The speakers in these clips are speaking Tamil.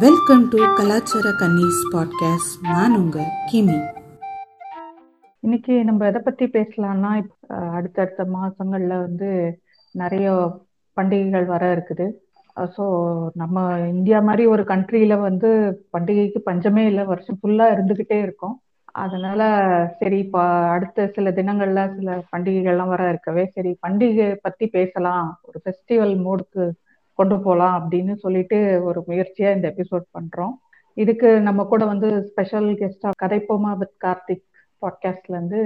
வெல்கம் டு கலாச்சார கன்னிஸ் பாட்காஸ்ட் நான் உங்க கிமி. இன்னைக்கு நம்ம எதை பத்தி பேசலாம்னா அடுத்தடுத்த மாசங்கள்ல வந்து நிறைய பண்டிகைகள் வர இருக்குது. ஸோ நம்ம இந்தியா மாதிரி ஒரு கண்ட்ரியில வந்து பண்டிகைக்கு பஞ்சமே இல்லை. வருஷம் ஃபுல்லா இருந்துகிட்டே இருக்கும். அதனால சரி இப்போ அடுத்த சில தினங்கள்ல சில பண்டிகைகள்லாம் வர இருக்கவே சரி. பண்டிகை பத்தி பேசலாம். ஒரு ஃபெஸ்டிவல் மூடுக்கு கொண்டு போகலாம் அப்படின்னு சொல்லிட்டு ஒரு முயற்சியா இந்த எபிசோட் பண்றோம். இதுக்கு நம்ம கூட வந்து ஸ்பெஷல் கெஸ்டா கதைப்போமா வித் கார்த்திக் பாட்காஸ்ட்ல இருந்து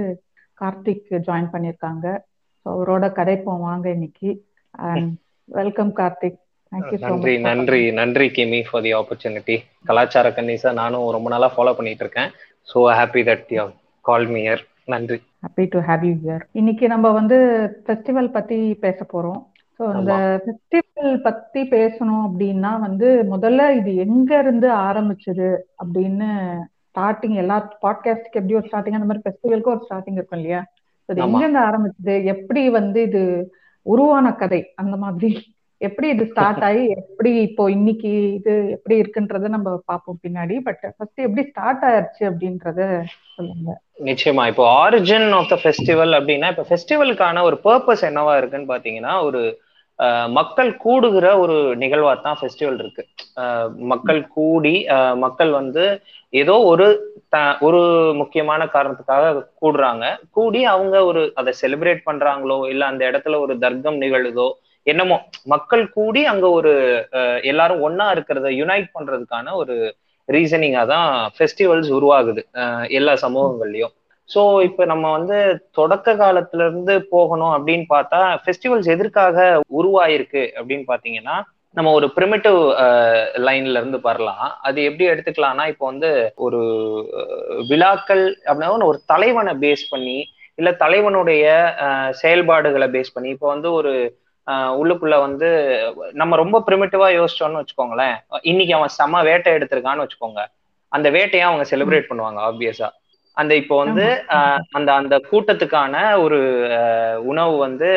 கார்த்திக் ஜாயின் பண்ணியிருக்காங்க. ஸோ அவரோட கதைப்போம் வாங்க இன்னைக்கு. வெல்கம் கார்த்திக். நன்றி நன்றி நன்றி கிமி ஃபார் தி ஆப்பர்ச்சுனிட்டி கலாச்சார கன்னிஸா நானும் ரொம்ப நாளா ஃபாலோ பண்ணிட்டு இருக்கேன். So happy that you call me here நன்றி. Happy to have you here இன்னைக்கு நம்ம வந்து ஃபெஸ்டிவல் பத்தி பேச போறோம். ஸோ இந்த ஃபெஸ்டிவல் பத்தி பேசணும் அப்படின்னா வந்து முதல்ல இது எங்க இருந்து ஆரம்பிச்சது அப்படின்னு ஸ்டார்டிங் எல்லா பாட்காஸ்டுக்கு எப்படி ஒரு ஸ்டார்டிங் அந்த மாதிரி ஃபெஸ்டிவலுக்கு ஒரு ஸ்டார்டிங் இருக்கும் இல்லையா? இது எங்க இருந்து ஆரம்பிச்சது? எப்படி வந்து இது உருவான கதை? அந்த மாதிரி. எப்படி இது ஸ்டார்ட் ஆகி எப்படி இப்போ இன்னைக்கு இது எப்படி இருக்குன்றத நம்ம பார்ப்போம் பின்னாடி. பட் ஃபர்ஸ்ட் எப்படி ஸ்டார்ட் ஆயிருச்சு அப்படின்றத சொல்லுங்க. நிச்சயமா. இப்போ ஆரிஜின் ஆஃப் த ஃபெஸ்டிவல் அப்படின்னா இப்போ ஃபெஸ்டிவலுக்கான ஒரு பர்பஸ் என்னவா இருக்குன்னு பாத்தீங்கன்னா ஒரு மக்கள் கூடுகிற ஒரு நிகழ்வா தான் ஃபெஸ்டிவல் இருக்கு மக்கள் கூடி மக்கள் வந்து ஏதோ ஒரு த ஒரு முக்கியமான காரணத்துக்காக கூடுறாங்க. கூடி அவங்க ஒரு அதை செலிப்ரேட் பண்றாங்களோ இல்ல அந்த இடத்துல ஒரு தர்க்கம் நிகழுதோ என்னமோ மக்கள் கூடி அங்க ஒரு எல்லாரும் ஒன்னா இருக்கிறத யுனைட் பண்றதுக்கான ஒரு ரீசனிங்கா தான் ஃபெஸ்டிவல்ஸ் உருவாகுது. எல்லா சமூகங்கள்லயும். ஸோ இப்போ நம்ம வந்து தொடக்க காலத்துல இருந்து போகணும் அப்படின்னு பார்த்தா ஃபெஸ்டிவல்ஸ் எதற்காக உருவாயிருக்கு அப்படின்னு பார்த்தீங்கன்னா நம்ம ஒரு பிரிமிட்டிவ் லைன்ல இருந்து வரலாம். அது எப்படி எடுத்துக்கலாம்னா இப்போ வந்து ஒரு விழாக்கள் அப்படின்னா ஒரு தலைவனை பேஸ் பண்ணி இல்ல தலைவனுடைய செயல்பாடுகளை பேஸ் பண்ணி இப்போ வந்து ஒரு உள்ளுக்குள்ள வந்து நம்ம ரொம்ப பிரிமிட்டிவா யோசிச்சோம்னு வச்சுக்கோங்களேன். இன்னைக்கு அவன் செம வேட்டை எடுத்திருக்கான்னு வச்சுக்கோங்க. அந்த வேட்டையை அவங்க செலிப்ரேட் பண்ணுவாங்க ஆப்வியஸா அந்த இப்போ வந்து அந்த அந்த கூட்டத்துக்கான ஒரு உணவு வந்து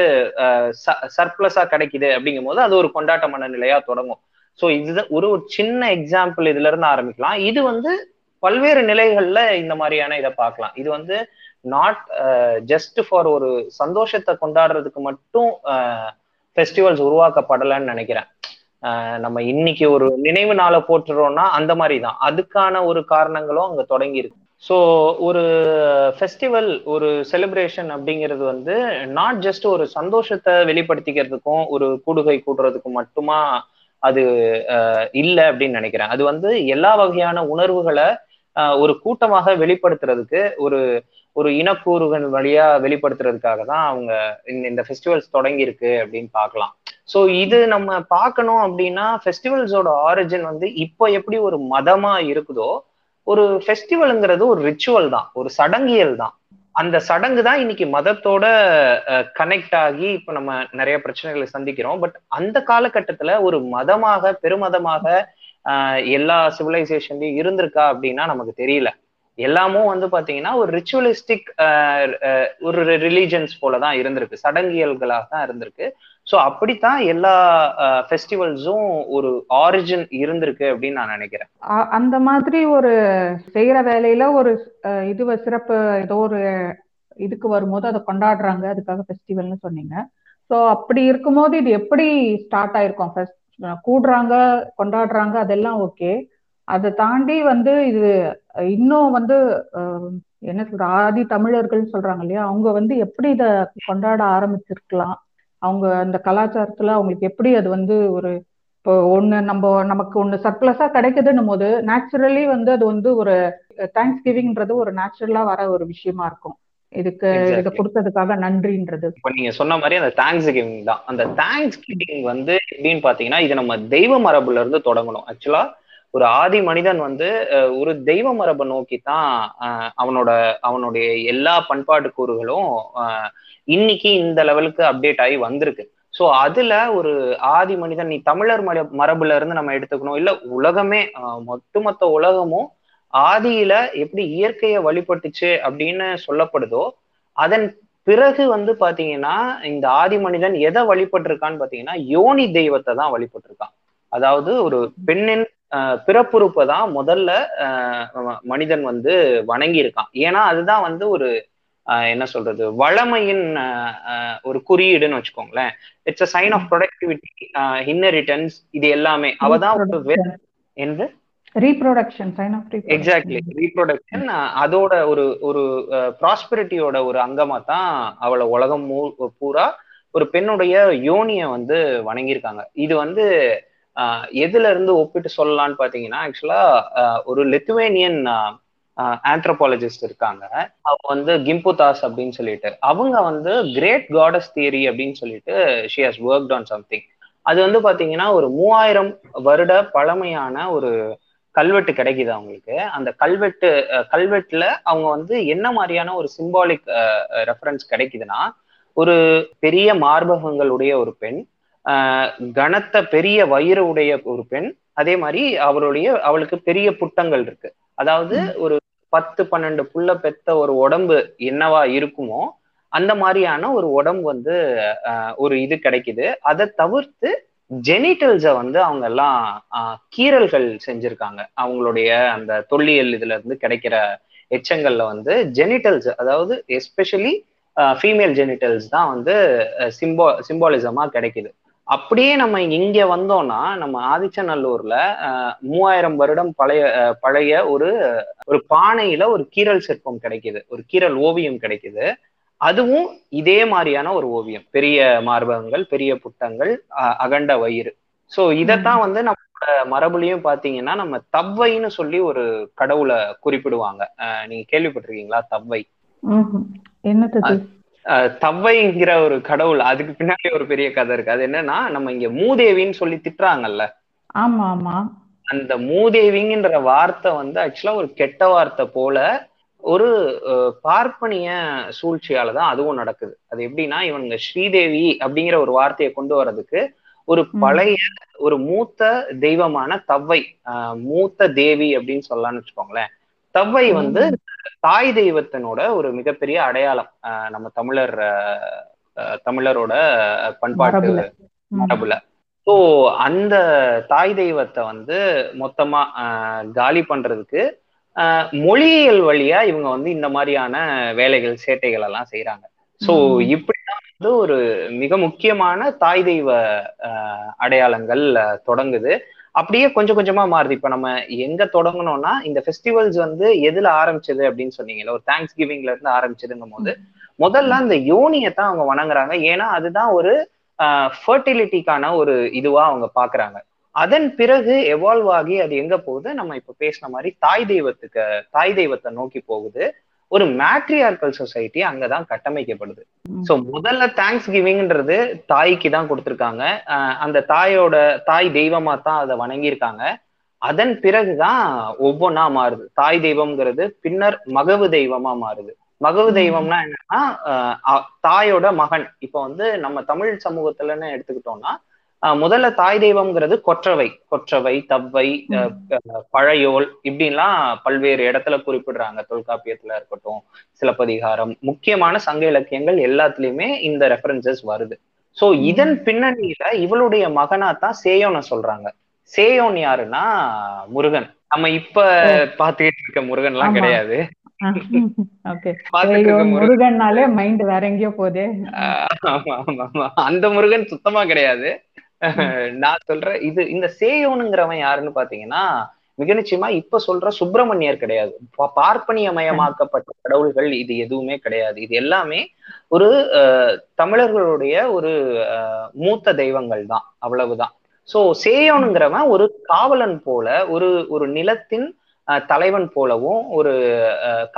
சர்ப்ளஸா கிடைக்குது அப்படிங்கும் போது அது ஒரு கொண்டாட்ட மனநிலையா தொடங்கும். ஸோ இது ஒரு ஒரு சின்ன எக்ஸாம்பிள் இதுல இருந்து ஆரம்பிக்கலாம். இது வந்து பல்வேறு நிலைகள்ல இந்த மாதிரியான இதை பார்க்கலாம். இது வந்து நாட் ஜஸ்ட் ஃபார் ஒரு சந்தோஷத்தை கொண்டாடுறதுக்கு மட்டும் ஃபெஸ்டிவல்ஸ் உருவாக்கப்படலைன்னு நினைக்கிறேன். நம்ம இன்னைக்கு ஒரு நினைவு நாளை போட்டுறோம்னா அந்த மாதிரி தான். அதுக்கான ஒரு காரணங்களும் அங்க தொடங்கி இருக்கு. ஸோ ஒரு ஃபெஸ்டிவல் ஒரு செலிப்ரேஷன் அப்படிங்கிறது வந்து நாட் ஜஸ்ட் ஒரு சந்தோஷத்தை வெளிப்படுத்திக்கிறதுக்கும் ஒரு கூடுகை கூடுறதுக்கும் மட்டுமா அது இல்லை அப்படின்னு நினைக்கிறேன். அது வந்து எல்லா வகையான உணர்வுகளை ஒரு கூட்டமாக வெளிப்படுத்துறதுக்கு ஒரு ஒரு இனக்கூறுகள் வழியா வெளிப்படுத்துறதுக்காக தான் அவங்க இந்த இந்த ஃபெஸ்டிவல்ஸ் தொடங்கியிருக்கு அப்படின்னு பார்க்கலாம். ஸோ இது நம்ம பார்க்கணும் அப்படின்னா ஃபெஸ்டிவல்ஸோட ஆரிஜின் வந்து இப்போ எப்படி ஒரு மதமா இருக்குதோ ஒரு ஃபெஸ்டிவலுங்கிறது ஒரு ரிச்சுவல் தான் ஒரு சடங்கியல் தான். அந்த சடங்கு தான் இன்னைக்கு மதத்தோட கனெக்ட் ஆகி இப்போ நம்ம நிறைய பிரச்சனைகளை சந்திக்கிறோம். பட் அந்த காலகட்டத்துல ஒரு மதமாக பெருமதமாக எல்லா சிவிலைசேஷன்லயும் இருந்திருக்கா அப்படின்னா நமக்கு தெரியல. எல்லாமும் வந்து பாத்தீங்கன்னா ஒரு ரிச்சுவலிஸ்டிக் ஒரு ரிலீஜன்ஸ் போலதான் இருந்திருக்கு. சடங்கியல்களாக தான் இருந்திருக்கு. ஸோ அப்படித்தான் எல்லா ஃபெஸ்டிவல்ஸும் ஒரு ஆரிஜின் இருந்திருக்கு அப்படின்னு நான் நினைக்கிறேன். அந்த மாதிரி ஒரு செய்யற வேலையில ஒரு இது சிறப்பு ஏதோ ஒரு இதுக்கு வரும்போது அதை கொண்டாடுறாங்க. அதுக்காக ஃபெஸ்டிவல்னு சொன்னீங்க. ஸோ அப்படி இருக்கும்போது இது எப்படி ஸ்டார்ட் ஆயிருக்கும்? ஃபர்ஸ்ட் கூடுறாங்க கொண்டாடுறாங்க அதெல்லாம் ஓகே அதை தாண்டி வந்து இது இன்னும் வந்து என்ன சொல்ற ஆதி தமிழர்கள் சொல்றாங்க இல்லையா? அவங்க வந்து எப்படி இத கொண்டாட ஆரம்பிச்சிருக்கலாம்? அவங்க அந்த கலாச்சாரத்துல அவங்களுக்கு எப்படி அது வந்து ஒரு இப்போ ஒண்ணு நம்ம நமக்கு ஒண்ணு சர்ப்ளஸா கிடைக்குதுன்னும் போது நேச்சுரலி வந்து அது வந்து ஒரு தேங்க்ஸ் கிவிங்ன்றது ஒரு நேச்சுரலா வர ஒரு விஷயமா இருக்கும். இதுக்கு இதை கொடுத்ததுக்காக நன்றின்றது. இப்ப நீங்க சொன்ன மாதிரி அந்த தேங்க்ஸ் கிவிங் தான். அந்த தேங்க்ஸ் கிவிங் வந்து எப்படின்னு பாத்தீங்கன்னா இது நம்ம தெய்வ மரபுல இருந்து தொடங்கணும். ஆக்சுவலா ஒரு ஆதி மனிதன் வந்து ஒரு தெய்வ மரபை நோக்கி தான் அவனோட அவனுடைய எல்லா பண்பாட்டு கூறுகளும் இன்னைக்கு இந்த லெவலுக்கு அப்டேட் ஆகி வந்திருக்கு. ஸோ அதுல ஒரு ஆதி மனிதன் நீ தமிழர் மரபுல இருந்து நம்ம எடுத்துக்கணும். இல்ல உலகமே ஒட்டுமொத்த உலகமும் ஆதியில எப்படி இயற்கையை வழிபட்டுச்சு அப்படின்னு சொல்லப்படுதோ அதன் பிறகு வந்து பாத்தீங்கன்னா இந்த ஆதி மனிதன் எதை வழிபட்டிருக்கான்னு பாத்தீங்கன்னா யோனி தெய்வத்தை தான் வழிபட்டிருக்கான். அதாவது ஒரு பெண்ணின் பிறப்புறுப்பை தான் முதல்ல மனிதன் வந்து வணங்கி இருக்கான் ஏன்னா அதுதான் வந்து ஒரு என்ன சொல்றது வளமையின் ஒரு குறியீடுன்னு வச்சுக்கோங்களேன். It's a sign of productivity inheritance இது எல்லாமே. அவதான் ஒரு என்று reproduction sign of exactly reproduction அதோட ஒரு ஒரு ப்ராஸ்பரிட்டியோட ஒரு அங்கமா தான் அவளை உலகம் பூரா ஒரு பெண்ணுடைய யோனிய வந்து வணங்கியிருக்காங்க. இது வந்து எதுல இருந்து ஒப்பிட்டு சொல்லலாம்னு பாத்தீங்கன்னா ஆக்சுவலா ஒரு லித்துவேனியன் ஆந்த்ரோபாலஜிஸ்ட் இருக்காங்க. அவங்க வந்து கிம்புதாஸ் அப்படின்னு சொல்லிட்டு. அவங்க வந்து கிரேட் காடஸ் தியரி அப்படின்னு சொல்லிட்டு she has work on something அது வந்து பாத்தீங்கன்னா ஒரு மூவாயிரம் வருட பழமையான ஒரு கல்வெட்டு கிடைக்குது அவங்களுக்கு. அந்த கல்வெட்டு கல்வெட்டுல அவங்க வந்து என்ன மாதிரியான ஒரு சிம்பாலிக் ரெஃபரன்ஸ் கிடைக்குதுன்னா ஒரு பெரிய மார்பகங்களுடைய ஒரு பெண் கனத்த பெரிய வயிறு உடைய ஒரு பெண் அதே மாதிரி அவருடைய அவளுக்கு பெரிய புட்டங்கள் இருக்கு. அதாவது ஒரு பத்து பன்னெண்டு புள்ள பெத்த ஒரு உடம்பு என்னவா இருக்குமோ அந்த மாதிரியான ஒரு உடம்பு வந்து ஒரு இது கிடைக்குது. அதை தவிர்த்து ஜெனிட்டல்ஸை வந்து அவங்க எல்லாம் கீரல்கள் செஞ்சிருக்காங்க. அவங்களுடைய அந்த தொல்லியல் இதுல இருந்து கிடைக்கிற எச்சங்கள்ல வந்து ஜெனிட்டல்ஸ் அதாவது எஸ்பெஷலி ஃபீமேல் ஜெனிட்டல்ஸ் தான் வந்து சிம்போ சிம்பாலிசமா கிடைக்குது. அப்படியே நம்ம இங்க வந்தோம்னா நம்ம ஆதிச்சநல்லூர்ல மூவாயிரம் வருடம் பழைய பழைய ஒரு ஒரு பானையில ஒரு கீரல் சிற்பம் கிடைக்குது. ஒரு கீரல் ஓவியம் கிடைக்குது. அதுவும் இதே மாதிரியான ஒரு ஓவியம். பெரிய மார்பகங்கள் பெரிய புட்டங்கள் அகண்ட வயிறு. சோ இதத்தான் வந்து நம்மளோட மரபுலையும் பாத்தீங்கன்னா நம்ம தவ்வைன்னு சொல்லி ஒரு கடவுளை குறிப்பிடுவாங்க. நீங்க கேள்விப்பட்டிருக்கீங்களா தவ்வை? என்னது தவ்வைங்கிற ஒரு கடவுள் அதுக்கு பின்னாடி ஒரு பெரிய கதை இருக்கு. அது என்னன்னா நம்ம இங்க மூதேவின்னு சொல்லி திட்டுறாங்கல்ல? ஆமா ஆமா. அந்த மூதேவிங்கிற வார்த்தை வந்து ஆக்சுவலா ஒரு கெட்ட வார்த்தை போல ஒரு பார்ப்பனிய சூழ்ச்சியால தான் அதுவும் நடக்குது. அது எப்படின்னா இவனுங்க ஸ்ரீதேவி அப்படிங்கிற ஒரு வார்த்தையை கொண்டு வர்றதுக்கு ஒரு பழைய ஒரு மூத்த தெய்வமான தவ்வை மூத்த தேவி அப்படின்னு சொல்லலாம்னு வச்சுக்கோங்களேன். தவ்வை வந்து தாய் தெய்வத்தினோட ஒரு மிகப்பெரிய அடையாளம் நம்ம தமிழர் தமிழரோட பண்பாட்டு மரபுல. ஸோ அந்த தாய் தெய்வத்தை வந்து மொத்தமா காலி பண்றதுக்கு மொழியியல் வழியா இவங்க வந்து இந்த மாதிரியான வேலைகள் சேட்டைகள் எல்லாம் செய்யறாங்க ஸோ இப்படிதான் வந்து ஒரு மிக முக்கியமான தாய் தெய்வ அடையாளங்கள் தொடங்குது. அப்படியே கொஞ்சம் கொஞ்சமா மாறுது. இப்ப நம்ம எங்க தொடங்கணும்னா இந்த ஃபெஸ்டிவல்ஸ் வந்து எதுல ஆரம்பிச்சது அப்படின்னு சொன்னீங்கல்ல ஒரு தேங்க்ஸ் கிவிங்ல இருந்து ஆரம்பிச்சதுங்கும் போது முதல்ல இந்த யோனியை தான் அவங்க வணங்குறாங்க. ஏன்னா அதுதான் ஒரு ஃபர்டிலிட்டிக்கான ஒரு இதுவா அவங்க பாக்குறாங்க. அதன் பிறகு எவால்வ் ஆகி அது எங்க போகுது? நம்ம இப்ப பேசின மாதிரி தாய் தெய்வத்துக்கு தாய் தெய்வத்தை நோக்கி போகுது. ஒரு மேட்ரியார்கல் சொசைட்டி அங்கதான் கட்டமைக்கப்படுது. சோ முதல்ல தேங்க்ஸ் கிவிங்ன்றது தாய்க்கு தான் கொடுத்துருக்காங்க அந்த தாயோட தாய் தெய்வமா தான் அதை வணங்கியிருக்காங்க. அதன் பிறகுதான் ஒவ்வொன்னா மாறுது. தாய் தெய்வம்ங்கிறது பின்னர் மகவு தெய்வமா மாறுது. மகவு தெய்வம்னா என்னன்னா தாயோட மகன். இப்ப வந்து நம்ம தமிழ் சமூகத்துலன்னு எடுத்துக்கிட்டோம்னா முதல்ல தாய் தெய்வம்ங்கிறது கொற்றவை கொற்றவை தவ்வை பழையோல் இப்படின்லாம் பல்வேறு இடத்துல குறிப்பிடுறாங்க. தொல்காப்பியத்துல இருக்கட்டும் சிலப்பதிகாரம் முக்கியமான சங்க இலக்கியங்கள் எல்லாத்துலயுமே இந்த ரெஃபரன்சஸ் வருது. சோ இதன் பின்னணியில இவளுடைய மகனா தான் சேயோனை சொல்றாங்க. சேயோன் யாருன்னா? முருகன். நம்ம இப்ப பாத்துக்கிட்டு இருக்க முருகன் எல்லாம் கிடையாது. முருகன்னாலே மைண்ட் வேற எங்கேயோ போகுது அந்த முருகன் சுத்தமா கிடையாது. நான் சொல்றேன் இது இந்த சேயோனுங்கிறவன் யாருன்னு பாத்தீங்கன்னா மிக நிச்சயமா இப்ப சொல்ற சுப்பிரமணியர் கிடையாது. பார்ப்பனியமயமாக்கப்பட்ட கடவுள்கள் இது எதுவுமே கிடையாது. இது எல்லாமே ஒரு தமிழர்களுடைய ஒரு மூத்த தெய்வங்கள் தான் அவ்வளவுதான். சோ சேயோனுங்கிறவன் ஒரு காவலன் போல ஒரு ஒரு நிலத்தின் தலைவன் போலவும் ஒரு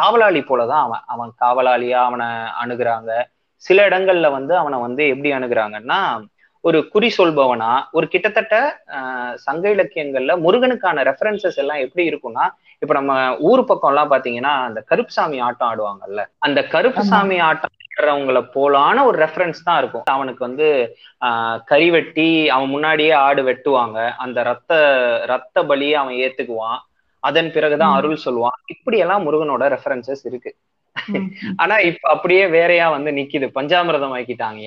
காவலாளி போலதான் அவன் அவன் காவலாளியா அவனை அணுகுறாங்க. சில இடங்கள்ல வந்து அவனை வந்து எப்படி அணுகிறாங்கன்னா ஒரு குறி சொல்பவனா ஒரு கிட்டத்தட்ட சங்க இலக்கியங்கள்ல முருகனுக்கான ரெஃபரன்சஸ் எல்லாம் எப்படி இருக்கும்னா இப்ப நம்ம ஊர் பக்கம் எல்லாம் பாத்தீங்கன்னா அந்த கருப்புசாமி ஆட்டம் ஆடுவாங்கல்ல அந்த கருப்புசாமி ஆட்டம் ஆடுறவங்கள போலான ஒரு ரெஃபரன்ஸ் தான் இருக்கும். அவனுக்கு வந்து ஆஹ் கறி வெட்டி அவன் முன்னாடியே ஆடு வெட்டுவாங்க. அந்த ரத்த ரத்த பலியை அவன் ஏத்துக்குவான். அதன் பிறகுதான் அருள் சொல்லுவான். இப்படி எல்லாம் முருகனோட ரெஃபரன்சஸ் இருக்கு. ஆனா இப்ப அப்படியே வேறையா வந்து நிக்குது. பஞ்சாமிரதம் ஆக்கிட்டாங்க.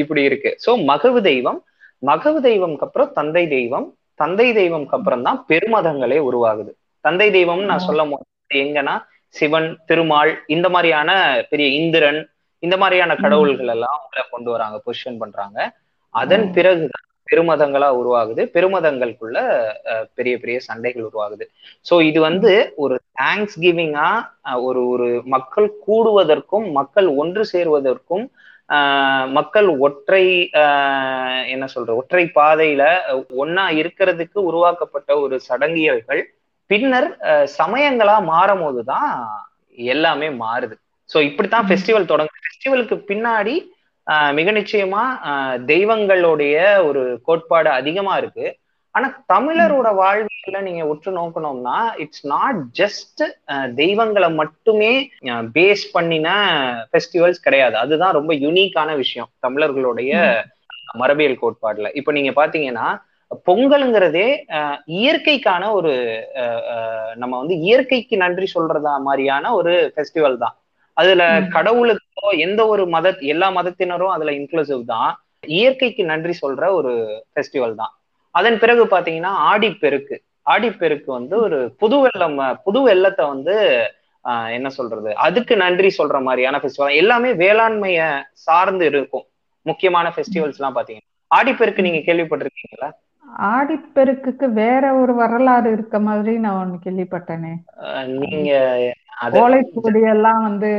இப்படி இருக்கு. சோ மகவு தெய்வம் மகவு தெய்வம்க்கு அப்புறம் தந்தை தெய்வம் தந்தை தெய்வம்க்கு அப்புறம் தான் பெருமதங்களே உருவாகுது. தந்தை தெய்வம் நான் சொல்ல எங்கன்னா சிவன் திருமால் இந்த மாதிரியான பெரிய இந்திரன் இந்த மாதிரியான கடவுள்கள் எல்லாம் உள்ள கொண்டு வராங்க பொசிஷன் பண்றாங்க. அதன் பிறகுதான் பெருமதங்களா உருவாகுது. பெருமதங்களுக்குள்ள பெரிய பெரிய சண்டைகள் உருவாகுது. சோ இது வந்து ஒரு தேங்க்ஸ் கிவிங்கா ஒரு ஒரு மக்கள் கூடுவதற்கும் மக்கள் ஒன்று சேருவதற்கும் மக்கள் ஒற்றை என்ன சொல்ற ஒற்றை பாதையில ஒன்னா இருக்கிறதுக்கு உருவாக்கப்பட்ட ஒரு சடங்கியல்கள். பின்னர் சமயங்களா மாறும் போதுதான் எல்லாமே மாறுது. சோ இப்படித்தான் ஃபெஸ்டிவல் தொடங்குது. ஃபெஸ்டிவலுக்கு பின்னாடி மிக நிச்சயமா தெய்வங்களுடைய ஒரு கோட்பாடு அதிகமா இருக்கு. ஆனா தமிழரோட வாழ்வியல்ல நீங்க உற்று நோக்கணும்னா இட்ஸ் நாட் ஜஸ்ட் தெய்வங்களை மட்டுமே பேஸ் பண்ணின ஃபெஸ்டிவல்ஸ் கிடையாது. அதுதான் ரொம்ப யூனிக்கான விஷயம் தமிழர்களுடைய மரபியல் கோட்பாடுல. இப்ப நீங்க பாத்தீங்கன்னா பொங்கலுங்கிறதே இயற்கைக்கான ஒரு நம்ம வந்து இயற்கைக்கு நன்றி சொல்றதா மாதிரியான ஒரு ஃபெஸ்டிவல் தான். அதுல கடவுளுக்கோ எந்த ஒரு மத எல்லா மதத்தினரும் அதுல இன்க்ளூசிவ் தான். இயற்கைக்கு நன்றி சொல்ற ஒரு ஃபெஸ்டிவல் தான். அதன் பிறகு பாத்தீங்கன்னா ஆடிப்பெருக்கு. ஆடிப்பெருக்கு வந்து ஒரு புது வெள்ளம் புது வெள்ளத்தை வந்து என்ன சொல்றது? அதுக்கு நன்றி சொல்ற மாதிரியான ஃபெஸ்டிவல் எல்லாமே வேளாண்மைய சார்ந்து இருக்கும். முக்கியமான ஃபெஸ்டிவல்ஸ் எல்லாம் பாத்தீங்கன்னா. ஆடிப்பெருக்கு நீங்க கேள்விப்பட்டிருக்கீங்களா? ஆடிப்பெருக்குக்கு வேற ஒரு வரலாறு இருக்க மாதிரி நான் ஒண்ணு கேள்விப்பட்டேனே. நீங்க ஓலைச்சுவடி எல்லாம் வந்து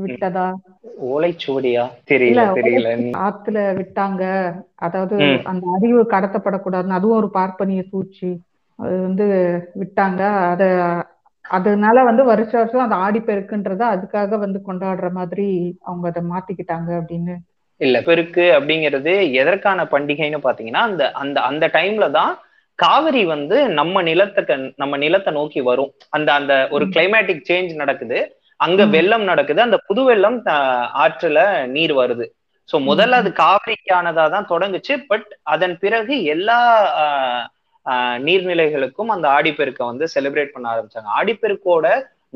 விட்டதா? ஓலைச்சுவடியா? தெரியல தெரியல. ஆத்துல விட்டாங்க. அதாவது அந்த அறிவு கடத்தப்படக்கூடாதுன்னு அதுவும் ஒரு பார்ப்பனிய சூழ்ச்சி. அது வந்து விட்டாங்க. அத அதனால வந்து வருஷ வருஷம் அந்த ஆடிப்பெருக்குன்றத அதுக்காக வந்து கொண்டாடுற மாதிரி அவங்க அதை மாத்திக்கிட்டாங்க அப்படின்னு. இல்ல பெருக்கு அப்படிங்கிறது எதற்கான பண்டிகைன்னு பாத்தீங்கன்னா அந்த அந்த அந்த டைம்ல தான் காவிரி வந்து நம்ம நிலத்துக்கு நம்ம நிலத்தை நோக்கி வரும். அந்த அந்த ஒரு கிளைமேட்டிக் சேஞ்ச் நடக்குது. அங்க வெள்ளம் நடக்குது. அந்த புது வெள்ளம் ஆற்றுல நீர் வருது. சோ முதல்ல அது காவிரிக்கானதா தான் தொடங்குச்சு. பட் அதன் பிறகு எல்லா நீர்நிலைகளுக்கும் அந்த ஆடிப்பெருக்கை வந்து செலிப்ரேட் பண்ண ஆரம்பிச்சாங்க. ஆடிப்பெருக்கோட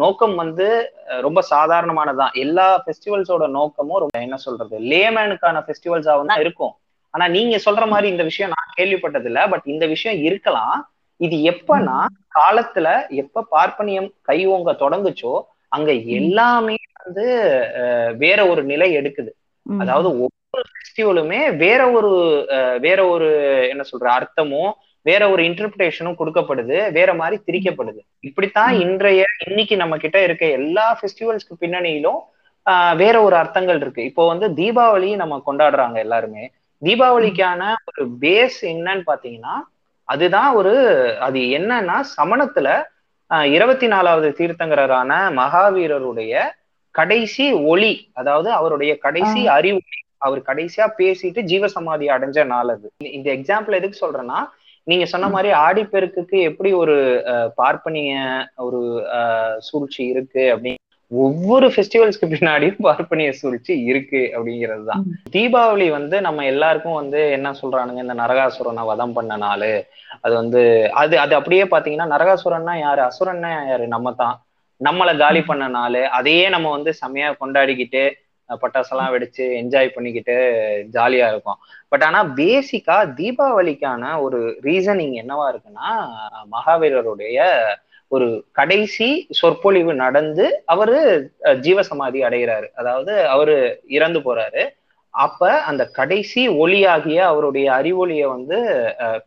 நோக்கம் வந்து ரொம்ப சாதாரணமானதான் எல்லா ஃபெஸ்டிவல்ஸோட நோக்கமும் ரொம்ப என்ன சொல்றது லேமேனுக்கான ஃபெஸ்டிவல்ஸாவும் தான் இருக்கும். ஆனா நீங்க சொல்ற மாதிரி இந்த விஷயம் நான் கேள்விப்பட்டது இல்ல பட் இந்த விஷயம் இருக்கலாம். இது எப்பன்னா காலத்துல எப்ப பார்ப்பனியம் கை ஓங்க தொடங்குச்சோ அங்க எல்லாமே வந்து வேற ஒரு நிலை எடுக்குது. அதாவது ஒவ்வொரு ஃபெஸ்டிவலுமே வேற ஒரு வேற ஒரு என்ன சொல்ற அர்த்தமும் வேற ஒரு இன்டர்பிரேஷனும் கொடுக்கப்படுது. வேற மாதிரி திரிக்கப்படுது இப்படித்தான் இன்றைய இன்னைக்கு நம்ம கிட்ட இருக்க எல்லா ஃபெஸ்டிவல்ஸ்க்கு பின்னணியிலும் வேற ஒரு அர்த்தங்கள் இருக்கு. இப்போ வந்து தீபாவளி நம்ம கொண்டாடுறாங்க எல்லாருமே. தீபாவளிக்கான ஒரு பேஸ் என்னன்னு பாத்தீங்கன்னா அதுதான் ஒரு அது என்னன்னா சமணத்துல இருபத்தி நாலாவது தீர்த்தங்கரான மகாவீரருடைய கடைசி ஒளி அதாவது அவருடைய கடைசி அறிவு அவர் கடைசியா பேசிட்டு ஜீவசமாதி அடைஞ்ச நாள் அது. இந்த எக்ஸாம்பிள் எதுக்கு சொல்றேன்னா நீங்க சொன்ன மாதிரி ஆடிப்பெருக்குக்கு எப்படி ஒரு பார்ப்பனிய ஒரு சூழ்ச்சி இருக்கு அப்படின்னு ஒவ்வொரு ஃபெஸ்டிவல்ஸ்க்கு பின்னாடியும் பார்ப்பனிய சூழ்ச்சி இருக்கு அப்படிங்கிறது தான் தீபாவளி வந்து நம்ம எல்லாருக்கும் வந்து என்ன சொல்றானுங்க இந்த நரகாசுரனை வதம் பண்ண நாள். அது வந்து அது அது அப்படியே பாத்தீங்கன்னா நரகாசுரன்னா யாரு? அசுரன்னா யாரு? நம்ம தான். நம்மளை காலி பண்ண நாள். அதையே நம்ம வந்து செம்மையா கொண்டாடிக்கிட்டு பட்டாசெல்லாம் வெடிச்சு என்ஜாய் பண்ணிக்கிட்டு ஜாலியா இருக்கும். பட் ஆனா பேசிக்கா தீபாவளிக்கான ஒரு ரீசனிங் என்னவா இருக்குன்னா மகாவீரருடைய ஒரு கடைசி சொற்பொழிவு நடந்து அவரு ஜீவசமாதி அடைகிறாரு. அதாவது அவரு இறந்து போறாரு. அப்ப அந்த கடைசி ஒளியாகிய அவருடைய அறிவொளியை வந்து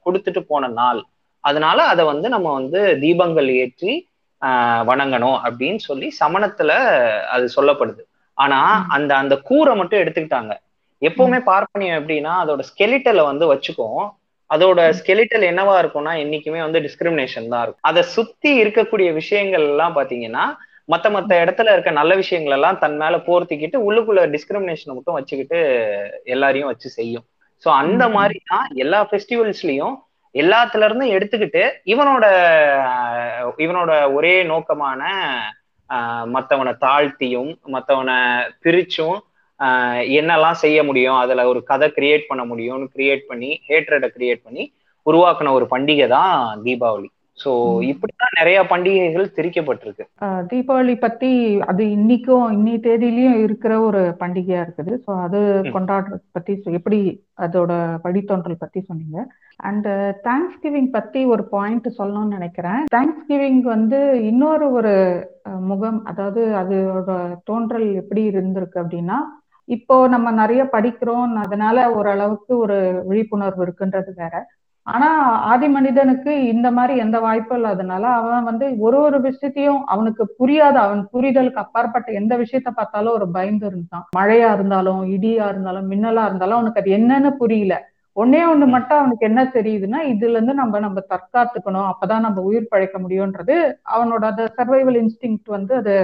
கொடுத்துட்டு போன நாள். அதனால அதை வந்து நம்ம வந்து தீபங்கள் ஏற்றி வணங்கணும் அப்படின்னு சொல்லி சமணத்துல அது சொல்லப்படுது. ஆனா அந்த அந்த கூரை மட்டும் எடுத்துக்கிட்டாங்க. எப்பவுமே பார்ப்பனியம் எப்படின்னா அதோட ஸ்கெலிட்டலை வந்து வச்சுக்கும். அதோட ஸ்கெலிட்டல் என்னவா இருக்கும்னா என்னைக்குமே வந்து டிஸ்கிரிமினேஷன் தான் இருக்கும். அதை சுத்தி இருக்கக்கூடிய விஷயங்கள் எல்லாம் பாத்தீங்கன்னா மத்த மத்த இடத்துல இருக்க நல்ல விஷயங்கள் எல்லாம் தன் மேல போர்த்திக்கிட்டு உள்ளுக்குள்ள டிஸ்கிரிமினேஷனை மட்டும் வச்சுக்கிட்டு எல்லாரையும் வச்சு செய்யும். சோ அந்த மாதிரி தான் எல்லா ஃபெஸ்டிவல்ஸ்லயும் எல்லாத்துல இருந்தும் எடுத்துக்கிட்டு இவனோட இவனோட ஒரே நோக்கமான மத்தவனை தாழ்த்தியும் மத்தவனை பிரிச்சும் என்னெல்லாம் செய்ய முடியும் அதுல ஒரு கதை கிரியேட் பண்ண முடியும்னு கிரியேட் பண்ணி ஹேட்ரடை கிரியேட் பண்ணி உருவாக்குன ஒரு பண்டிகை தான் தீபாவளி. சோ இப்படிதான் நிறைய பண்டிகைகள் திரிக்கப்பட்டிருக்கு. தீபாவளி பத்தி அது இன்னைக்கும் இன்னி தேதியிலயும் இருக்கிற ஒரு பண்டிகையா இருக்குது. ஸோ அது. கொண்டாடுறது பத்தி எப்படி அதோட வழித்தோன்றல் பத்தி சொன்னீங்க. அண்ட் தேங்க்ஸ் கிவிங் பத்தி ஒரு பாயிண்ட் சொல்லணும்னு நினைக்கிறேன். தேங்க்ஸ் கிவிங் வந்து இன்னொரு ஒரு முகம் அதாவது அதோட தோன்றல் எப்படி இருந்திருக்கு அப்படின்னா இப்போ நம்ம நிறைய படிக்கிறோம். அதனால ஓரளவுக்கு ஒரு விழிப்புணர்வு இருக்குன்றது வேற. ஆனா ஆதி மனிதனுக்கு இந்த மாதிரி எந்த வாய்ப்பும் இல்லாதனால அவன் வந்து ஒரு ஒரு விஷயத்தையும் அவனுக்கு புரியாத அவன் புரிதலுக்கு அப்பாற்பட்ட எந்த விஷயத்த பார்த்தாலும் ஒரு பயந்து இருந்தான். மழையா இருந்தாலும் இடியா இருந்தாலும் மின்னலா இருந்தாலும் அவனுக்கு அது என்னன்னு புரியல. ஒன்னே ஒண்ணு மட்டும் அவனுக்கு என்ன தெரியுதுன்னா இதுல இருந்து நம்ம நம்ம தற்காத்துக்கணும். அப்பதான் நம்ம உயிர் பழைக்க முடியும்ன்றது அவனோட அந்த சர்வைவல் இன்ஸ்டிங் வந்து அது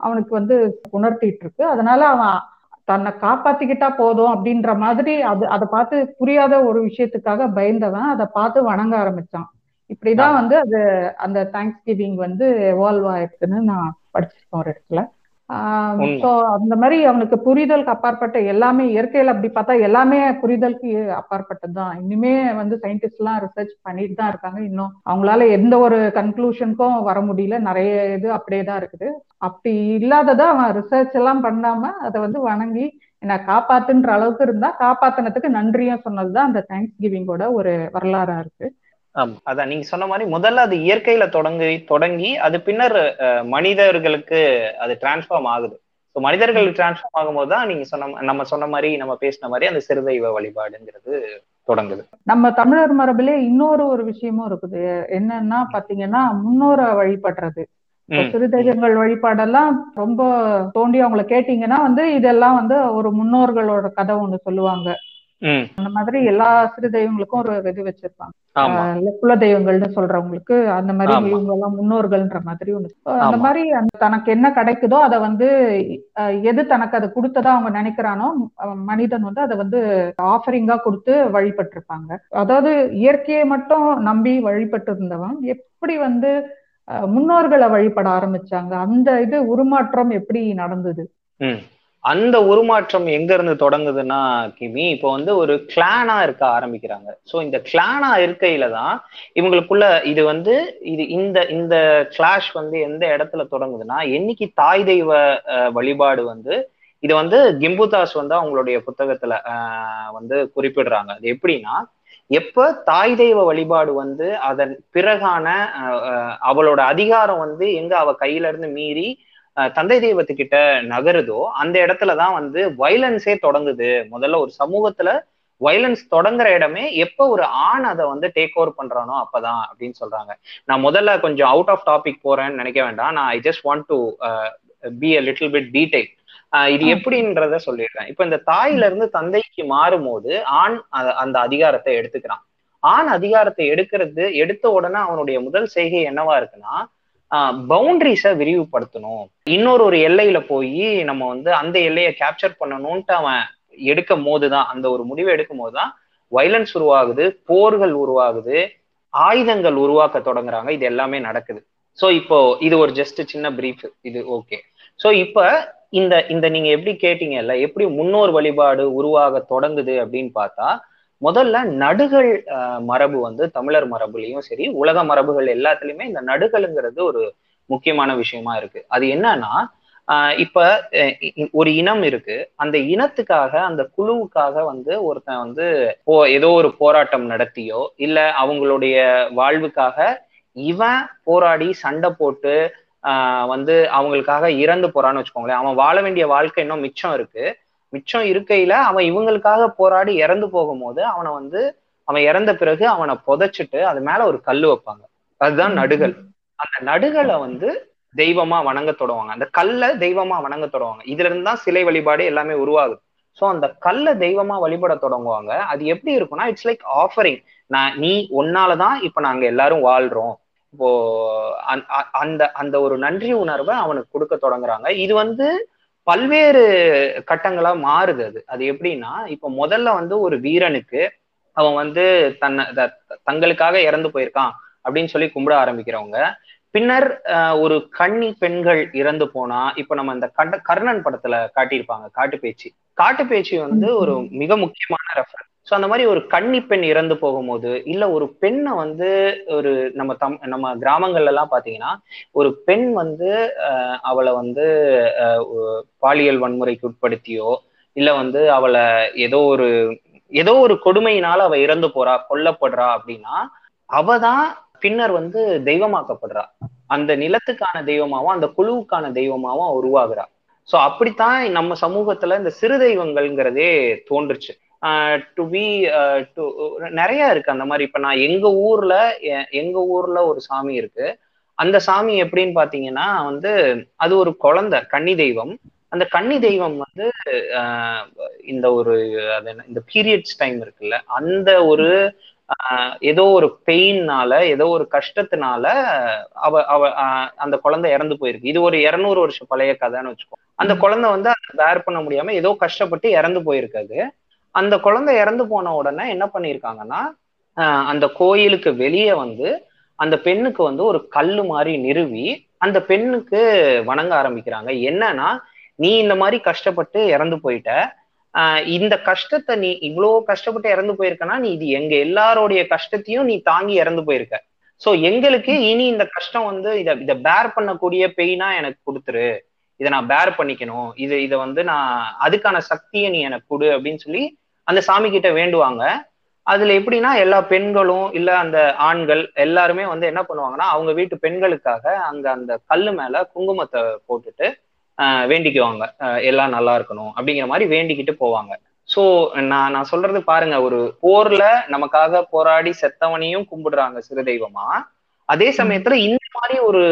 அவனுக்கு வந்து உணர்த்திட்டு இருக்கு. அதனால அவன் தன்னை காப்பாத்திக்கிட்டா போதும் அப்படின்ற மாதிரி அது அதை பார்த்து புரியாத ஒரு விஷயத்துக்காக பயந்தவன். அதை பார்த்து வணங்க ஆரம்பிச்சான். இப்படிதான் வந்து அது அந்த தேங்க்ஸ் கிவிங் வந்து எவால்வ் ஆயிருக்குன்னு நான் படிச்சிருக்கேன் ஒரு இடத்துல. ஸோ அந்த மாதிரி அவனுக்கு புரிதலுக்கு அப்பாற்பட்ட எல்லாமே இயற்கையில அப்படி பார்த்தா எல்லாமே புரிதலுக்கு அப்பாற்பட்டது தான் இனிமே வந்து சயின்டிஸ்ட் எல்லாம் ரிசர்ச் பண்ணிட்டு தான் இருக்காங்க. இன்னும் அவங்களால எந்த ஒரு கன்க்ளூஷனுக்கும் வர முடியல. நிறைய இது அப்படியே தான் இருக்குது. அப்படி இல்லாததா அவன் ரிசர்ச் எல்லாம் பண்ணாம அதை வந்து வணங்கி என்ன காப்பாத்துன்ற அளவுக்கு இருந்தா காப்பாத்தினதுக்கு நன்றியும் சொன்னதுதான் அந்த தேங்க்ஸ் கிவிங்கோட ஒரு வரலாறா இருக்கு. ஆமா. அதான் நீங்க சொன்ன மாதிரி முதல்ல அது இயற்கையில தொடங்கி தொடங்கி அது பின்னர் மனிதர்களுக்கு அது டிரான்ஸ்ஃபார்ம் ஆகுது. ஸோ மனிதர்களுக்கு டிரான்ஸ்ஃபார்ம் ஆகும்போது தான் நீங்க சொன்ன நம்ம சொன்ன மாதிரி நம்ம பேசின மாதிரி அந்த சிறுதெய்வ வழிபாடுங்கிறது தொடங்குது. நம்ம தமிழர் மரபிலே இன்னொரு ஒரு விஷயமும் இருக்குது. என்னன்னா பாத்தீங்கன்னா முன்னோரை வழிபடுறது. சிறுதெய்வங்கள் வழிபாடெல்லாம் ரொம்ப தோண்டி அவங்கள கேட்டீங்கன்னா வந்து இதெல்லாம் வந்து ஒரு முன்னோர்களோட கதை ஒண்ணு சொல்லுவாங்க. அந்த மாதிரி எல்லா சிறு தெய்வங்களுக்கும் ஒரு இது வச்சிருப்பாங்க. குல தெய்வங்கள்னு சொல்றவங்களுக்கு அந்த மாதிரி. இவங்க எல்லாம் முன்னோர்கள்ன்ற மாதிரி ஒண்ணு. அந்த. மாதிரி தனக்கு என்ன கிடைக்குதோ அதை வந்து எது தனக்கு அதை கொடுத்ததா அவங்க நினைக்கிறானோ மனிதன் வந்து அதை வந்து ஆஃபரிங்கா கொடுத்து வழிபட்டு இருப்பாங்க அதாவது இயற்கையை மட்டும் நம்பி வழிபட்டு இருந்தவன் எப்படி வந்து முன்னோர்களை வழிபட ஆரம்பிச்சாங்க? அந்த இது உருமாற்றம் எப்படி நடந்தது? அந்த உருமாற்றம் எங்க இருந்து தொடங்குதுன்னா கிமி இப்போ வந்து ஒரு கிளானா இருக்க ஆரம்பிக்கிறாங்க. ஸோ இந்த கிளானா இருக்கையில தான் இவங்களுக்குள்ள இது வந்து இது இந்த இந்த கிளாஷ் வந்து எந்த இடத்துல தொடங்குதுன்னா என்னைக்கு தாய் தெய்வ வழிபாடு வந்து இது வந்து கிம்புதாஸ் வந்து அவங்களுடைய புத்தகத்துல வந்து குறிப்பிடுறாங்க. அது எப்படின்னா எப்ப தாய் தெய்வ வழிபாடு வந்து அதன் பிறகான அவளோட அதிகாரம் வந்து எங்க அவ கையில இருந்து மீறி தந்தை தெய்வத்துக்கிட்ட நகருதோ அந்த இடத்துலதான் வந்து வைலன்ஸே தொடங்குது. முதல்ல ஒரு சமூகத்துல வைலன்ஸ் தொடங்குற இடமே எப்ப ஒரு ஆண் அதை வந்து டேக் ஓவர் பண்றானோ அப்பதான் அப்படின்னு சொல்றாங்க. நான் முதல்ல கொஞ்சம் அவுட் ஆஃப் டாபிக் போறேன்னு நினைக்க வேண்டாம். நான் I just want to be a little bit detail இது எப்படின்றத சொல்லிடுறேன். இப்ப இந்த தாயில இருந்து தந்தைக்கு மாறும்போது ஆண் அந்த அதிகாரத்தை எடுத்துக்கிறான். ஆண் அதிகாரத்தை எடுக்கிறது எடுத்த உடனே அவனுடைய முதல் செய்கை என்னவா இருக்குன்னா பவுண்டரிஸை விரிவுபடுத்தணும். இன்னொரு ஒரு எல்லையில போய் நம்ம வந்து அந்த எல்லையை கேப்சர் பண்ணணும்ட்டு அவன் எடுக்கும் போதுதான் அந்த ஒரு முடிவை எடுக்கும் போதுதான் வைலன்ஸ் உருவாகுது போர்கள் உருவாகுது ஆயுதங்கள் உருவாக்க தொடங்குறாங்க. இது எல்லாமே நடக்குது. ஸோ இப்போ இது ஒரு ஜஸ்ட் சின்ன பிரீஃப் இது ஓகே ஸோ இப்போ இந்த இந்த நீங்க எப்படி கேட்டீங்கல்ல எப்படி முன்னோர் வழிபாடு உருவாக தொடங்குது அப்படின்னு பார்த்தா முதல்ல நடுகள் மரபு வந்து தமிழர் மரபுலையும் சரி உலக மரபுகள் எல்லாத்துலயுமே இந்த நடுகள்ங்கிறது ஒரு முக்கியமான விஷயமா இருக்கு. அது என்னன்னா இப்ப ஒரு இனம் இருக்கு. அந்த இனத்துக்காக அந்த குழுவுக்காக வந்து ஒருத்தன் வந்து போ ஏதோ ஒரு போராட்டம் நடத்தியோ இல்ல அவங்களுடைய வாழ்வுக்காக இவன் போராடி சண்டை போட்டு வந்து அவங்களுக்காக இறந்து போறான்னு வச்சுக்கோங்களேன். அவன் வாழ வேண்டிய வாழ்க்கை இன்னும் மிச்சம் இருக்கு. மிச்சம் இருக்கையில அவன் இவங்களுக்காக போராடி இறந்து போகும்போது அவனை வந்து அவன் இறந்த பிறகு அவனை புதைச்சிட்டு அது மேல ஒரு கல்லு வைப்பாங்க. அதுதான் நடுகள் அந்த நடுகளை வந்து தெய்வமா வணங்க தொடங்குவாங்க. அந்த கல்லை தெய்வமா வணங்க தொடங்குவாங்க. இதுல இருந்து தான் சிலை வழிபாடு எல்லாமே உருவாகுது. சோ அந்த கல்லை தெய்வமா வழிபட தொடங்குவாங்க. அது எப்படி இருக்கும்னா இட்ஸ் லைக் ஆஃபரிங் நான் நீ ஒன்னாலதான் இப்ப நாங்க எல்லாரும் வாழ்றோம். இப்போ அந்த அந்த ஒரு நன்றி உணர்வை அவனுக்கு கொடுக்க தொடங்குறாங்க. இது வந்து பல்வேறு கட்டங்களா மாறுது அது. அது எப்படின்னா இப்ப முதல்ல வந்து ஒரு வீரனுக்கு அவன் வந்து தன்னை தங்களுக்காக இறந்து போயிருக்கான் அப்படின்னு சொல்லி கும்பிட ஆரம்பிக்கிறவங்க. பின்னர் ஒரு கன்னி பெண்கள் இறந்து போனா இப்ப நம்ம இந்த கர்ணன் படத்துல காட்டியிருப்பாங்க காட்டு பேச்சு காட்டு பேச்சு வந்து ஒரு மிக முக்கியமான ரெஃபரன்ஸ் ஸோ அந்த மாதிரி ஒரு கன்னி பெண் இறந்து போகும்போது இல்லை ஒரு பெண்ணை வந்து ஒரு நம்ம தம் நம்ம கிராமங்கள்ல எல்லாம் ஒரு பெண் வந்து அவளை வந்து பாலியல் வன்முறைக்கு உட்படுத்தியோ இல்லை வந்து அவளை ஏதோ ஒரு ஏதோ ஒரு கொடுமையினால அவ இறந்து போறா கொல்லப்படுறா அப்படின்னா அவ தான் பின்னர் வந்து தெய்வமாக்கப்படுறா. அந்த நிலத்துக்கான தெய்வமாவும் அந்த குழுவுக்கான தெய்வமாவும் அவ உருவாகுறா. அப்படித்தான் நம்ம சமூகத்துல இந்த சிறு தெய்வங்கள்ங்கிறதே தோன்றுச்சு. டு பி டு நிறைய இருக்கு. அந்த மாதிரி இப்ப நான் எங்க ஊர்ல எங்க ஊர்ல ஒரு சாமி இருக்கு. அந்த சாமி எப்படின்னு பாத்தீங்கன்னா வந்து அது ஒரு குழந்தை கன்னி தெய்வம். அந்த கன்னி தெய்வம் வந்து இந்த ஒரு அது என்ன இந்த பீரியட்ஸ் டைம் இருக்குல்ல அந்த ஒரு ஏதோ ஒரு பெயின்னால ஏதோ ஒரு கஷ்டத்தினால அவ அவ அந்த குழந்தை இறந்து போயிருக்கு. இது ஒரு இருநூறு வருஷம் பழைய கதைன்னு வச்சுக்கோ. அந்த குழந்தை வந்து அதை பேர் பண்ண முடியாம ஏதோ கஷ்டப்பட்டு இறந்து போயிருக்காது அந்த குழந்தை இறந்து போன உடனே என்ன பண்ணியிருக்காங்கன்னா அந்த கோயிலுக்கு வெளியே வந்து அந்த பெண்ணுக்கு வந்து ஒரு கல்லு மாதிரி நிறுவி அந்த பெண்ணுக்கு வணங்க ஆரம்பிக்கிறாங்க. என்னன்னா நீ இந்த மாதிரி கஷ்டப்பட்டு இறந்து போயிட்ட. இந்த கஷ்டத்தை நீ இவ்வளோ கஷ்டப்பட்டு இறந்து போயிருக்கனா நீ இது எங்க எல்லாரோடைய கஷ்டத்தையும் நீ தாங்கி இறந்து போயிருக்க. சோ எங்களுக்கு இனி இந்த கஷ்டம் வந்து இதை இதை பேர் பண்ணக்கூடிய பெயினா எனக்கு கொடுத்துரு. இதை நான் பேர் பண்ணிக்கணும். இது இதை வந்து நான் அதுக்கான சக்தியை நீ எனக்கு கொடு அப்படின்னு சொல்லி அந்த சாமி கிட்ட வேண்டுவாங்க. அதுல எப்படின்னா எல்லா பெண்களும் இல்ல அந்த ஆண்கள் எல்லாருமே வந்து என்ன பண்ணுவாங்கன்னா அவங்க வீட்டு பெண்களுக்காக அங்க அந்த கல்லு மேல குங்குமத்தை போட்டுட்டு வேண்டிக்குவாங்க. எல்லாம் நல்லா இருக்கணும் அப்படிங்கிற மாதிரி வேண்டிக்கிட்டு போவாங்க. சோ நான் நான் சொல்றது பாருங்க. ஒரு போர்ல நமக்காக போராடி செத்தவனையும் கும்பிடுறாங்க சிறு தெய்வமா. அதே சமயத்துல இந்த மாதிரி ஒரு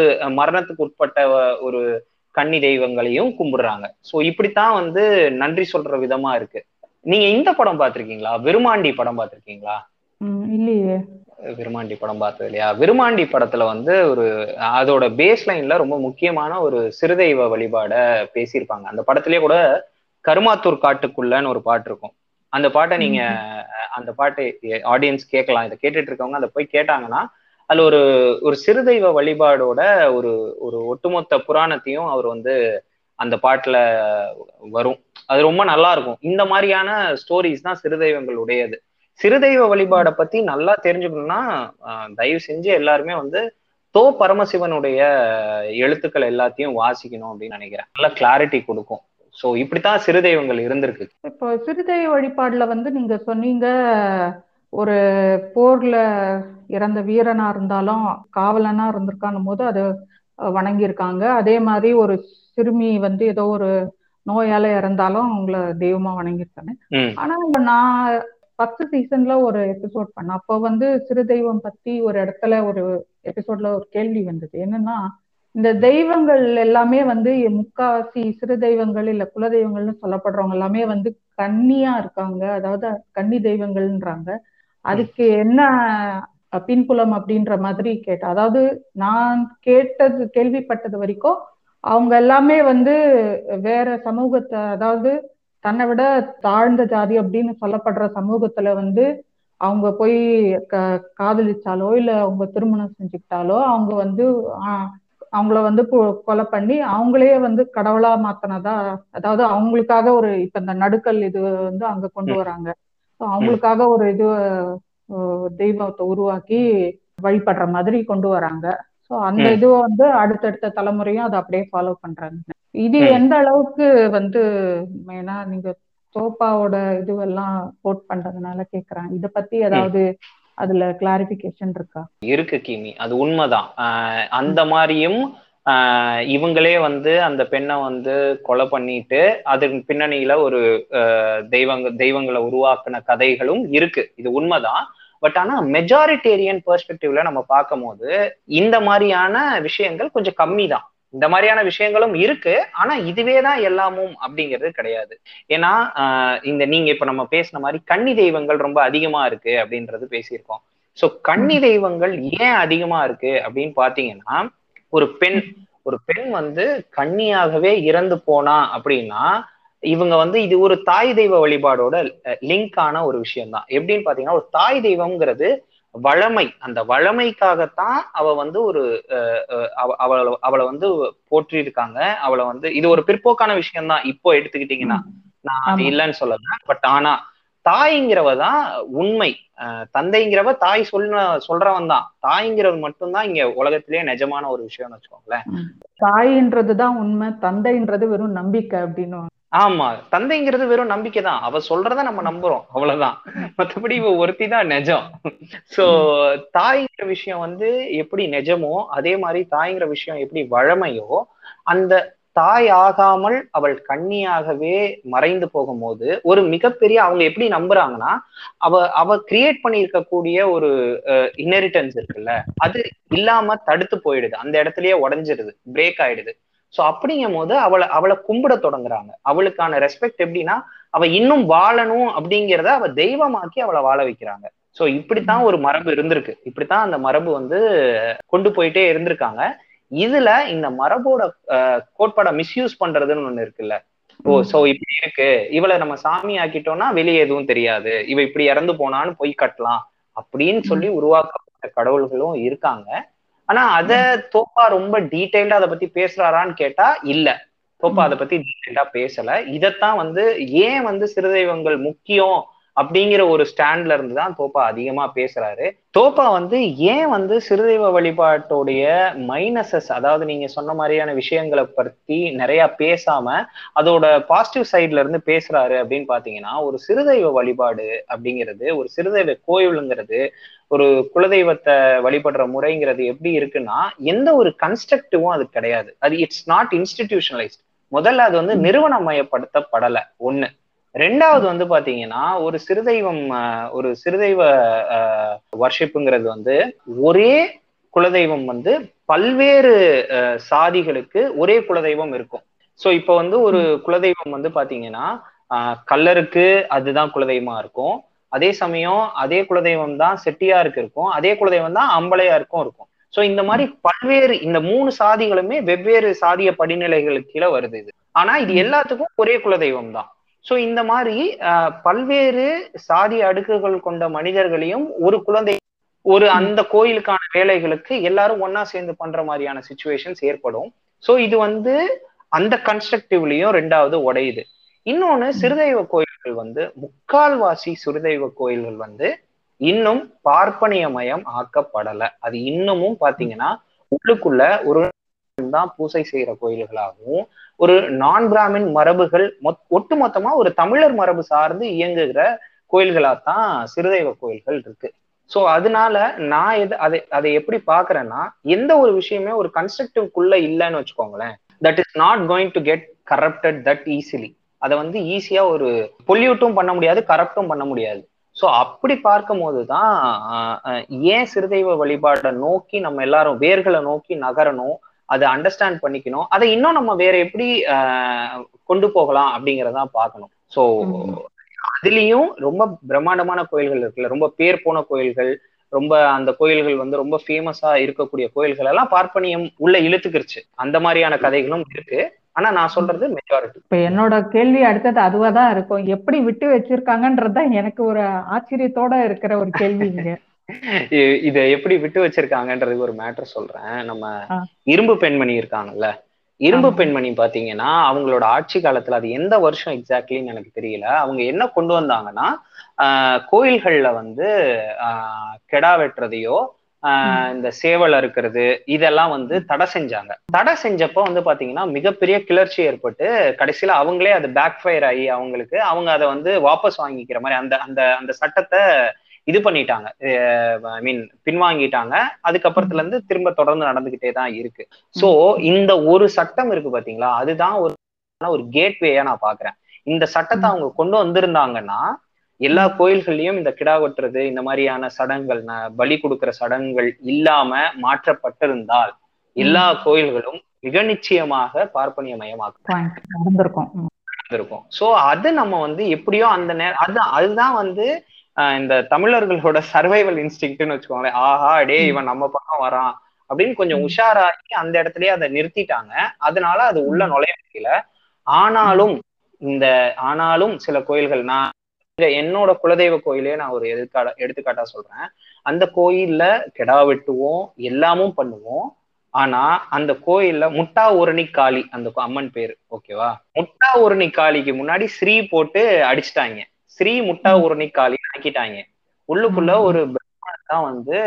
மரணத்துக்கு உட்பட்ட ஒரு கன்னி தெய்வங்களையும் கும்பிடுறாங்க. சோ இப்படித்தான் வந்து நன்றி சொல்ற விதமா இருக்கு. நீங்க இந்த படம் பார்த்திருக்கீங்களா? விருமாண்டி படம் பார்த்திருக்கீங்களா? ம், இல்லையே. விருமாண்டி படம் பார்த்தது இல்லையா? விருமாண்டி படத்துல வந்து ஒரு அதோட பேஸ் லைன்ல ரொம்ப முக்கியமான ஒரு சிறுதெய்வ வழிபாட பேசியிருப்பாங்க. அந்த படத்திலேயே கூட கருமாத்தூர் காட்டுக்குள்ளன்னு ஒரு பாட்டு இருக்கும். அந்த பாட்டை நீங்க அந்த பாட்டு ஆடியன்ஸ் கேட்கலாம். இதை கேட்டுட்டு இருக்கவங்க அதை போய் கேட்டாங்கன்னா அதுல ஒரு ஒரு சிறுதெய்வ வழிபாடோட ஒரு ஒரு ஒட்டுமொத்த புராணத்தையும் அவர் வந்து அந்த பாட்டுல வரும். அது ரொம்ப நல்லா இருக்கும். இந்த மாதிரியான ஸ்டோரிஸ் தான் சிறுதெய்வங்களுடையது சிறுதெய்வ வழிபாடை பத்தி நல்லா தெரிஞ்சுக்கணும்னா தயவு செஞ்சு எல்லாருமே வந்து தோ பரமசிவனுடைய எழுத்துக்கள் எல்லாத்தையும் வாசிக்கணும் அப்படின்னு நினைக்கிறேன். நல்லா கிளாரிட்டி கொடுக்கும். சோ இப்படித்தான் சிறுதெய்வங்கள் இருந்திருக்கு. இப்போ சிறுதெய்வ வழிபாடுல வந்து நீங்க சொன்னீங்க ஒரு போர்ல இறந்த வீரனா இருந்தாலும் காவலனா இருந்திருக்கானும் போது அது வணங்கியிருக்காங்க. அதே மாதிரி ஒரு சிறுமி வந்து ஏதோ ஒரு நோயால இறந்தாலும் அவங்கள தெய்வமா வணங்கியிருக்காங்க. ஆனா நான் ஃபர்ஸ்ட் சீசன்ல ஒரு எபிசோட் பண்ணேன். அப்போ வந்து சிறு தெய்வம் பத்தி ஒரு இடத்துல ஒரு எபிசோட்ல ஒரு கேள்வி வந்தது. என்னன்னா இந்த தெய்வங்கள் எல்லாமே வந்து முக்காவாசி சிறு தெய்வங்கள் இல்ல குல தெய்வங்கள்னு சொல்லப்படுறவங்க எல்லாமே வந்து கன்னியா இருக்காங்க. அதாவது கன்னி தெய்வங்கள்ன்றாங்க. அதுக்கு என்ன பின்புலம் அப்படின்ற மாதிரி கேட்டேன் அதாவது நான் கேட்டது கேள்விப்பட்டது வரைக்கும் அவங்க எல்லாமே வந்து வேற சமூகத்தை அதாவது தன்னை விட தாழ்ந்த ஜாதி அப்படின்னு சொல்லப்படுற சமூகத்துல வந்து அவங்க போய் க காதலிச்சாலோ இல்ல அவங்க திருமணம் செஞ்சுக்கிட்டாலோ அவங்க வந்து ஆஹ், அவங்கள வந்து கொலை பண்ணி அவங்களையே வந்து கடவுளா மாத்தினதா அதாவது அவங்களுக்காக ஒரு இப்ப இந்த நடுக்கல் இது வந்து அங்க கொண்டு. வராங்க அவங்களுக்காக ஒரு இது தெய்வத்தை உருவாக்கி வழிபடுற மாதிரி கொண்டு வராங்க. ஸோ அந்த. இது வந்து அடுத்தடுத்த தலைமுறையும் அதை அப்படியே ஃபாலோ பண்றாங்க. இது. எந்த அளவுக்கு வந்து ஏன்னா நீங்க சோப்பாவோட இதுவெல்லாம் கோட் பண்றதுனால கேக்குறேன். இத பத்தி ஏதாவது அதுல கிளாரிபிகேஷன் இருக்கா? இருக்கு கிமி. அது உண்மைதான். அந்த மாதிரியும் இவங்களே வந்து அந்த பெண்ணை வந்து கொலை பண்ணிட்டு அதன் பின்னணியில ஒரு தெய்வங்க தெய்வங்களை உருவாக்குன கதைகளும் இருக்கு. இது உண்மைதான். பட் ஆனா மெஜாரிட்டேரியன் பெர்ஸ்பெக்டிவ்ல நம்ம பார்க்கும்போது இந்த மாதிரியான விஷயங்கள் கொஞ்சம் கம்மி தான் இந்த மாதிரியான விஷயங்களும் இருக்கு. ஆனா இதுவே தான் எல்லாமும் அப்படிங்கிறது கிடையாது. ஏன்னா இந்த நீங்க இப்ப நம்ம பேசின மாதிரி கன்னி தெய்வங்கள் ரொம்ப அதிகமா இருக்கு அப்படின்றது பேசியிருக்கோம். சோ கன்னி தெய்வங்கள் ஏன் அதிகமா இருக்கு அப்படின்னு பாத்தீங்கன்னா ஒரு பெண் ஒரு பெண் வந்து கன்னியாகவே இறந்து போனா அப்படின்னா இவங்க வந்து இது ஒரு தாய் தெய்வ வழிபாடோட லிங்க் ஆன ஒரு விஷயம் தான் எப்படின்னு பாத்தீங்கன்னா ஒரு தாய் தெய்வம்ங்கிறது வளமை. அந்த வளமைக்காகத்தான் அவ வந்து ஒரு அவளை அவளை வந்து போற்றி இருக்காங்க அவளை வந்து இது ஒரு பிற்போக்கான விஷயம் தான் இப்போ எடுத்துக்கிட்டீங்கன்னா நான். இல்லைன்னு சொல்லல. பட் ஆனா தாய்ங்கிறவ தான் உண்மை தந்தைங்கிறவ தாய் சொல்ல சொல்றவன் தான் தாய்ங்கிறது மட்டும்தான் இங்க உலகத்திலேயே நிஜமான ஒரு விஷயம்னு வச்சுக்கோங்களேன். தாயின்றதுதான் உண்மை தந்தைன்றது வெறும் நம்பிக்கை அப்படின்னு ஆமா தந்தைங்கிறது வெறும் நம்பிக்கை தான் அவ சொல்றத நம்ம நம்புறோம் அவ்வளவுதான். மத்தபடி இவ ஒருத்தி தான் நிஜம். சோ தாய்ங்கிற விஷயம் வந்து எப்படி நிஜமோ அதே மாதிரி தாய்ங்கிற விஷயம் எப்படி வழமையோ அந்த தாய் ஆகாமல் அவள் கண்ணியாகவே மறைந்து போகும்போது ஒரு மிகப்பெரிய அவங்க எப்படி நம்புறாங்கன்னா அவ அவ கிரியேட் பண்ணியிருக்கக்கூடிய ஒரு இன்னெரிட்டன்ஸ் இருக்குல்ல அது இல்லாம தடுத்து போயிடுது. அந்த இடத்துலயே உடஞ்சிருது பிரேக் ஆயிடுது. சோ அப்படிங்கும் போது அவளை அவளை கும்பிட தொடங்குறாங்க. அவளுக்கான ரெஸ்பெக்ட் எப்படின்னா அவ இன்னும் வாழணும் அப்படிங்கிறத அவ தெய்வமாக்கி அவளை வாழ வைக்கிறாங்க. சோ இப்படித்தான் ஒரு மரபு இருந்திருக்கு. இப்படித்தான் அந்த மரபு வந்து கொண்டு போயிட்டே இருந்திருக்காங்க. இதுல இந்த மரபோட கோட்பாடை மிஸ்யூஸ் பண்றதுன்னு ஒண்ணு இருக்குல்ல. ஓ சோ இப்படி இருக்கு. இவளை நம்ம சாமி ஆக்கிட்டோம்னா வெளியே எதுவும் தெரியாது. இவ இப்படி இறந்து போனான்னு பொய் கட்டலாம். அப்படின்னு சொல்லி உருவாக்கப்பட்ட கடவுள்களும் இருக்காங்க. ஆனா அத தோப்பா ரொம்ப டீட்டெயில்டா அதை பத்தி பேசுறாரான்னு கேட்டா இல்ல. தோப்பா அதை பத்தி டீட்டெயில்டா பேசல. இதத்தான் வந்து ஏன் வந்து சிறு தெய்வங்கள் முக்கியம் அப்படிங்கிற ஒரு ஸ்டாண்ட்ல இருந்து தான் தோப்பா அதிகமா பேசுறாரு. தோப்பா வந்து ஏன் வந்து சிறுதெய்வ வழிபாட்டுடைய மைனசஸ் அதாவது நீங்க சொன்ன மாதிரியான விஷயங்களை பத்தி நிறைய பேசாம அதோட பாசிட்டிவ் சைட்ல இருந்து பேசுறாரு அப்படின்னு பாத்தீங்கன்னா ஒரு சிறுதெய்வ வழிபாடு அப்படிங்கிறது ஒரு சிறுதெய்வ கோயிலுங்கிறது ஒரு குலதெய்வத்தை வழிபடுற முறைங்கிறது எப்படி இருக்குன்னா எந்த ஒரு கன்ஸ்ட்ரக்டிவும் அது கிடையாது. அது இட்ஸ் நாட் இன்ஸ்டிடியூஷனலைஸ்ட் முதல்ல அது வந்து நிறுவனமயப்படுத்தப்படல. ஒண்ணு. ரெண்டாவது வந்து பாத்தீங்கன்னா ஒரு சிறுதெய்வம் ஒரு சிறுதெய்வ வர்ஷிப்புங்கிறது வந்து ஒரே குலதெய்வம் வந்து பல்வேறு சாதிகளுக்கு ஒரே குலதெய்வம் இருக்கும். சோ இப்ப வந்து ஒரு குலதெய்வம் வந்து பாத்தீங்கன்னா கல்லருக்கு அதுதான் குலதெய்வமா இருக்கும். அதே சமயம் அதே குலதெய்வம் தான் செட்டியாருக்கு இருக்கும். அதே குலதெய்வம் தான் அம்பளையாருக்கும் இருக்கும். சோ இந்த மாதிரி பல்வேறு இந்த மூணு சாதிகளுமே வெவ்வேறு சாதிய படிநிலைகளுக்கு கீழே வருது இது. ஆனா இது எல்லாத்துக்கும் ஒரே குலதெய்வம் தான். சோ இந்த மாதிரி பல்வேறு சாதி அடுக்குகள் கொண்ட மனிதர்களையும் ஒரு குழந்தை ஒரு அந்த கோயிலுக்கான வேலைகளுக்கு எல்லாரும் ஒன்னா சேர்ந்து பண்ற மாதிரியான சுச்சுவேஷன்ஸ் ஏற்படும். சோ இது வந்து அந்த கன்ஸ்ட்ரக்டிவ்லயும் ரெண்டாவது உடையுது. இன்னொன்னு சிறுதெய்வ கோயில்கள் வந்து முக்கால்வாசி சிறுதெய்வ கோயில்கள் வந்து இன்னும் பார்ப்பனியமயம் ஆக்கப்படல. அது இன்னமும் பாத்தீங்கன்னா உள்ளுக்குள்ள ஒரு தான் பூசை செய்யற கோயில்களாகவும் ஒரு நான் பிராமின் மரபுகள் ஒட்டு மொத்தமா ஒரு தமிழர் மரபு சார்ந்து இயங்குகிற கோயில்களாத்தான் சிறுதெய்வ கோயில்கள் இருக்கு. ஸோ அதனால நான் எது அதை அதை எப்படி பாக்குறேன்னா எந்த ஒரு விஷயமே ஒரு கன்ஸ்ட்ரக்டிவ்குள்ள இல்லைன்னு வச்சுக்கோங்களேன். That is not going to get corrupted that easily அதை வந்து ஈஸியா ஒரு பொல்யூட்டும் பண்ண முடியாது கரப்டும் பண்ண முடியாது. ஸோ அப்படி பார்க்கும் போதுதான் ஏன் சிறுதெய்வ வழிபாடை நோக்கி நம்ம எல்லாரும் வேர்களை நோக்கி நகரணும் அதை அண்டர்ஸ்டாண்ட் பண்ணிக்கணும். அதை இன்னும் நம்ம வேற எப்படி கொண்டு போகலாம் அப்படிங்கறதா பார்க்கணும். ஸோ அதுலயும் ரொம்ப பிரம்மாண்டமான கோயில்கள் இருக்குல்ல. ரொம்ப பேர் போன கோயில்கள் ரொம்ப அந்த கோயில்கள் வந்து ரொம்ப ஃபேமஸா இருக்கக்கூடிய கோயில்கள் எல்லாம் பார்ப்பனியம் உள்ள இழுத்துக்கிருச்சு. அந்த மாதிரியான கதைகளும் இருக்கு. ஆனா நான் சொல்றது மெஜாரிட்டி இப்ப என்னோட கேள்வி அடுத்தது அதுவா தான் இருக்கும். எப்படி விட்டு வச்சிருக்காங்கன்றதுதான் எனக்கு ஒரு ஆச்சரியத்தோட இருக்கிற ஒரு கேள்வி இங்க. இத எப்படி விட்டு வச்சிருக்காங்கன்றதுக்கு ஒரு மேட்டர் சொல்றேன். நம்ம இரும்பு பெண்மணி இருக்காங்கல்ல இரும்பு பெண்மணி பாத்தீங்கன்னா அவங்களோட ஆட்சி காலத்துல அது எந்த வருஷம் எக்ஸாக்ட்லின்னு எனக்கு தெரியல. அவங்க என்ன கொண்டு வந்தாங்கன்னா கோயில்கள்ல வந்து கெடா வெட்டுறதையோ இந்த சேவல் அறுக்கிறது இதெல்லாம் வந்து தடை செஞ்சாங்க. தடை செஞ்சப்போ வந்து பாத்தீங்கன்னா மிகப்பெரிய கிளர்ச்சி ஏற்பட்டு கடைசியில அவங்களே அது பேக் ஃபயர் ஆகி அவங்களுக்கு அவங்க அதை வந்து வாபஸ் வாங்கிக்கிற மாதிரி அந்த அந்த அந்த சட்டத்தை இது பண்ணிட்டாங்க. ஐ மீன் பின்வாங்கிட்டாங்க. அதுக்கப்புறத்துல இருந்து திரும்ப தொடர்ந்து நடந்துகிட்டே தான் இருக்கு. சோ இந்த ஒரு சட்டம் இருக்கு பாத்தீங்களா? அதுதான் ஒரு ஒரு கேட்வேயா நான் பாக்குறேன். இந்த சட்டத்தை அவங்க கொண்டு வந்திருந்தாங்கன்னா எல்லா கோயில்கள்லயும் இந்த கிடா வெட்டுறது இந்த மாதிரியான சடங்குகள் பலி கொடுக்கிற சடங்குகள் இல்லாம மாற்றப்பட்டிருந்தால் எல்லா கோயில்களும் மிக நிச்சயமாக பார்ப்பனியமயமாக்கும். நடந்திருக்கும். சோ அது நம்ம வந்து எப்படியோ அந்த நேரம் அது அதுதான் வந்து இந்த தமிழர்களோட சர்வைவல் இன்ஸ்டிங்க்ட்னு வச்சுக்கோங்களேன். ஆஹா டே இவன் நம்ம பக்கம் வரான். அப்படின்னு கொஞ்சம் உஷாராகி அந்த இடத்துலயே அதை நிறுத்திட்டாங்க. அதனால அது உள்ள நுழைய முடியல ஆனாலும் இந்த ஆனாலும் சில கோயில்கள் நான் என்னோட குலதெய்வ கோயிலே நான் ஒரு எடுத்துக்காட்டா எடுத்துக்காட்டா சொல்றேன். அந்த கோயில்ல கெடா வெட்டுவோம் எல்லாமும் பண்ணுவோம். ஆனா அந்த கோயில்ல முட்டா ஊரணி காளி அந்த அம்மன் பேரு ஓகேவா? முட்டா ஊரணி காளிக்கு முன்னாடி ஸ்ரீ போட்டு அடிச்சிட்டாங்க. ஸ்ரீ முட்டா உருணிக்காளி ஆக்கிட்டாங்க உள்ளுக்குள்ள. ஒரு பிரம்மன் தான் வந்து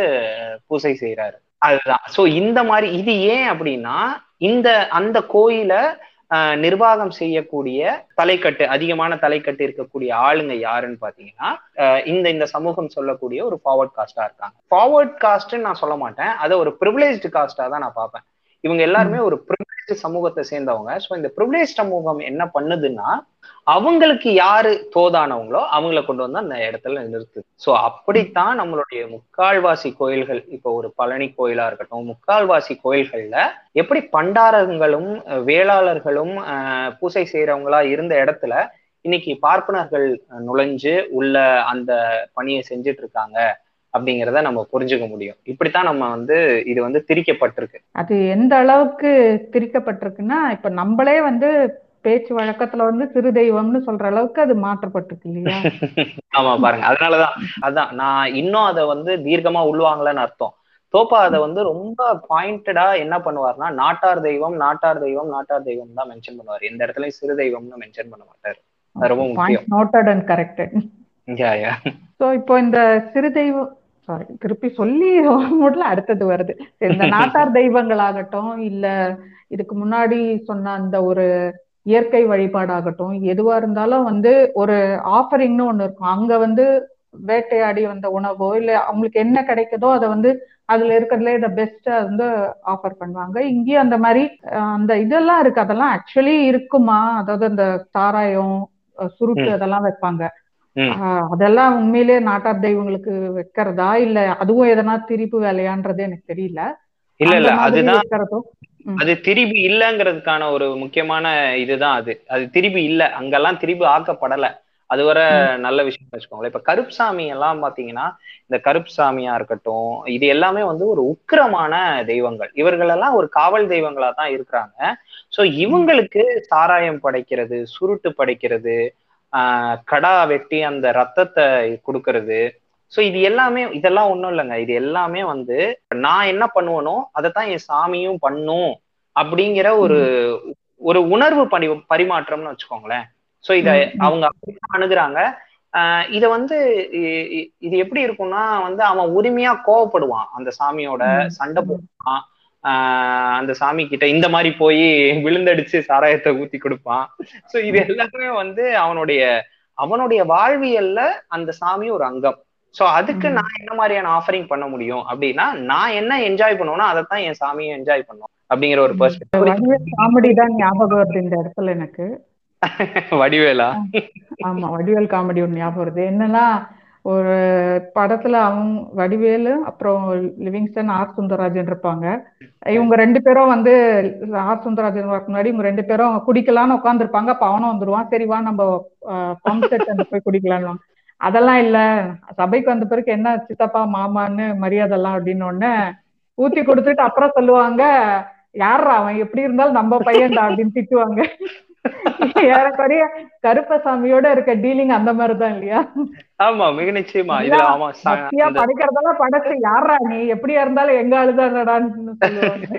பூசை செய்யறாரு அதுதான். சோ இந்த மாதிரி இது ஏன் அப்படின்னா இந்த அந்த கோயில நிர்வாகம் செய்யக்கூடிய தலைக்கட்டு அதிகமான தலைக்கட்டு இருக்கக்கூடிய ஆளுங்க யாருன்னு பாத்தீங்கன்னா இந்த இந்த சமூகம் சொல்லக்கூடிய ஒரு ஃபார்வர்ட் காஸ்டா இருக்காங்க. ஃபார்வர்ட் காஸ்ட்னு நான் சொல்ல மாட்டேன். அதை ஒரு ப்ரிவிலேஜ்டு காஸ்டா தான் நான் பார்ப்பேன். இவங்க எல்லாருமே ஒரு ப்ரிவிலேஜ் சமூகத்தை சேர்ந்தவங்க. ஸோ இந்த ப்ரிவிலேஜ் சமூகம் என்ன பண்ணுதுன்னா அவங்களுக்கு யாரு தோதானவங்களோ அவங்கள கொண்டு வந்து அந்த இடத்துல நிறுத்துது ஸோ அப்படித்தான் நம்மளுடைய முக்கால்வாசி கோயில்கள் இப்போ ஒரு பழனி கோயிலா இருக்கட்டும் முக்கால்வாசி கோயில்கள்ல எப்படி பண்டாரங்களும் வேளாளர்களும் அஹ், பூசை செய்யறவங்களா இருந்த இடத்துல இன்னைக்கு பார்ப்பனர்கள் நுழைஞ்சு உள்ள அந்த பணியை செஞ்சுட்டு இருக்காங்க அப்படிங்கிறத நம்ம புரிஞ்சுக்க முடியும். இப்படித்தான் நம்ம வந்து இது வந்து திரிக்கப்பட்டிருக்கு. அது எந்த அளவுக்கு திரிக்கப்பட்டிருக்குன்னா இப்ப நம்மளே வந்து பேச்சு வழக்கத்துல வந்து சிறு தெய்வம்னு சொல்ற அளவுக்கு அது மாற்றப்பட்டிருக்கு இல்லையா? ஆமா பாருங்க. அதனாலதான் அதான் நான் இன்னும் அதை வந்து தீர்க்கமா உள்வாங்கலன்னு அர்த்தம். தோப்பா அதை வந்து ரொம்ப பாயிண்டடா என்ன பண்ணுவார்னா நாட்டார் தெய்வம் நாட்டார் தெய்வம் நாட்டார் தெய்வம் தான் மென்ஷன் பண்ணுவார். எந்த இடத்துலயும் சிறு தெய்வம்னு மென்ஷன் பண்ண மாட்டாரு. அது ரொம்ப முக்கியம். Noted and corrected yeah yeah so இப்போ இந்த சிறு தெய்வம் சாரி திருப்பி சொல்லி மூடல அடுத்தது வருது. இந்த நாட்டார் தெய்வங்களாகட்டும் இல்ல இதுக்கு முன்னாடி சொன்ன அந்த ஒரு இயற்கை வழிபாடாகட்டும் எதுவா இருந்தாலும் வந்து ஒரு ஆஃபரிங்னு ஒண்ணு இருக்கும். அங்க வந்து வேட்டையாடி வந்த உணவோ இல்ல அவங்களுக்கு என்ன கிடைக்குதோ அதை வந்து அதுல இருக்கிறதுலே த பெஸ்ட் வந்து ஆஃபர் பண்ணுவாங்க. இங்கேயும் அந்த மாதிரி அந்த இதெல்லாம் இருக்கு. அதெல்லாம் ஆக்சுவலி இருக்குமா? அதாவது அந்த சாராயம் அஹ், சுருட்டு. அதெல்லாம் வைப்பாங்க. அதெல்லாம் உண்மையிலே நாட்டார் தெய்வங்களுக்கு வைக்கிறதா? இல்ல அதுவும் எதனா திரிப்பு வேலையான்றது எனக்கு தெரியல. இல்ல இல்ல. அதுதான். அது திரிபு இல்லைங்கிறதுக்கான ஒரு முக்கியமான இதுதான் அது. அது திரிபு இல்ல. அங்கெல்லாம் திரிபு ஆக்கப்படல. அது வர நல்ல விஷயம் வச்சுக்கோங்களேன். இப்ப கருப்சாமி எல்லாம் பாத்தீங்கன்னா இந்த கருப்சாமியா இருக்கட்டும் இது எல்லாமே வந்து ஒரு உக்கிரமான தெய்வங்கள். இவர்கள் எல்லாம் ஒரு காவல் தெய்வங்களா தான் இருக்கிறாங்க. சோ இவங்களுக்கு சாராயம் படைக்கிறது சுருட்டு படைக்கிறது ஆஹ் கடா வெட்டி அந்த ரத்தத்தை கொடுக்கறது சோ இது எல்லாமே இதெல்லாம் ஒண்ணும் இல்லைங்க. இது எல்லாமே வந்து நான் என்ன பண்ணுவேனோ அதைத்தான் என் சாமியும் பண்ணும் அப்படிங்கிற ஒரு ஒரு உணர்வு பரி பரிமாற்றம்னு வச்சுக்கோங்களேன். சோ இத. அவங்க அணுகுறாங்க. ஆஹ் இத வந்து இது எப்படி இருக்கும்னா வந்து அவன் உரிமையா கோவப்படுவான். அந்த சாமியோட சண்டை. போடுவான் ஆஹ் அந்த சாமி கிட்ட இந்த மாதிரி போய் விழுந்தடிச்சு சாராயத்தை ஊத்தி கொடுப்பான். சோ இது எல்லாமே வந்து அவனுடைய அவனுடைய வாழ்வியல்ல அந்த சாமி ஒரு அங்கம். சோ அதுக்கு. நான் என்ன மாதிரியான ஆஃபரிங் பண்ண முடியும்? அப்படின்னா நான் என்ன என்ஜாய் பண்ணுவேனோ அதைத்தான் என் சாமியை என்ஜாய் பண்ணும். அப்படிங்கிற ஒரு பெர்ஸ்பெக்டிவ் காமெடி தான் ஞாபகம் வருது இந்த இடத்துல எனக்கு. வடிவேலா? ஆமா வடிவேல் காமெடி ஒன்று ஞாபகம் வருது. என்னன்னா ஒரு படத்துல அவங்க வடிவேலு அப்புறம் லிவிங்ஸ்டன் ஆர் சுந்தரராஜன் இருப்பாங்க. இவங்க ரெண்டு பேரும் வந்து ஆர் சுந்தரராஜன் வரக்கு முன்னாடி இவங்க ரெண்டு பேரும் குடிக்கலாம்னு உட்காந்துருப்பாங்க அப்ப அவனும் வந்துருவான். சரி வா நம்ம பம்ப் செட் போய் குடிக்கலாம்னு. அதெல்லாம் இல்ல. சபைக்கு வந்த பிறகு என்ன சித்தப்பா மாமான்னு மரியாதை எல்லாம் அப்படின்னு உடனே ஊத்தி கொடுத்துட்டு அப்புறம் சொல்லுவாங்க யாரா அவன் எப்படி இருந்தாலும் நம்ம பையன்டா அப்படின்னு திட்டுவாங்க. ஏறக்குறைய கருப்பசாமியோட இருக்க டீலிங் அந்த மாதிரிதான் இல்லையா? ஆமா மிக நிச்சயமா. இதுல ஆமா படைக்கிறதெல்லாம் படைச்சு யாரா நீ? எப்படியா இருந்தாலும் எங்க சொல்லுவாங்க.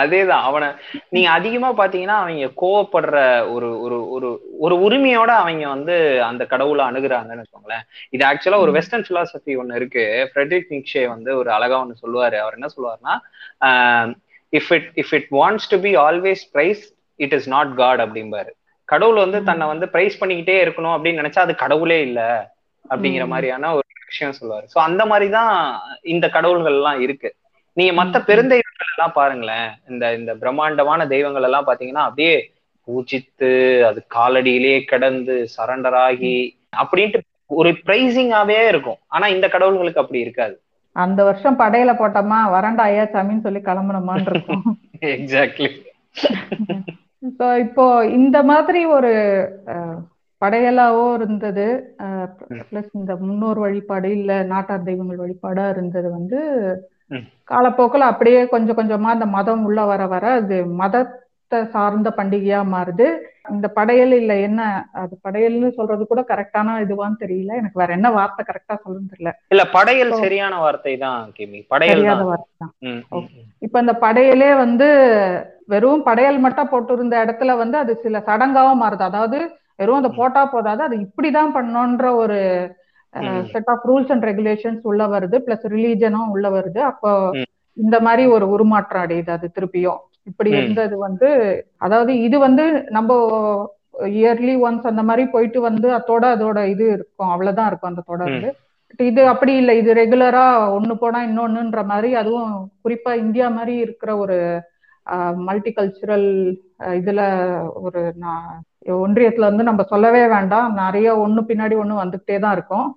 அதேதான். அவனை நீங்க அதிகமா பாத்தீங்கன்னா அவங்க கோவப்படுற ஒரு ஒரு ஒரு ஒரு உரிமையோட அவங்க வந்து அந்த கடவுளை அணுகுறாங்கன்னு வச்சுக்கோங்களேன். இது ஆக்சுவலா ஒரு. வெஸ்டர்ன் பிலாசபி ஒண்ணு இருக்கு. ஃப்ரெட்ரிக் நிக்ஷே வந்து ஒரு அழகா ஒண்ணு சொல்லுவாரு. அவர் என்ன சொல்லுவாருன்னா if it if it wants to be always praise it is not God அப்படிம்பாரு. கடவுள் வந்து. தன்னை வந்து பிரைஸ் பண்ணிக்கிட்டே இருக்கணும் அப்படின்னு நினைச்சா அது கடவுளே இல்ல அப்படிங்கிற. மாதிரியான ஒரு விஷயம் சொல்லுவாரு. சோ அந்த மாதிரிதான் இந்த கடவுள்கள் எல்லாம் இருக்கு. நீங்க மத்த. பெருந்தெய்வங்கள் எல்லாம் பாருங்களேன். இந்த இந்த பிரம்மாண்டமான தெய்வங்கள் எல்லாம் பாத்தீங்கன்னா அப்படியே பூஜித்து அது காலடியிலேயே கிடந்து சரண்டர் ஆகி அப்படின்ட்டு ஒரு பிரைசிங்காவே இருக்கும். ஆனா இந்த கடவுள்களுக்கு அப்படி இருக்காது. அந்த வருஷம் படையில போட்டோமா வரண்டா ஐயா சாமின்னு சொல்லி கிளம்பணுமான்னு இருக்கும். எக்ஸாக்ட்லி ஸோ இப்போ இந்த மாதிரி ஒரு படையலாவோ இருந்தது. பிளஸ் இந்த முன்னோர் வழிபாடு இல்ல நாட்டார் தெய்வங்கள் வழிபாடா இருந்தது வந்து. காலப்போக்கில் அப்படியே கொஞ்சம் கொஞ்சமா அந்த மதம் உள்ள வர வர அது மதத்தை சார்ந்த பண்டிகையா மாறுது. இந்த படையல் இல்ல என்ன அது படையல்னு சொல்றது கூட கரெக்டான இதுவான்னு தெரியல. எனக்கு வேற என்ன வார்த்தை கரெக்டா சொல்லணும்னு தெரியல. இல்ல படையல் சரியான வார்த்தை தான் கிமி. படையல் தெரியாத தான் வார்த்தை தான். இப்ப இந்த படையலே வந்து வெறும் படையல் மட்டும் போட்டிருந்த இடத்துல வந்து அது சில சடங்காவும் மாறுது. அதாவது வெறும் அதை போட்டா போதாது அது இப்படிதான் பண்ணணுன்ற ஒரு set of rules and regulations உள்ள வருது பிளஸ் ரிலீஜனும் உள்ள வருது. அப்போ இந்த மாதிரி ஒரு உருமாற்றம் அடையுது அது திருப்பியும். இப்படி இருந்தது வந்து அதாவது இது வந்து நம்ம இயர்லி ஒன்ஸ் அந்த மாதிரி போயிட்டு வந்து அதோட அதோட இது இருக்கும். அவ்வளவுதான் இருக்கும் அந்த தொடர்ந்து இது அப்படி இல்லை. இது ரெகுலரா ஒண்ணு போனா இன்னொன்னுன்ற மாதிரி அதுவும் குறிப்பா இந்தியா மாதிரி இருக்கிற ஒரு மல்டி கல்ச்சுரல் இதுல ஒரு ஒன்றியத்துல வந்து நம்ம சொல்லவே வேண்டாம். நிறைய ஒண்ணு பின்னாடி ஒண்ணு வந்துகிட்டே தான் இருக்கும்.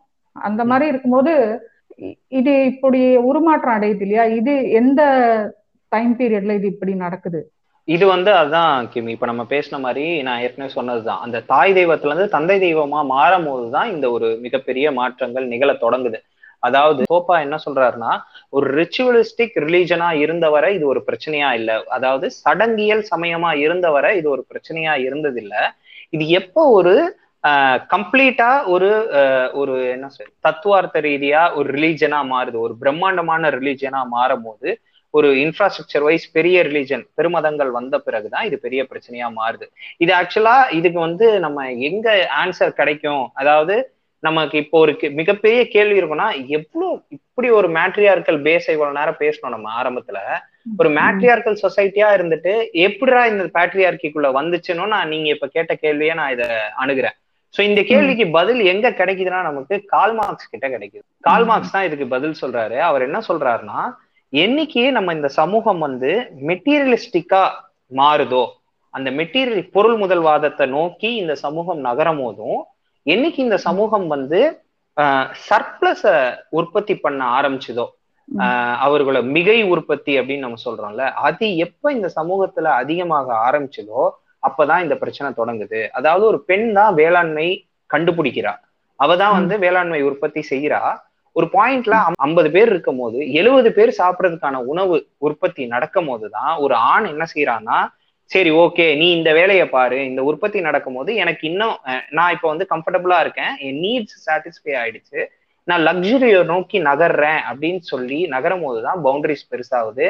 அந்த மாதிரி இருக்கும்போது இது இப்படி உருமாற்றம் அடையுது இல்லையா? இது எந்த டைம் பீரியட்ல இது இப்படி நடக்குது? இது வந்து அதான் கிமி. இப்ப நம்ம பேசின மாதிரி நான் ஏற்கனவே சொன்னதுதான். அந்த தாய் தெய்வத்துல இருந்து தந்தை தெய்வமா மாறும் போதுதான் இந்த ஒரு மிகப்பெரிய மாற்றங்கள் நிகழ தொடங்குது. அதாவது கோப்பா என்ன சொல்றாருன்னா ஒரு ரிச்சுவலிஸ்டிக் ரிலீஜனா இருந்தவரை இது ஒரு பிரச்சனையா இல்ல. அதாவது சடங்கியல் சமயமா இருந்தவரை இது ஒரு பிரச்சனையா இருந்தது இல்ல இது எப்போ ஒரு கம்ப்ளீட்டா ஒரு ஒரு என்ன சொல் தத்துவார்த்த ரீதியா ஒரு ரிலீஜனா மாறுது. ஒரு பிரம்மாண்டமான ரிலீஜனா மாறும் போது ஒரு இன்ஃப்ராஸ்ட்ரக்சர் வைஸ் பெரிய ரிலீஜன் பெருமதங்கள் வந்த பிறகுதான் இது பெரிய பிரச்சனையா மாறுது. இது ஆக்சுவலா இதுக்கு வந்து நம்ம எங்க ஆன்சர் கிடைக்கும்? அதாவது நமக்கு இப்போ ஒரு மிகப்பெரிய கேள்வி இருக்குன்னா எவ்வளவு இப்படி ஒரு மேட்ரியார்கல் பேஸ் இவ்வளவு நேரம் பேசணும் நம்ம ஆரம்பத்துல? ஒரு மேட்ரியார்கல் சொசைட்டியா இருந்துட்டு எப்படிடா இந்த பேட்ரியார்கிக்குள்ள வந்துச்சுன்னு நான் நீங்க இப்ப கேட்ட கேள்வியே நான் இதை அணுகிறேன். சோ இந்த கேள்விக்கு பதில் எங்க கிடைக்குதுன்னா நமக்கு கால்மார்க்ஸ் கிட்ட கிடைக்குது. கால்மார்க்ஸ் தான் இதுக்கு பதில் சொல்றாரு. அவர் என்ன சொல்றாருன்னா என்னைக்கு நம்ம இந்த சமூகம் வந்து மெட்டீரியலிஸ்டிக்கா மாறுதோ அந்த மெட்டீரியல் பொருள் முதல்வாதத்தை நோக்கி இந்த சமூகம் நகரும் போதும் என்னைக்கு இந்த சமூகம் வந்து சர்ப்ளஸ உற்பத்தி பண்ண ஆரம்பிச்சதோ அவர்களோட மிகை உற்பத்தி அப்படின்னு நம்ம சொல்றோம்ல அது எப்ப இந்த சமூகத்துல அதிகமாக ஆரம்பிச்சதோ அப்பதான் இந்த பிரச்சனை தொடங்குது. அதாவது ஒரு பெண் தான் வேளாண்மை கண்டுபிடிக்கிறா. அவதான் வந்து வேளாண்மை உற்பத்தி செய்யறா ஒரு பாயிண்ட்ல ஐம்பது பேர் இருக்கும் போது எழுபது பேர் சாப்பிடறதுக்கான உணவு உற்பத்தி நடக்கும் போதுதான் ஒரு ஆண் என்ன செய்யறான்னா சரி ஓகே நீ இந்த வேலையை பாரு. இந்த உற்பத்தி நடக்கும் போது எனக்கு இன்னும் நான் இப்ப வந்து கம்ஃபர்டபுளா இருக்கேன். என் நீட்ஸ் சாட்டிஸ்ஃபை ஆயிடுச்சு. நான் லக்ஸுரியை நோக்கி நகர்றேன் அப்படின்னு சொல்லி நகரும் போதுதான் பவுண்டரிஸ் பெருசாகுது.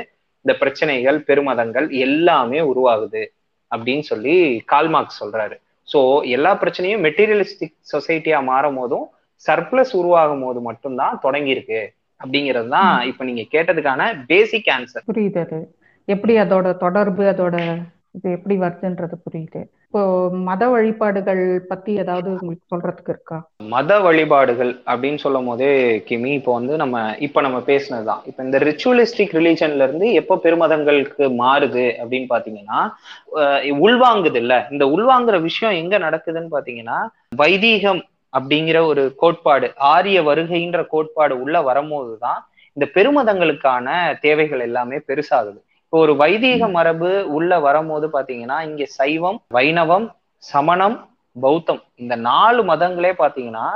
இந்த பிரச்சனைகள் பெருமதங்கள் எல்லாமே உருவாகுது. அப்படின்னு சொல்லி கால்மார்க் சொல்றாரு. ஸோ எல்லா பிரச்சனையும் மெட்டீரியலிஸ்டிக் சொசைட்டியா மாறும் போதும் சர்ப்ளஸ் உருவாகும் போது மட்டும்தான் தொடங்கி இருக்கு அப்படிங்கிறது தான் இப்ப நீங்க கேட்டதுக்கான பேசிக் ஆன்சர் புரியுது எப்படி அதோட தொடர்பு அதோட இது எப்படி வருதுன்றது புரியுது. இப்போ மத வழிபாடுகள் பத்தி ஏதாவது உங்களுக்கு சொல்றதுக்கு இருக்கா? மத வழிபாடுகள் அப்படின்னு சொல்லும் போதே கிமி இப்போ வந்து நம்ம இப்ப நம்ம பேசினதுதான். இப்ப இந்த ரிச்சுவலிஸ்டிக் ரிலீஜன்ல இருந்து எப்போ பெருமதங்களுக்கு மாறுது அப்படின்னு பாத்தீங்கன்னா உள்வாங்குது இல்ல இந்த உள்வாங்குற விஷயம் எங்க நடக்குதுன்னு பாத்தீங்கன்னா வைதீகம் அப்படிங்கிற ஒரு கோட்பாடு ஆரிய வருகைன்ற கோட்பாடு உள்ள வரும்போதுதான் இந்த பெருமதங்களுக்கான தேவைகள் எல்லாமே பெருசாகுது. இப்போ ஒரு வைதீக மரபு உள்ள வரும்போது பாத்தீங்கன்னா இங்க சைவம் வைணவம் சமணம் பௌத்தம் இந்த நாலு மதங்களே பாத்தீங்கன்னா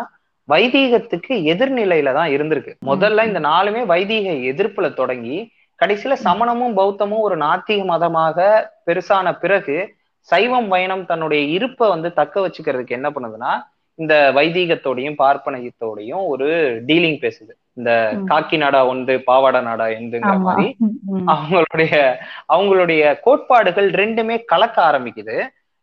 வைதீகத்துக்கு எதிர்நிலையில தான் இருந்திருக்கு. முதல்ல இந்த நாலுமே வைதீக எதிர்ப்புல தொடங்கி கடைசியில சமணமும் பௌத்தமும் ஒரு நாத்திக மதமாக பெருசான பிறகு சைவம் வைணம் தன்னுடைய இருப்பை வந்து தக்க வச்சுக்கிறதுக்கு என்ன பண்ணுதுன்னா இந்த வைதீகத்தோடையும் பார்ப்பனயத்தோடையும் ஒரு டீலிங் பேசுது. இந்த காக்கி நாடா ஒன்று பாவாடா நாடா எந்துங்கிற மாதிரி. அவங்களுடைய அவங்களுடைய கோட்பாடுகள் ரெண்டுமே கலக்க ஆரம்பிக்குது.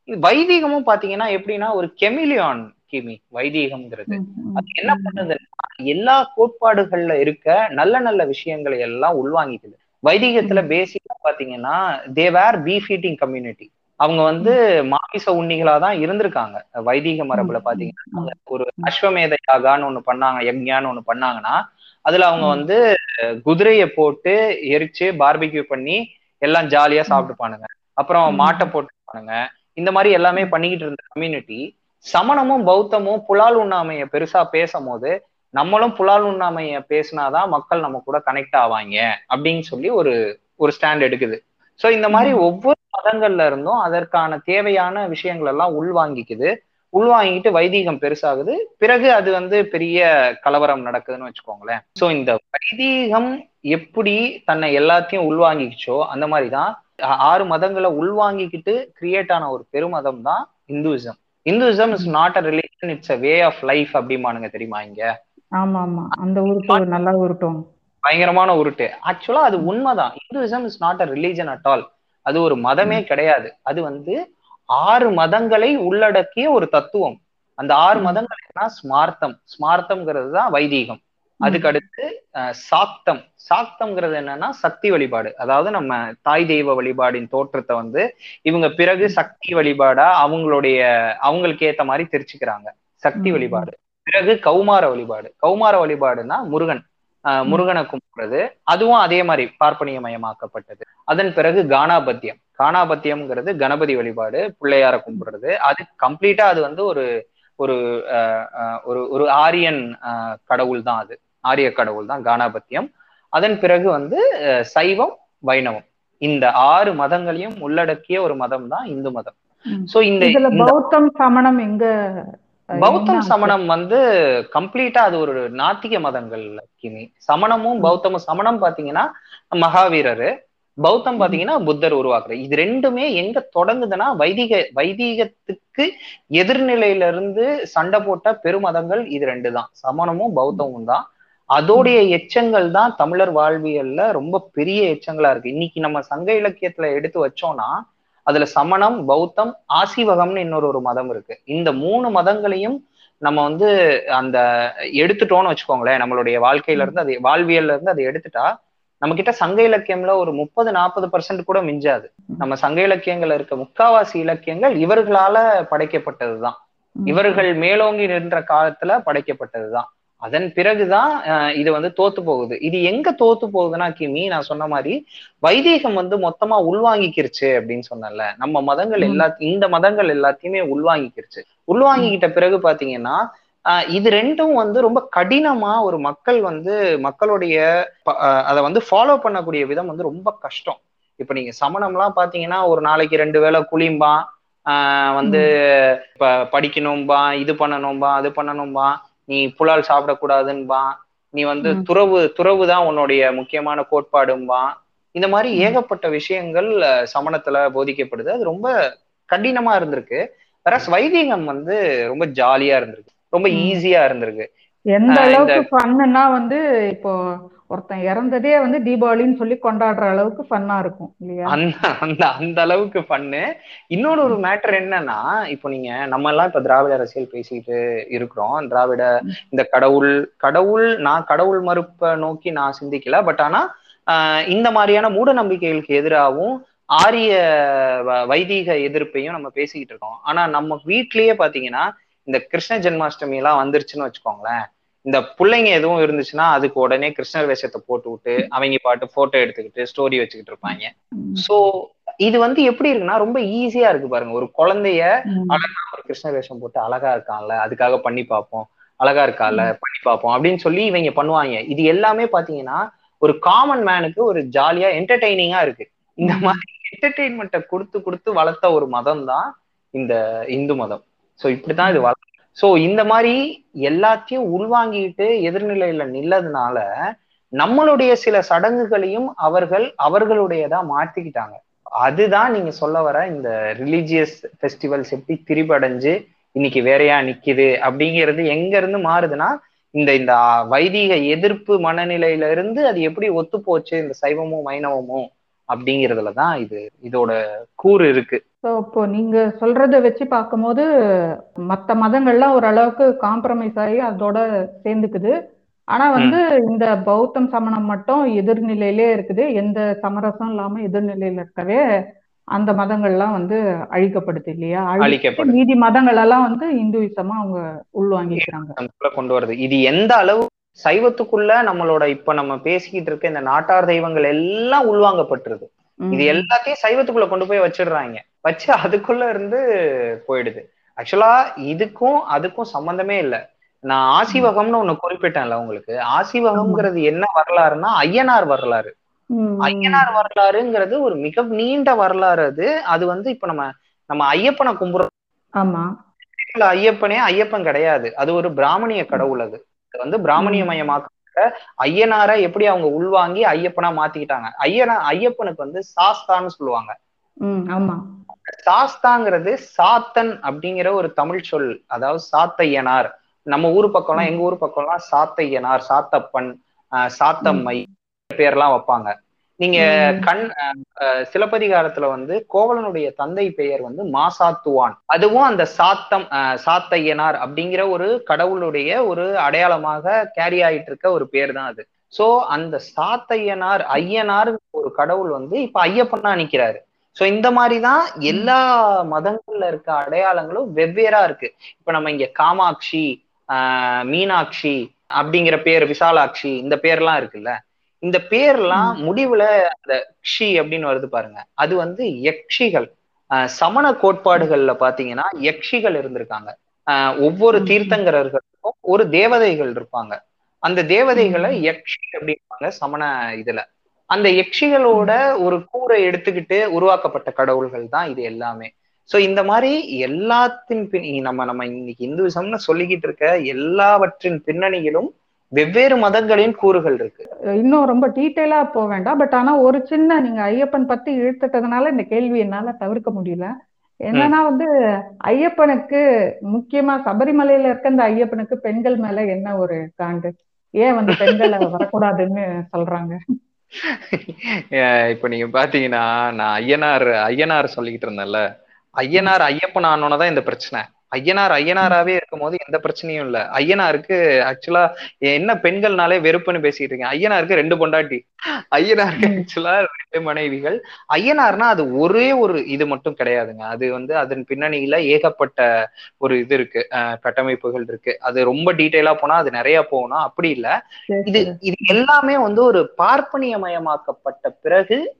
வைதீகமும் பாத்தீங்கன்னா எப்படின்னா ஒரு கெமிலியான் கிமி வைதீகம்ங்கிறது. அது என்ன பண்ணுதுன்னா எல்லா கோட்பாடுகள்ல இருக்க நல்ல நல்ல விஷயங்களை எல்லாம் உள்வாங்கிக்குது. வைதீகத்துல பேசிக்கா பாத்தீங்கன்னா தேவேர் பீஃப் ஈட்டிங் கம்யூனிட்டி அவங்க வந்து மாமிச உண்ணிகளா தான் இருந்திருக்காங்க. வைதீக மரபுல பாத்தீங்கன்னா ஒரு அஸ்வமேத யாகான்னு ஒண்ணு பண்ணாங்க யக்ஞான்னு ஒண்ணு பண்ணாங்கன்னா அதுல அவங்க வந்து குதிரைய போட்டு எரிச்சு பார்பிக்யூ பண்ணி எல்லாம் ஜாலியா சாப்பிட்டுப்பானுங்க. அப்புறம் மாட்டை போட்டுப்பானுங்க. இந்த மாதிரி எல்லாமே பண்ணிக்கிட்டு இருந்த கம்யூனிட்டி சமணமும் பௌத்தமும் புலால் உண்ணாமைய பெருசா பேசும் போது நம்மளும் புலால் உண்ணாமைய பேசினாதான் மக்கள் நம்ம கூட கனெக்ட் ஆவாங்க அப்படின்னு சொல்லி ஒரு ஒரு ஸ்டாண்ட் எடுக்குது. சோ இந்த மாதிரி ஒவ்வொரு மதங்கள்ல இருந்தும் அதற்கான தேவையான விஷயங்கள் எல்லாம் உள்வாங்கிக்குது. உள்வாங்கிட்டு வைதீகம் பெருசாகுது. பிறகு அது வந்து பெரிய கலவரம் நடக்குதுன்னு வச்சுக்கோங்களேன். சோ இந்த வைதீகம் எப்படி தன்னை எல்லாத்தையும் உள்வாங்கிக்கிச்சோ அந்த மாதிரிதான் ஆறு மதங்களை உள்வாங்கிக்கிட்டு கிரியேட் ஆன ஒரு பெருமதம் தான் Hinduism Hinduism is not a religion it's a way of life அப்படிமானுங்க தெரியுமா இங்க? ஆமா ஆமா அந்த உருட்டு நல்லா உருட்டும் பயங்கரமான உருட்டு. ஆக்சுவலா அது உண்மைதான். Hinduism is not a religion at all அது ஒரு மதமே கிடையாது. அது வந்து ஆறு மதங்களை உள்ளடக்கிய ஒரு தத்துவம். அந்த ஆறு மதங்கள் என்ன ஸ்மார்த்தம். ஸ்மார்த்தம்ங்கிறது தான் வைதீகம். அதுக்கு அடுத்து சாக்தம். சாக்தம்ங்கிறது என்னன்னா சக்தி வழிபாடு. அதாவது நம்ம தாய் தெய்வ வழிபாடின் தோற்றத்தை வந்து இவங்க பிறகு சக்தி வழிபாடா அவங்களுடைய அவங்களுக்கு ஏத்த மாதிரி தெரிச்சுக்கிறாங்க. சக்தி வழிபாடு. பிறகு கௌமார வழிபாடு. கௌமார வழிபாடுனா முருகன். முருகனை கும்பிடுறது. அதுவும் அதே மாதிரி பார்ப்பனிய மயமாக்கப்பட்டது அதன் பிறகு கானாபத்தியம் கானாபத்தியம்ங்கிறது கணபதி வழிபாடு பிள்ளையார கும்பிடுறது. அது கம்ப்ளீட்டா அது வந்து ஒரு ஒரு ஒரு ஒரு ஆரியன் கடவுள் தான் அது. ஆரிய கடவுள் தான் கானாபத்தியம் அதன் பிறகு வந்து சைவம் வைணவம். இந்த ஆறு மதங்களையும் உள்ளடக்கிய ஒரு மதம் தான் இந்து மதம். சோ இந்த பௌத்தம் சமணம் எங்க பௌத்தம் சமணம் வந்து கம்ப்ளீட்டா அது ஒரு நாத்திக மதங்கள் கிமி சமணமும் பௌத்தமும் சமணம் பாத்தீங்கன்னா மகாவீரரு பௌத்தம் பாத்தீங்கன்னா புத்தர் உருவாக்குற இது ரெண்டுமே எங்க தொடங்குதுன்னா வைதிக வைதீகத்துக்கு எதிர்நிலையில இருந்து சண்டை போட்ட பெருமதங்கள் இது ரெண்டு தான் சமணமும் பௌத்தமும் தான். அதோடைய எச்சங்கள் தான் தமிழர் வாழ்வியல்ல ரொம்ப பெரிய எச்சங்களா இருக்கு. இன்னைக்கு நம்ம சங்க இலக்கியத்துல எடுத்து வச்சோம்னா அதுல சமணம் பௌத்தம் ஆசிவகம்னு இன்னொரு ஒரு மதம் இருக்கு. இந்த மூணு மதங்களையும் நம்ம வந்து அந்த எடுத்துட்டோம்னு வச்சுக்கோங்களேன். நம்மளுடைய வாழ்க்கையில இருந்து அது வாழ்வியல்ல இருந்து அதை எடுத்துட்டா நம்ம கிட்ட சங்க இலக்கியம்ல ஒரு முப்பது நாற்பது பர்சன்ட் கூட மிஞ்சாது. நம்ம சங்க இலக்கியங்கள்ல இருக்க முக்காவாசி இலக்கியங்கள் இவர்களால படைக்கப்பட்டதுதான். இவர்கள் மேலோங்கி நின்ற காலத்துல படைக்கப்பட்டதுதான். அதன் பிறகுதான் இது வந்து தோத்து போகுது. இது எங்க தோத்து போகுதுன்னா கிமி நான் சொன்ன மாதிரி வைதீகம் வந்து மொத்தமா உள்வாங்கிக்கிருச்சு அப்படின்னு சொன்னல நம்ம மதங்கள் எல்லா இந்த மதங்கள் எல்லாத்தையுமே உள்வாங்கிக்கிருச்சு. உள்வாங்கிக்கிட்ட பிறகு பாத்தீங்கன்னா இது ரெண்டும் வந்து ரொம்ப கடினமா ஒரு மக்கள் வந்து மக்களுடைய அதை வந்து ஃபாலோ பண்ணக்கூடிய விதம் வந்து ரொம்ப கஷ்டம். இப்ப நீங்க சமணம்லாம் பாத்தீங்கன்னா ஒரு நாளைக்கு ரெண்டு வேளை குளிம்பான் ஆஹ் வந்து இப்ப படிக்கணும்பா இது பண்ணணும்பா அது பண்ணணும்பா நீ புலால் சாப்பிடக்கூடாதுன்பா நீ வந்து துறவு துறவு தான் உன்னுடைய முக்கியமான கோட்பாடும்பா இந்த மாதிரி ஏகப்பட்ட விஷயங்கள் சமணத்துல போதிக்கப்படுது. அது ரொம்ப கடினமா இருந்திருக்கு. வேற வைதீகம் வந்து ரொம்ப ஜாலியா இருந்திருக்கு. ரொம்ப ஈஸியா இருந்திருக்கு. எந்த அளவுக்கு ஃபன்னா வந்து இப்போ ஒருத்தன் இறந்ததே வந்து தீபாவளின்னு சொல்லி கொண்டாடுற அளவுக்கு ஃபன்னா இருக்கும் இல்லையா? அந்த அந்த அந்த அளவுக்கு ஃபன்னு. இன்னொரு ஒரு மேட்டர் என்னன்னா இப்போ நீங்க நம்ம எல்லாம் இப்ப திராவிட அரசியல் பேசிட்டு இருக்கிறோம். திராவிட இந்த கடவுள் கடவுள் நான் கடவுள் மறுப்பை நோக்கி நான் சிந்திக்கல. பட் ஆனா இந்த மாதிரியான மூட நம்பிக்கைகளுக்கு எதிராகவும் ஆரிய வைதீக எதிர்ப்பையும் நம்ம பேசிக்கிட்டு இருக்கோம். ஆனா நம்ம வீட்லயே பாத்தீங்கன்னா இந்த கிருஷ்ண ஜென்மாஷ்டமி எல்லாம் வந்துருச்சுன்னு வச்சுக்கோங்களேன் இந்த பிள்ளைங்க எதுவும் இருந்துச்சுன்னா அதுக்கு உடனே கிருஷ்ணர் வேஷத்தை போட்டு விட்டு அவங்க பாட்டு போட்டோ எடுத்துக்கிட்டு ஸ்டோரி வச்சுக்கிட்டு இருப்பாங்க. சோ இது வந்து எப்படி இருக்குன்னா ரொம்ப ஈஸியா இருக்கு பாருங்க. ஒரு குழந்தைய அழகா ஒரு கிருஷ்ண வேஷம் போட்டு அழகா இருக்கான்ல அதுக்காக பண்ணி பார்ப்போம் அழகா இருக்கால பண்ணி பார்ப்போம் அப்படின்னு சொல்லி இவங்க பண்ணுவாங்க. இது எல்லாமே பாத்தீங்கன்னா ஒரு காமன் மேனுக்கு ஒரு ஜாலியா என்டர்டைனிங்கா இருக்கு. இந்த மாதிரி என்டர்டெயின்மெண்ட்டை கொடுத்து கொடுத்து வளர்த்த ஒரு மதம் தான் இந்த இந்து மதம். சோ இப்படிதான் இது வள சோ இந்த மாதிரி எல்லாத்தையும் உள்வாங்கிட்டு எதிர்நிலையில நில்லதுனால நம்மளுடைய சில சடங்குகளையும் அவர்கள் அவர்களுடையதா மாத்திக்கிட்டாங்க. அதுதான் நீங்க சொல்ல வர இந்த ரிலீஜியஸ் ஃபெஸ்டிவல்ஸ் எப்படி திரிபடைஞ்சு இன்னைக்கு வேறையா நிக்குது அப்படிங்கிறது எங்க இருந்து மாறுதுன்னா இந்த இந்த வைதீக எதிர்ப்பு மனநிலையில இருந்து அது எப்படி ஒத்து போச்சு இந்த சைவமும் வைணவமும் அப்படிங்கிறதுலதான் இது இதோட கூறு இருக்கு. ஸோ இப்போ நீங்க சொல்றத வச்சு பார்க்கும்போது மற்ற மதங்கள்லாம் ஓரளவுக்கு காம்ப்ரமைஸ் ஆகி அதோட சேர்ந்துக்குது. ஆனா வந்து இந்த பௌத்தம் சமணம் மட்டும் எதிர்நிலையிலே இருக்குது. எந்த சமரசம் இல்லாம எதிர்நிலையில இருக்கவே அந்த மதங்கள்லாம் வந்து அழிக்கப்படுது இல்லையா? அழிக்கப்பட்டு மீதி மதங்கள் எல்லாம் வந்து இந்துவிசமா அவங்க உள்வாங்கிக்கிறாங்க. கொண்டு வருது. இது எந்த அளவு சைவத்துக்குள்ள நம்மளோட இப்ப நம்ம பேசிக்கிட்டு இருக்க இந்த நாட்டார் தெய்வங்கள் எல்லாம் உள்வாங்கப்பட்டுருது. இது எல்லாத்தையும் சைவத்துக்குள்ள கொண்டு போய் வச்சிடுறாங்க. வச்சு அதுக்குள்ள இருந்து போயிடுது. ஆக்சுவலா இதுக்கும் அதுக்கும் சம்பந்தமே இல்லை. நான் ஆசிவகம்னு ஒண்ணு குறிப்பிட்டேன்ல உங்களுக்கு. ஆசிவகம்ங்கிறது என்ன வரலாறுனா ஐயனார் வரலாறு. ஐயனார் வரலாறுங்கிறது ஒரு மிக நீண்ட வரலாறு அது. அது வந்து இப்ப நம்ம நம்ம ஐயப்பனை கும்புறோம் ஆமா. ஐயப்பனே ஐயப்பன் கிடையாது. அது ஒரு பிராமணிய கடவுள் அது. வந்து பிராமணிய மயமாக்கப்பட்ட ஐயனார எப்படி அவங்க உள்வாங்கி ஐயப்பனா மாத்திக்கிட்டாங்க. ஐயனா ஐயப்பனுக்கு வந்து சாஸ்தான்னு சொல்லுவாங்க. ஆமா. சாஸ்தாங்கிறது சாத்தன் அப்படிங்கிற ஒரு தமிழ் சொல். அதாவது சாத்தையனார். நம்ம ஊர் பக்கம்லாம் எங்க ஊர் பக்கம்லாம் சாத்தையனார் சாத்தப்பன் சாத்தம்மை பேர்லாம் வைப்பாங்க. நீங்க. கண் சிலப்பதிகாரத்துல வந்து கோவலனுடைய தந்தை பெயர் வந்து மாசாத்துவான். அதுவும் அந்த சாத்தம் சாத்தையனார் அப்படிங்கிற ஒரு கடவுளுடைய ஒரு அடையாளமாக கேரி ஆயிட்டு இருக்க ஒரு பேர் தான் அது. சோ அந்த சாத்தையனார் ஐயனார் ஒரு கடவுள் வந்து இப்ப ஐயப்பனா நிக்கிறாரு. சோ இந்த மாதிரிதான் எல்லா மதங்கள்ல இருக்க அடையாளங்களும் வெவ்வேறா இருக்கு. இப்ப நம்ம இங்க காமாட்சி ஆஹ் மீனாட்சி அப்படிங்கிற பேர் விசாலாட்சி இந்த பேர்லாம் இருக்குல்ல. இந்த பேர்லாம் முடிவுல அந்த க்ஷி அப்படின்னு வருது பாருங்க. அது வந்து யக்ஷிகள். ஆஹ் சமண கோட்பாடுகள்ல பாத்தீங்கன்னா யக்ஷிகள் இருந்திருக்காங்க. ஆஹ் ஒவ்வொரு. தீர்த்தங்கரர்களுக்கும் ஒரு தேவதைகள் இருப்பாங்க. அந்த தேவதைகளை. யக்ஷி அப்படிம்பாங்க சமண இதுல. அந்த யக்ஷிகளோட ஒரு கூரை எடுத்துக்கிட்டு உருவாக்கப்பட்ட கடவுள்கள் தான் இது எல்லாமே. சோ இந்த மாதிரி எல்லாத்தின் பின் நம்ம நம்ம இன்னைக்கு இந்துவிசம்னு சொல்லிக்கிட்டு இருக்க எல்லாவற்றின் பின்னணியிலும் வெவ்வேறு மதங்களின் கூறுகள் இருக்கு. இன்னும் ரொம்ப டீட்டெயிலா போக வேண்டாம். பட் ஆனா ஒரு சின்ன நீங்க ஐயப்பன் பத்தி இழுத்துட்டதுனால இந்த கேள்வி என்னால தவிர்க்க முடியல. என்னன்னா வந்து ஐயப்பனுக்கு முக்கியமா சபரிமலையில இருக்க இந்த ஐயப்பனுக்கு பெண்கள் மேல என்ன ஒரு காண்டு? ஏன் வந்து பெண்களை வரக்கூடாதுன்னு சொல்றாங்க? இப்ப நீங்க பாத்தீங்கன்னா நான் ஐயனார் ஐயனார் சொல்லிக்கிட்டு இருந்தேன்ல. ஐயனார் ஐயப்பன் ஆனோன்னதான் இந்த பிரச்சனை. ஐயனார் ஐயனாராவே இருக்கும் போது எந்த பிரச்சனையும் இல்ல. ஐயனாருக்கு ஆக்சுவலா என்ன பெண்கள்னாலே வெறுப்புன்னு பேசிட்டு இருக்கேன். ஐயனாருக்கு ரெண்டு பொண்டாட்டி. ஐயனாருக்கு. ஆக்சுவலா ரெண்டு மனைவிகள். ஐயனார்னா அது ஒரே ஒரு இது மட்டும் கிடையாதுங்க. அது வந்து அதன் பின்னணியில ஏகப்பட்ட ஒரு இது இருக்கு. அஹ் கட்டமைப்புகள் இருக்கு. அது ரொம்ப டீட்டெயிலா போனா அது நிறைய போகணும். அப்படி இல்ல. இது. இது எல்லாமே வந்து ஒரு பார்ப்பனியமயமாக்கப்பட்ட பிறகு.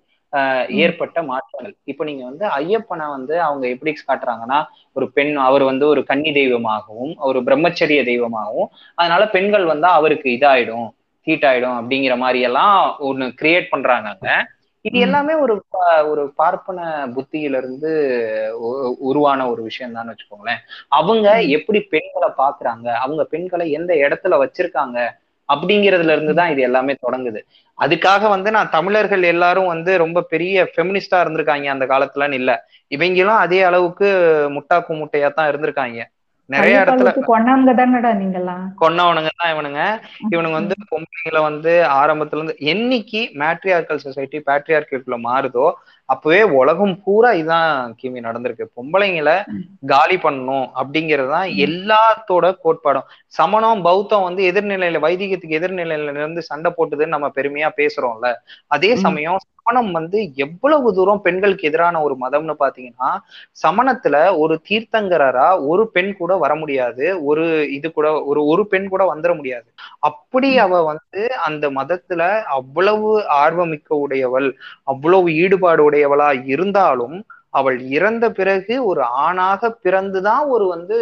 ஏற்பட்ட மாற்றங்கள். இப்ப நீங்க வந்து ஐயப்பனை வந்து அவங்க எப்படி காட்டுறாங்கன்னா ஒரு பெண் அவர் வந்து ஒரு கன்னி தெய்வமாகவும் ஒரு பிரம்மச்சரிய தெய்வமாகவும் அதனால பெண்கள் வந்தா அவருக்கு இதாயிடும் தீட்டாயிடும் அப்படிங்கிற மாதிரி எல்லாம் ஒண்ணு கிரியேட் பண்றாங்க இது ம். எல்லாமே ஒரு ஒரு பார்ப்பன புத்தியில இருந்து உருவான ஒரு விஷயம் தான் வச்சுக்கோங்களேன். அவங்க. எப்படி பெண்களை பாக்குறாங்க அவங்க பெண்களை எந்த இடத்துல வச்சிருக்காங்க? அப்படிங்கிறதுல இருந்து தான் இது எல்லாமே தொடங்குது. அதுக்காக வந்து நான் தமிழர்கள் எல்லாரும் வந்து ரொம்ப பெரிய ஃபெமினிஸ்டா இருந்திருக்காங்க அந்த காலத்துலன்னு இல்ல. இவங்களும் அதே அளவுக்கு முட்டாக்கு முட்டையா தான் இருந்திருக்காங்க. நிறைய இடத்துல கொன்னவனுங்க தான் இவனுங்க. இவனுங்க வந்து பொம்பளைங்களை வந்து ஆரம்பத்துல இருந்து என்னைக்கு மேட்ரியார்கல் சொசைட்டி பேட்ரியார்கிக்குள்ள மாறுதோ அப்பவே உலகம் பூரா இதான் கிமி நடந்திருக்கு பொம்பளைங்களை. காலி பண்ணணும் அப்படிங்கிறது தான். எல்லாத்தோட கோட்பாடும் சமணம் பௌத்தம் வந்து எதிர்நிலையில வைதிகத்துக்கு எதிர்நிலையில இருந்து சண்டை போட்டுதுன்னு நம்ம பெருமையா பேசுறோம்ல அதே. சமயம் சமணம் வந்து எவ்வளவு தூரம் பெண்களுக்கு எதிரான ஒரு மதம்னு பாத்தீங்கன்னா சமணத்துல ஒரு தீர்த்தங்கரரா ஒரு பெண் கூட வர முடியாது ஒரு இது கூட ஒரு ஒரு பெண் கூட வந்துட முடியாது அப்படி. அவ வந்து அந்த மதத்துல அவ்வளவு ஆர்வமிக்க உடையவள் அவ்வளவு ஈடுபாடு உடையவளா இருந்தாலும் அவள் இறந்த பிறகு ஒரு ஆணாக பிறந்துதான் ஒரு வந்து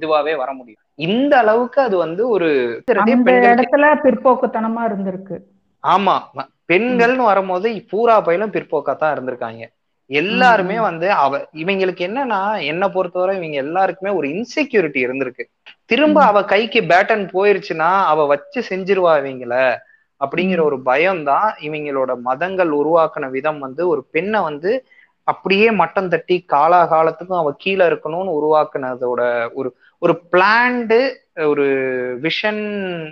இதுவாவே வர முடியும். இந்த அளவுக்கு அது வந்து ஒரு இடத்துல பிற்போக்குத்தனமா இருந்திருக்கு. ஆமா. பெண்கள்னு வரும்போது பூரா பயிலும் பிற்போக்காத்தான் இருந்திருக்காங்க. எல்லாருமே. வந்து அவ இவங்களுக்கு என்னன்னா என்ன பொறுத்தவரை இவங்க எல்லாருக்குமே ஒரு இன்செக்யூரிட்டி இருந்திருக்கு. திரும்ப. அவ கைக்கு பேட்டன் போயிருச்சுன்னா அவ வச்சு செஞ்சிருவா இவங்கள. அப்படிங்கிற ஒரு பயம்தான் இவங்களோட மதங்கள் உருவாக்குன விதம் வந்து ஒரு பெண்ணை வந்து அப்படியே மட்டம் தட்டி காலாகாலத்துக்கும் அவ கீழே இருக்கணும்னு உருவாக்குனதோட ஒரு ஒரு பிளான்டு ஒரு விஷன்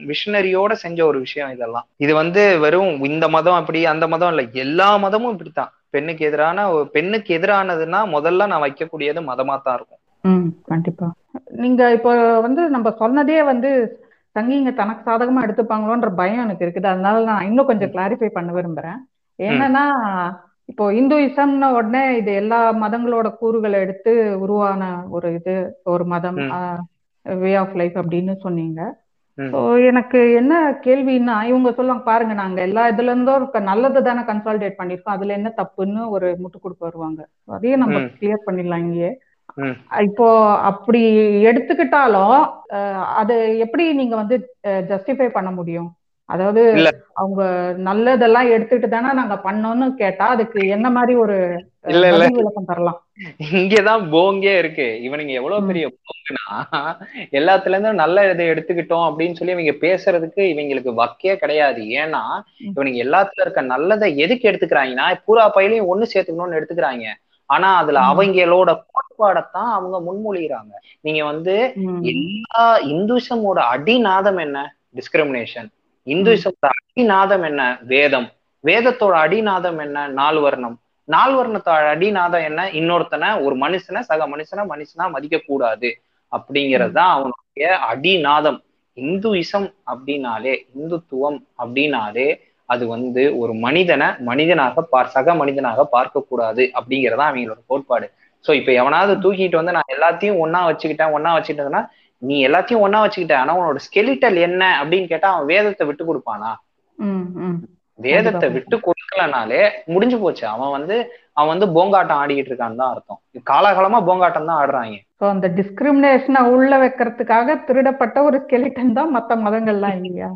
விஷனரியோட செஞ்ச ஒரு விஷயம் இதெல்லாம். இது வந்து வெறும் இந்த மதம் அப்படி அந்த மதம் இல்ல. எல்லா மதமும் இப்படித்தான். பெண்ணுக்கு எதிரான ஒரு- பெண்ணுக்கு எதிரானதுன்னா முதல்ல நான் வைக்கக்கூடியது மதமா தான் இருக்கும் கண்டிப்பா. நீங்க இப்போ வந்து நம்ம சொன்னதே வந்து சங்கிங்க தனக்கு சாதகமா எடுத்துப்பாங்களோன்ற பயம் எனக்கு இருக்குது அதனால நான் இன்னும் கொஞ்சம் கிளாரிஃபை பண்ண விரும்புறேன் என்னன்னா இப்போ இந்துயிசம்னு உடனே இது எல்லா மதங்களோட கூறுகளை எடுத்து உருவான ஒரு இது ஒரு மதம். வே ஆஃப் லைஃப் அப்படின்னு சொன்னீங்க. ஸோ எனக்கு என்ன கேள்வின்னா இவங்க சொல்லுவாங்க பாருங்க நாங்க எல்லா இதுல இருந்தும் நல்லது தானே கன்சால்டேட் பண்ணிருக்கோம் அதுல என்ன தப்புன்னு ஒரு முட்டு கொடுக்க வருவாங்க அதையும் நம்ம. கிளியர் பண்ணிடலாம் இங்கேயே. இப்போ அப்படி எடுத்துக்கிட்டாலும் அது எப்படி நீங்க வந்து ஜஸ்டிஃபை பண்ண முடியும் அதாவது. அவங்க நல்லதெல்லாம் எடுத்துட்டு தானே நாங்க பண்ணோம்னு கேட்டா அதுக்கு என்ன மாதிரி ஒரு இல்ல, இல்ல. விளக்கம் தரலாம் இங்கதான் போங்கே இருக்கு இவனுங்க எவ்வளவு. பெரிய போங்குனா எல்லாத்துல இருந்தும் நல்ல இதை எடுத்துக்கிட்டோம் அப்படின்னு சொல்லி இவங்க பேசுறதுக்கு இவங்களுக்கு வக்கே கிடையாது ஏன்னா. இவனுங்க எல்லாத்துல இருக்க நல்லதை எதுக்கு எடுத்துக்கிறாங்கன்னா பூரா பயிலையும் ஒண்ணு சேர்த்துக்கணும்னு எடுத்துக்கிறாங்க ஆனா அதுல. அவங்களோட கோட்பாடைத்தான் அவங்க முன்மொழிகிறாங்க நீங்க வந்து. எல்லா இந்துசமோட அடிநாதம் என்ன? டிஸ்கிரிமினேஷன் இந்துசமோட அடிநாதம் என்ன? வேதம். வேதத்தோட அடிநாதம் என்ன? நாலு வர்ணம் நாலு வர்ணத்தோட அடிநாதம் என்ன? இன்னொருத்தனை ஒரு மனுஷனை சக மனுஷனை மனுஷனா மதிக்க கூடாது அப்படிங்கிறது தான் அவனுடைய அடிநாதம். இந்துயிசம் அப்படின்னாலே இந்துத்துவம் அப்படின்னாலே அது வந்து ஒரு மனிதனை மனிதனாக பார் சக மனிதனாக பார்க்க கூடாது அப்படிங்கறதா அவங்களோட கோட்பாடு. சோ இப்ப எவனாவது தூக்கிட்டு வந்து நான் எல்லாத்தையும் ஒன்னா வச்சுக்கிட்டேன் ஒன்னா வச்சுக்கிட்டேன்னா நீ எல்லாத்தையும் ஒன்னா வச்சுக்கிட்ட ஆனா உன்னோட ஸ்கெலிட்டல் என்ன அப்படின்னு கேட்டா அவன் வேதத்தை விட்டு கொடுப்பானா? வேதத்தை. விட்டு கொடுக்கலனாலே முடிஞ்சு போச்சு. அவன் வந்து அவன் வந்து போங்காட்டம் ஆடிக்கிட்டு இருக்கான்னு தான் அர்த்தம். காலாகாலமா போங்காட்டம் தான் ஆடுறாங்க. ஸோ அந்த டிஸ்கிரிமினேஷனை உள்ள வைக்கிறதுக்காக திருடப்பட்ட ஒரு ஸ்கெலிட்டன் தான் மத்த மதங்கள்லாம் இல்லையா?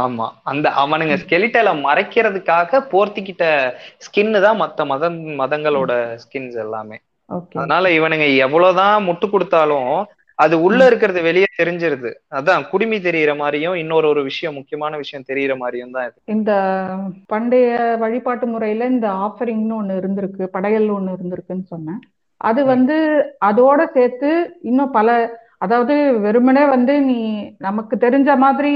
ஆமா. அந்த அவனுங்க ஸ்கெலிட்டலை மறைக்கிறதுக்காக போர்த்திக்கிட்ட ஸ்கின்னு தான் மத்த மத மதங்களோட ஸ்கின்ஸ் எல்லாமே. அதனால இவனுங்க எவ்வளவுதான் முட்டு கொடுத்தாலும் அது உள்ள இருக்கிறது வெளியே தெரிஞ்சிருது. அதான் குடுமி தெரியற மாதிரியும் இன்னொரு ஒரு விஷயம் முக்கியமான விஷயம் தெரியற மாதிரியும் தான் இந்த பண்டைய வழிபாட்டு முறையில இந்த ஆஃபரிங்னு ஒண்ணு இருந்திருக்கு படையல் ஒண்ணு இருந்திருக்குன்னு சொன்னேன். அது வந்து அதோட சேர்த்து இன்னும் பல அதாவது வெறுமனே வந்து நீ நமக்கு தெரிஞ்ச மாதிரி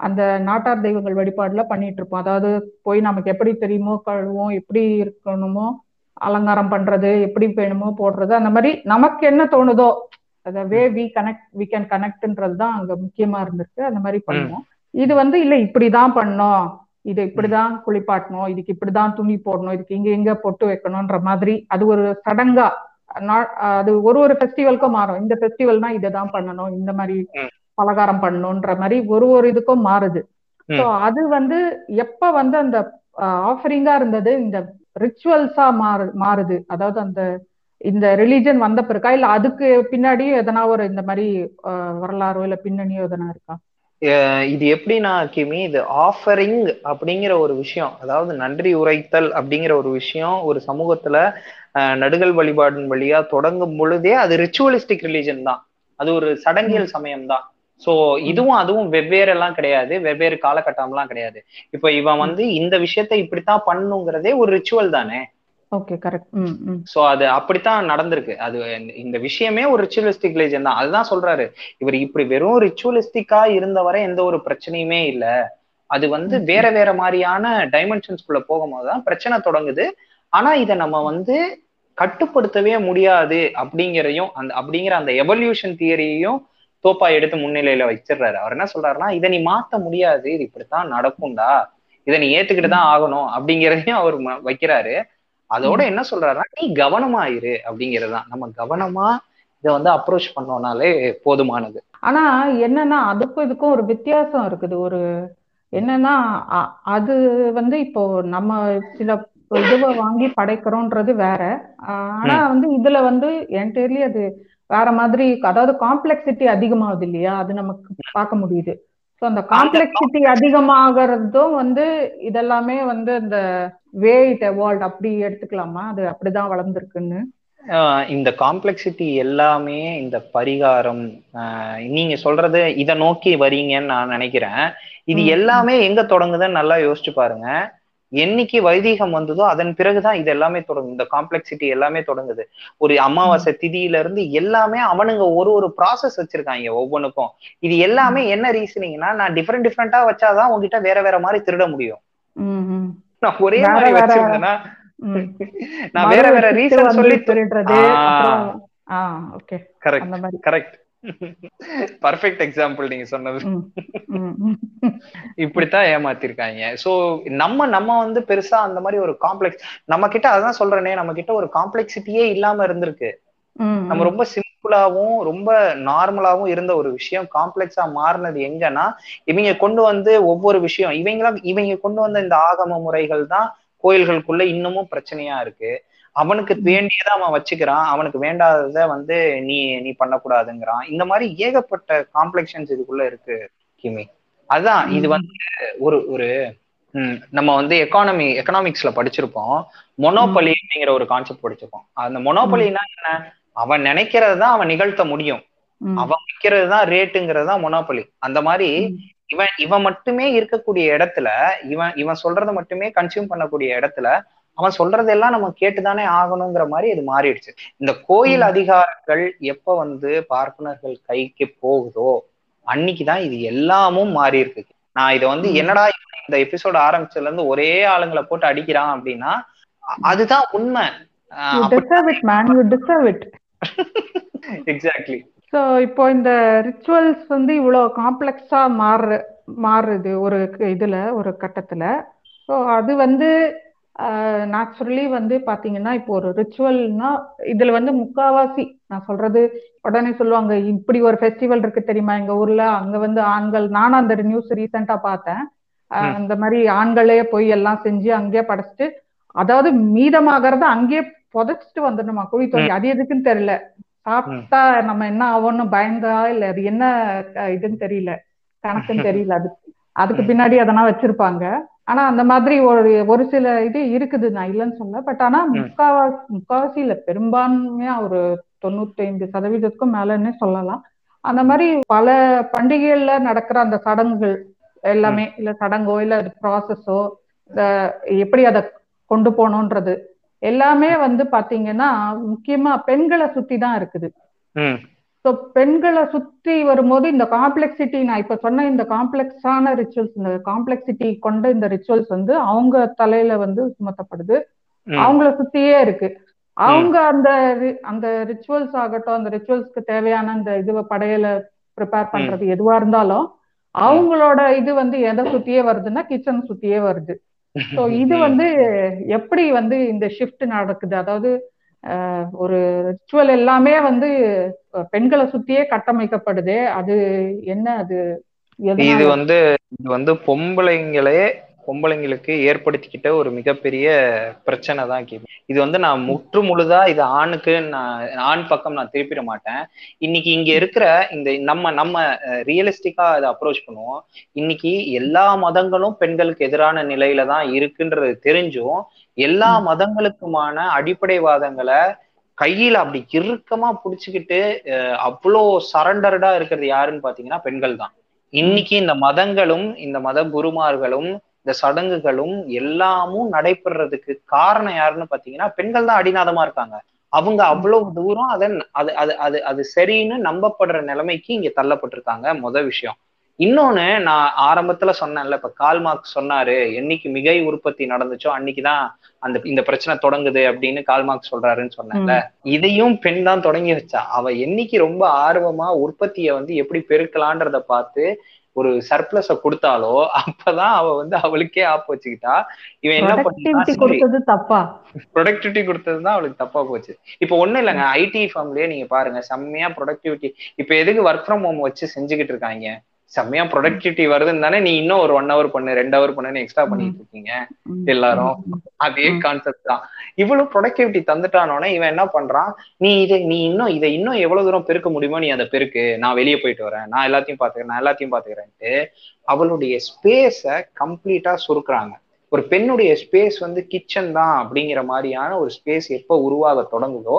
அந்த நாட்டார் தெய்வங்கள் வழிபாடுல பண்ணிட்டு இருப்போம் அதாவது போய் நமக்கு எப்படி தெரியுமோ கழுவோம் எப்படி இருக்கணுமோ அலங்காரம் பண்றது எப்படி வேணுமோ போடுறது அந்த மாதிரி நமக்கு என்ன தோணுதோ அத way we connect we can கனெக்ட்ன்றது தான் அங்க முக்கியமா இருந்திருக்கு. அந்த மாதிரி பண்ணுவோம். இது வந்து இல்ல இப்படிதான் பண்ணோம். இது இப்படிதான் குளிப்பாட்டணும். இதுக்கு இப்படிதான் துணி போடணும். இதுக்கு இங்க இங்க பொட்டு வைக்கணும்ன்ற மாதிரி அது ஒரு சடங்கா நா- அது ஒரு ஒரு ஃபெஸ்டிவலுக்கும் மாறும். இந்த ஃபெஸ்டிவல்னா இதை தான் பண்ணணும். இந்த மாதிரி பலகாரம் பண்ணணும்ன்ற மாதிரி ஒரு ஒரு இதுக்கும் மாறுது. ஸோ அது வந்து எப்ப வந்து அந்த ஆஃபரிங்கா இருந்தது இந்த ரிச்சுவல்ஸா மாறு மாறுது. அதாவது அந்த இந்த ரிலீஜன் வந்த பிறகா? இல்ல அதுக்கு பின்னாடி எதனா ஒரு இந்த மாதிரி வரலாறோ இல்ல பின்னணியோ எதனா இருக்கா? இது எப்படின்னா கிமி இது ஆஃபரிங் அப்படிங்கிற ஒரு விஷயம். அதாவது நன்றி உரைத்தல் அப்படிங்கிற ஒரு விஷயம் ஒரு சமூகத்துல நடுகள் வழிபாடின் வழியா தொடங்கும் பொழுதே அது ரிச்சுவலிஸ்டிக் ரிலீஜன் தான். அது ஒரு சடங்கியல் சமயம் தான் சோ இதுவும் அதுவும் வெவ்வேறு எல்லாம் கிடையாது. வெவ்வேறு காலகட்டம்லாம் கிடையாது. இப்ப இவன் வந்து இந்த விஷயத்த இப்படித்தான் பண்ணுங்கிறதே ஒரு ரிச்சுவல் தானே? ஓகே கரெக்ட் சோ அது அப்படித்தான் நடந்திருக்கு. அது இந்த- விஷயமே ஒரு ரிச்சுவலிஸ்டிக் ரிலீஜன் தான். அதுதான் சொல்றாரு. இவர் இப்படி வெறும் ரிச்சுவலிஸ்டிக்கா இருந்த வரை எந்த ஒரு பிரச்சனையுமே இல்ல. அது வந்து. வேற வேற மாதிரியான டைமென்ஷன்ஸ்குள்ள போகும்போதுதான் பிரச்சனை தொடங்குது. ஆனா இதை நம்ம வந்து கட்டுப்படுத்தவே முடியாது அப்படிங்கிறதையும் அந்த அப்படிங்கிற அந்த எவல்யூஷன் தியரியையும் தோப்பா எடுத்து முன்னிலையில வச்சிடுறாரு. அவர் என்ன சொல்றாருன்னா இதை நீ மாத்த முடியாது. இது இப்படித்தான் நடக்கும்டா. இதை நீ ஏத்துக்கிட்டு தான் ஆகணும். அப்படிங்கிறதையும் அவர் வைக்கிறாரு. அதோட என்ன சொல்றாருன்னா நீ கவனமா இரு. அப்படிங்கறதுதான் நம்ம கவனமா இதை வந்து அப்ரோச் பண்ணோம்னாலே போதுமானது. ஆனா என்னன்னா அதுக்கும் இதுக்கும் ஒரு வித்தியாசம் இருக்குது. ஒரு என்னன்னா அது வந்து இப்போ நம்ம சில இதுவை வாங்கி படைக்கிறோன்றது வேற. ஆனா வந்து இதுல வந்து என்டையர்லி அது வேற மாதிரி அதாவது காம்ப்ளெக்சிட்டி அதிகமாகுது இல்லையா? அது நமக்கு பார்க்க முடியுது. ஸோ அந்த காம்ப்ளெக்சிட்டி அதிகமாகறதும் வந்து இதெல்லாமே வந்து இந்த வே இட் எவால்வ் அப்படி எடுத்துக்கலாமா? அது அப்படிதான் வளர்ந்துருக்குன்னு. ஆஹ் இந்த காம்ப்ளெக்சிட்டி எல்லாமே இந்த பரிகாரம் நீங்க சொல்றது இதை நோக்கி வரீங்கன்னு நான் நினைக்கிறேன். இது. எல்லாமே எங்க தொடங்குதுன்னு நல்லா யோசிச்சு பாருங்க. என்னைக்கு வைதீகம் வந்ததோ அதன் பிறகுதான் இது எல்லாமே தொடங்குது இந்த காம்ப்ளெக்சிட்டி எல்லாமே தொடங்குது. ஒரு அமாவாசை திதியில இருந்து எல்லாமே அவனுங்க ஒரு ஒரு ப்ராசஸ் வச்சிருக்காங்க ஒவ்வொன்றுக்கும் இது எல்லாமே என்ன ரீசனிங்னா நான் டிஃப்ரெண்ட் டிஃப்ரெண்டா வச்சாதான் உங்ககிட்ட வேற வேற மாதிரி திருட முடியும். நான் ஒரே மாதிரி வச்சிருந்தேன்னா நான் வேற வேற ரீசன் சொல்லி திருடுறது கரெக்ட் கரெக்ட் பர்ஃபெக்ட் எக்ஸாம்பிள் நீங்க சொன்னது. இப்படித்தான் ஏமாத்திருக்காங்க. சோ நம்ம நம்ம வந்து பெருசா அந்த மாதிரி ஒரு காம்ப்ளெக்ஸ் நம்ம கிட்ட அதான் சொல்றேனே நம்ம கிட்ட ஒரு காம்ப்ளெக்சிட்டியே இல்லாம இருந்திருக்கு. நம்ம ரொம்ப சிம்பிளாவும் ரொம்ப நார்மலாவும் இருந்த ஒரு விஷயம் காம்ப்ளெக்ஸா மாறினது எங்கன்னா இவங்க கொண்டு வந்து ஒவ்வொரு விஷயம் இவங்களா இவங்க கொண்டு வந்த இந்த ஆகம முறைகள் தான் கோயில்களுக்குள்ள இன்னமும் பிரச்சனையா இருக்கு. அவனுக்கு வேண்டியதை அவன் வச்சுக்கிறான். அவனுக்கு வேண்டாததை வந்து நீ நீ பண்ணக்கூடாதுங்கிறான். இந்த மாதிரி ஏகப்பட்ட காம்ப்ளெக்ஷன்ஸ் இதுக்குள்ள இருக்கு கிமி. அதான் இது. வந்து ஒரு ஒரு நம்ம வந்து எக்கானமி எக்கனாமிக்ஸ்ல படிச்சிருப்போம். மொனோபலி அப்படிங்கிற ஒரு கான்செப்ட் படிச்சிருப்போம். அந்த மொனோபலினா என்ன? அவன் நினைக்கிறது தான் அவன் நிகழ்த்த முடியும். அவன் விற்கிறது தான் ரேட்டுங்கிறது தான் மொனோபலி அந்த மாதிரி. இவன் இவன் மட்டுமே இருக்கக்கூடிய இடத்துல இவன் இவன் சொல்றதை மட்டுமே கன்சியூம் பண்ணக்கூடிய இடத்துல அவன் சொல்றதெல்லாம் நம்ம கேட்டுதானே ஆகணுங்கிற மாதிரி இது மாறிடுச்சு. இந்த கோயில். அதிகாரங்கள் எப்ப வந்து பார்ப்பனர்கள் கைக்கு போகுதோ அன்னைக்குதான் இது எல்லாமும் மாறி இருக்கு நான் இதை வந்து. என்னடா இந்த எபிசோட் ஆரம்பிச்சதுல இருந்து ஒரே ஆளுங்களை போட்டு அடிக்கிறான் அப்படின்னா அதுதான் உண்மை. எக்ஸாக்ட்லி ஸோ இப்போ இந்த ரிச்சுவல்ஸ் வந்து இவ்வளோ காம்ப்ளெக்ஸா மாறு மாறுது ஒரு இதுல ஒரு கட்டத்துல. ஸோ அது வந்து நேச்சுரலி வந்து பாத்தீங்கன்னா இப்போ ஒரு ரிச்சுவல்னா இதுல வந்து முக்காவாசி நான் சொல்றது உடனே சொல்லுவாங்க இப்படி ஒரு ஃபெஸ்டிவல் இருக்கு தெரியுமா? எங்க ஊர்ல அங்க வந்து ஆண்கள் நானும் அந்த நியூஸ் ரீசெண்டா பார்த்தேன். அந்த மாதிரி ஆண்களே போய் எல்லாம் செஞ்சு அங்கேயே படைச்சிட்டு அதாவது மீதமாகறத அங்கேயே புதைச்சிட்டு வந்துடணுமா? குழி தோண்டி அது எதுக்குன்னு தெரியல. சாப்பிட்டா நம்ம என்ன ஆகும்னு பயந்தா இல்ல அது என்ன இதுன்னு தெரியல. கணக்குன்னு தெரியல அது. அதுக்கு பின்னாடி அதெல்லாம் வச்சிருப்பாங்க. ஆனா அந்த மாதிரி ஒரு ஒரு சில இது இருக்குது நான் இல்லைன்னு சொல்ல பட் ஆனா முக்காவாசி முக்காவாசி இல்ல பெரும்பான்மையா ஒரு தொண்ணூத்தி ஐந்து சதவீதத்துக்கும் மேலன்னே சொல்லலாம். அந்த மாதிரி பல பண்டிகைகள்ல நடக்கிற அந்த சடங்குகள் எல்லாமே இல்ல சடங்கோ இல்ல ப்ராசஸோ எப்படி அதை கொண்டு போகணுன்றது எல்லாமே வந்து பாத்தீங்கன்னா முக்கியமா பெண்களை சுத்தி தான் இருக்குது ஸோ பெண்களை சுத்தி வரும்போது இந்த காம்ப்ளெக்சிட்டி நான் இப்ப சொன்ன இந்த காம்ப்ளெக்ஸான ரிச்சுவல்ஸ் இந்த காம்ப்ளெக்சிட்டி கொண்ட இந்த ரிச்சுவல்ஸ் வந்து அவங்க தலையில வந்து சுமத்தப்படுது. அவங்கள சுத்தியே இருக்கு. அவங்க அந்த அந்த ரிச்சுவல்ஸ் ஆகட்டும் அந்த ரிச்சுவல்ஸ்க்கு தேவையான அந்த இதுவ படையல ப்ரிப்பேர் பண்றது எதுவா இருந்தாலும் அவங்களோட இது வந்து எதை சுத்தியே வருதுன்னா கிச்சன் சுத்தியே வருது. ஸோ இது வந்து எப்படி வந்து இந்த ஷிஃப்ட் நடக்குது? அதாவது ஒரு ரிச்சுவல் எல்லாமே வந்து பெண்களை சுத்தியே கட்டமைக்கப்படுது அது என்ன அது இது வந்து இது வந்து பொம்பளைங்களே பொம்பளைங்களுக்கு ஏற்படுத்திக்கிட்ட ஒரு மிகப்பெரிய பிரச்சனை தான் கீது இது வந்து நான் முற்று முழுதா இது ஆணுக்கு நான் ஆண் பக்கம் நான் திருப்பிட மாட்டேன். இன்னைக்கு இங்க இருக்கிற இந்த நம்ம நம்ம ரியலிஸ்டிக்கா இதை அப்ரோச் பண்ணுவோம். இன்னைக்கு எல்லா மதங்களும் பெண்களுக்கு எதிரான நிலையில தான் இருக்குன்றது தெரிஞ்சும் எல்லா மதங்களுக்குமான அடிப்படைவாதங்களை கையில அப்படி இறுக்கமா புடிச்சுக்கிட்டு அவ்வளோ சரண்டர்டா இருக்கிறது யாருன்னு பாத்தீங்கன்னா பெண்கள் தான். இன்னைக்கு இந்த மதங்களும் இந்த மத குருமார்களும் இந்த சடங்குகளும் எல்லாமும் நடைபெறதுக்கு காரணம் யாருன்னு பாத்தீங்கன்னா பெண்கள் தான் அடிநாதமா இருக்காங்க. அவங்க அவ்வளவு தூரம் அதை அது அது அது அது சரின்னு நம்பப்படுற நிலைமைக்கு இங்க தள்ளப்பட்டிருக்காங்க முத விஷயம். இன்னொன்னு நான் ஆரம்பத்துல சொன்னேன்ல இப்ப கால்மார்க் சொன்னாரு என்னைக்கு மிகை உற்பத்தி நடந்துச்சோ அன்னைக்குதான் அந்த இந்த பிரச்சனை தொடங்குது அப்படின்னு கால்மார்க் சொல்றாருன்னு சொன்னேன்ல. இதையும் பெண் தான் தொடங்கி வச்சா அவ என்னைக்கு ரொம்ப ஆர்வமா உற்பத்தியை வந்து எப்படி பெருக்கலான்றத பார்த்து ஒரு சர்ப்ளஸ கொடுத்தாலோ அப்பதான் அவ வந்து அவளுக்கே ஆப் வச்சுக்கிட்டா. இவன் என்ன பண்ணா கொடுத்தது தப்பா? ப்ரொடக்டிவிட்டி கொடுத்ததுதான் அவளுக்கு தப்பா போச்சு. இப்ப ஒண்ணும் இல்லைங்க ஐடி ஃபார்ம்லயே நீங்க பாருங்க செம்மையா ப்ரொடக்டிவிட்டி இப்ப எதுக்கு ஒர்க் ஃப்ரம் ஹோம் வச்சு செஞ்சுக்கிட்டு இருக்காங்க? செம்மையா ப்ரொடக்டிவிட்டி வருதுன்னு தானே நீ இன்னும் ஒரு ஒன் ஹவர் பண்ணு ரெண்டு ஹவர் பண்ணுன்னு எக்ஸ்ட்ரா பண்ணிட்டு இருக்கீங்க எல்லாரும். அதே. கான்செப்ட் தான். இவ்வளவு ப்ரொடக்டிவிட்டி தந்துட்டானோனே இவன் என்ன பண்றான்? நீ இதை நீ இன்னும் இதை இன்னும் எவ்வளவு தூரம் பெருக்க முடியுமோ நீ அதை பெருக்கு. நான் வெளியே போயிட்டு வரேன். நான் எல்லாத்தையும் பாத்துக்கிறேன் நான் எல்லாத்தையும் பாத்துக்கிறேன்ட்டு அவளுடைய ஸ்பேஸ கம்ப்ளீட்டா சுருக்குறாங்க. ஒரு பெண்ணுடைய ஸ்பேஸ் வந்து கிச்சன் தான் அப்படிங்கிற மாதிரியான ஒரு ஸ்பேஸ் எப்ப உருவாக தொடங்குதோ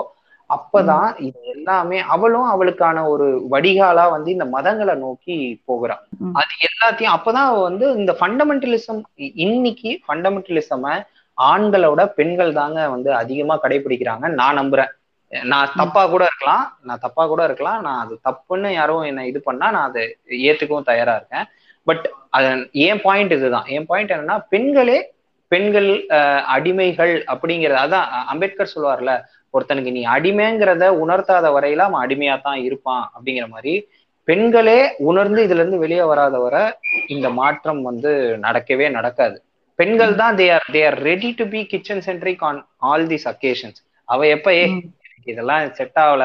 அப்பதான் இது எல்லாமே அவளும் அவளுக்கான ஒரு வடிகாலா வந்து இந்த மதங்களை நோக்கி போகிறான். அது எல்லாத்தையும் அப்பதான் அவ வந்து இந்த ஃபண்டமெண்டலிசம் இன்னைக்கு ஃபண்டமெண்டலிசம ஆண்களோட பெண்கள் தாங்க வந்து அதிகமா கடைபிடிக்கிறாங்க. நான் நம்புறேன். நான் தப்பா கூட இருக்கலாம். நான் தப்பா கூட இருக்கலாம். நான் அது தப்புன்னு யாரும் என்ன இது பண்ணா நான் அதை ஏத்துக்கவும் தயாரா இருக்கேன். பட் அது என் பாயிண்ட் இதுதான். என் பாயிண்ட் என்னன்னா பெண்களே பெண்கள் அடிமைகள் அப்படிங்கறது அதான் அம்பேத்கர் சொல்லுவார்ல ஒருத்தனுக்கு நீ அடிமைங்கிறத உணர்த்தாத வரையில அவன் அடிமையா தான் இருப்பான் அப்படிங்கிற மாதிரி பெண்களே உணர்ந்து இதுல இருந்து வெளியே வராத வரை இந்த மாற்றம் வந்து நடக்கவே நடக்காது. பெண்கள் தான் they are they are ready to be kitchen centric on all these occasions அவ எப்ப ஏ. இதெல்லாம் செட் ஆகல.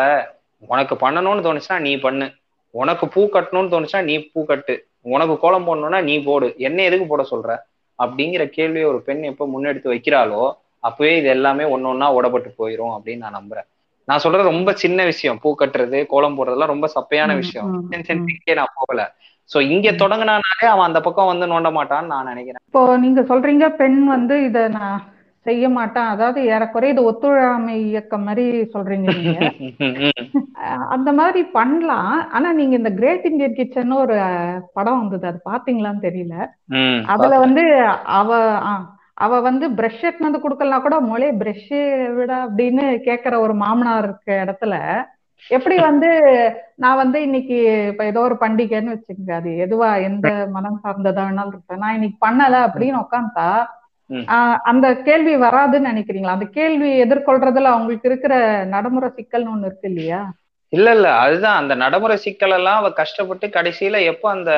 உனக்கு பண்ணணும்னு தோணுச்சுன்னா நீ பண்ணு. உனக்கு பூ கட்டணும்னு தோணுச்சுன்னா நீ பூ கட்டு. உனக்கு கோலம் போடணும்னா நீ போடு. என்ன எதுக்கு போட சொல்ற? அப்படிங்கிற கேள்வியை ஒரு பெண் எப்ப முன்னெடுத்து வைக்கிறாளோ அப்பவே இது எல்லாமே ஒன்னொன்னா ஓடப்பட்டு போயிரும் அப்படின்னு நான் நம்புறேன். நான் சொல்றது ரொம்ப சின்ன விஷயம். பூ கட்டுறது கோலம் போடுறதெல்லாம் ரொம்ப சப்பையான விஷயம். நான் போகல. சோ இங்க தொடங்கினாலே அவன் அந்த பக்கம் வந்து நோண்ட மாட்டான்னு நான் நினைக்கிறேன். இப்போ நீங்க சொல்றீங்க பெண் வந்து இத நான் செய்ய மாட்டேன். அதாவது ஏறக்குறைய இது ஒத்துழையாமை இயக்கம் மாதிரி சொல்றீங்க அந்த மாதிரி பண்ணலாம். ஆனா நீங்க இந்த கிரேட் இந்தியன் கிச்சன் ஒரு படம் வந்தது. அது பாத்தீங்களான்னு தெரியல. அதுல. வந்து அவ அவ வந்து பிரஷ் எடுத்து வந்து கொடுக்கலாம் கூட. மொழி பிரஷ் விட அப்படின்னு கேக்குற ஒரு மாமனார் இருக்க இடத்துல எப்படி வந்து நான் வந்து இன்னைக்கு இப்ப ஏதோ ஒரு பண்டிகைன்னு வச்சுக்கோங்க அது எதுவா எந்த மனம் சார்ந்ததா வேணாலும் இருப்பேன் நான் இன்னைக்கு பண்ணல அப்படின்னு உட்காந்தா. அந்த கேள்வி வராதுன்னு நினைக்கிறீங்களா? அந்த கேள்வி எதிர்கொள்றதுல அவங்களுக்கு இருக்கிற நடைமுறை சிக்கல்னு ஒண்ணு இருக்கு இல்லையா? இல்ல இல்ல அதுதான். அந்த நடைமுறை சிக்கல் எல்லாம் அவ கஷ்டப்பட்டு கடைசியில எப்போ அந்த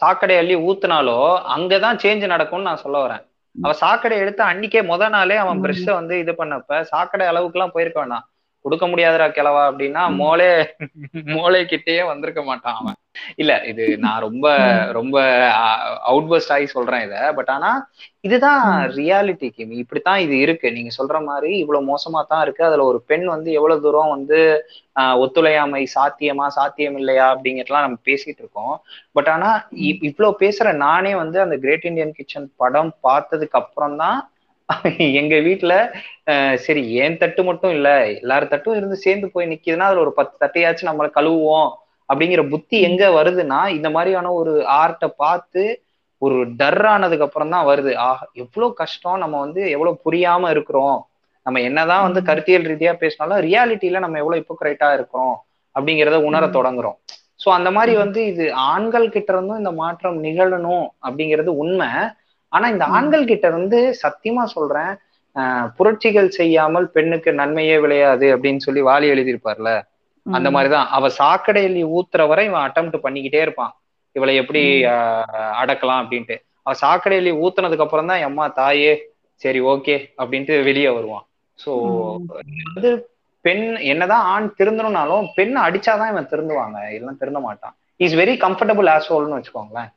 சாக்கடை அள்ளி ஊத்துனாலோ அங்கதான் சேஞ்ச் நடக்கும்னு நான் சொல்ல வரேன். அவ சாக்கடை எடுத்து அன்னைக்கே முத நாளே அவன் ம். பிரஷ்ஷ வந்து இது பண்ணப்ப சாக்கடை அளவுக்கு எல்லாம் போயிருக்க வேணாம். கொடுக்க முடியாதுடா கிழவா அப்படின்னா மோளே மோளை கிட்டேயே வந்திருக்க மாட்டான் அவன். இல்ல இது நான் ரொம்ப ரொம்ப அவுட் பஸ்ட் ஆகி சொல்றேன் இத. பட் ஆனா இதுதான். ரியாலிட்டி கிமி. இப்படித்தான் இது இருக்கு. நீங்க சொல்ற மாதிரி இவ்வளவு மோசமா தான் இருக்கு. அதுல ஒரு பெண் வந்து எவ்வளவு தூரம் வந்து ஒத்துழையாமை சாத்தியமா சாத்தியம் இல்லையா அப்படிங்கிறதுலாம் நம்ம பேசிட்டு இருக்கோம். பட் ஆனா இவ்வளவு பேசுற நானே வந்து அந்த கிரேட் இந்தியன் கிச்சன் படம் பார்த்ததுக்கு அப்புறம் தான் எங்க வீட்டுல சரி ஏன் தட்டு மட்டும் இல்ல எல்லார் தட்டும் இருந்து சேர்ந்து போய் நிக்குதுன்னா அதுல ஒரு பத்து தட்டையாச்சும் நம்மள கழுவுவோம் அப்படிங்கிற புத்தி எங்க வருதுன்னா இந்த மாதிரியான ஒரு ஆர்ட்டை பார்த்து ஒரு டர் ஆனதுக்கு அப்புறம் தான் வருது ஆஹ் எவ்வளவு கஷ்டம் நம்ம வந்து எவ்வளவு புரியாம இருக்கிறோம் நம்ம என்னதான் வந்து. கருத்தியல் ரீதியா பேசினாலும் ரியாலிட்டியில நம்ம எவ்வளவு இப்போக்ரைட்டா இருக்கிறோம் அப்படிங்கிறத உணர. தொடங்குறோம் சோ அந்த மாதிரி. வந்து இது ஆண்கள் கிட்ட இருந்தும் இந்த மாற்றம் நிகழணும் அப்படிங்கிறது உண்மை ஆனா இந்த. ஆண்கள் கிட்ட இருந்து சத்தியமா சொல்றேன் ஆஹ் புரட்சிகள் செய்யாமல் பெண்ணுக்கு நன்மையே விளையாது அப்படின்னு சொல்லி வாலி எழுதியிருப்பார்ல அந்த. மாதிரிதான். அவ சாக்கடையில் ஊத்துற வரை இவன் அட்டம் பண்ணிக்கிட்டே இருப்பான். இவளை எப்படி அடக்கலாம் அப்படின்ட்டு. அவ சாக்கடையில் ஊத்துனதுக்கு அப்புறம் தான் அம்மா தாயே சரி ஓகே அப்படின்ட்டு வெளியே வருவான். சோ. வந்து பெண் என்னதான் ஆண் திருந்தணும்னாலும் பெண் அடிச்சாதான் இவன் திருந்துவாங்க. இல்லைன்னா திருந்த மாட்டான். இஸ் வெரி கம்ஃபர்டபுள் ஆசோல்னு வச்சுக்கோங்களேன்.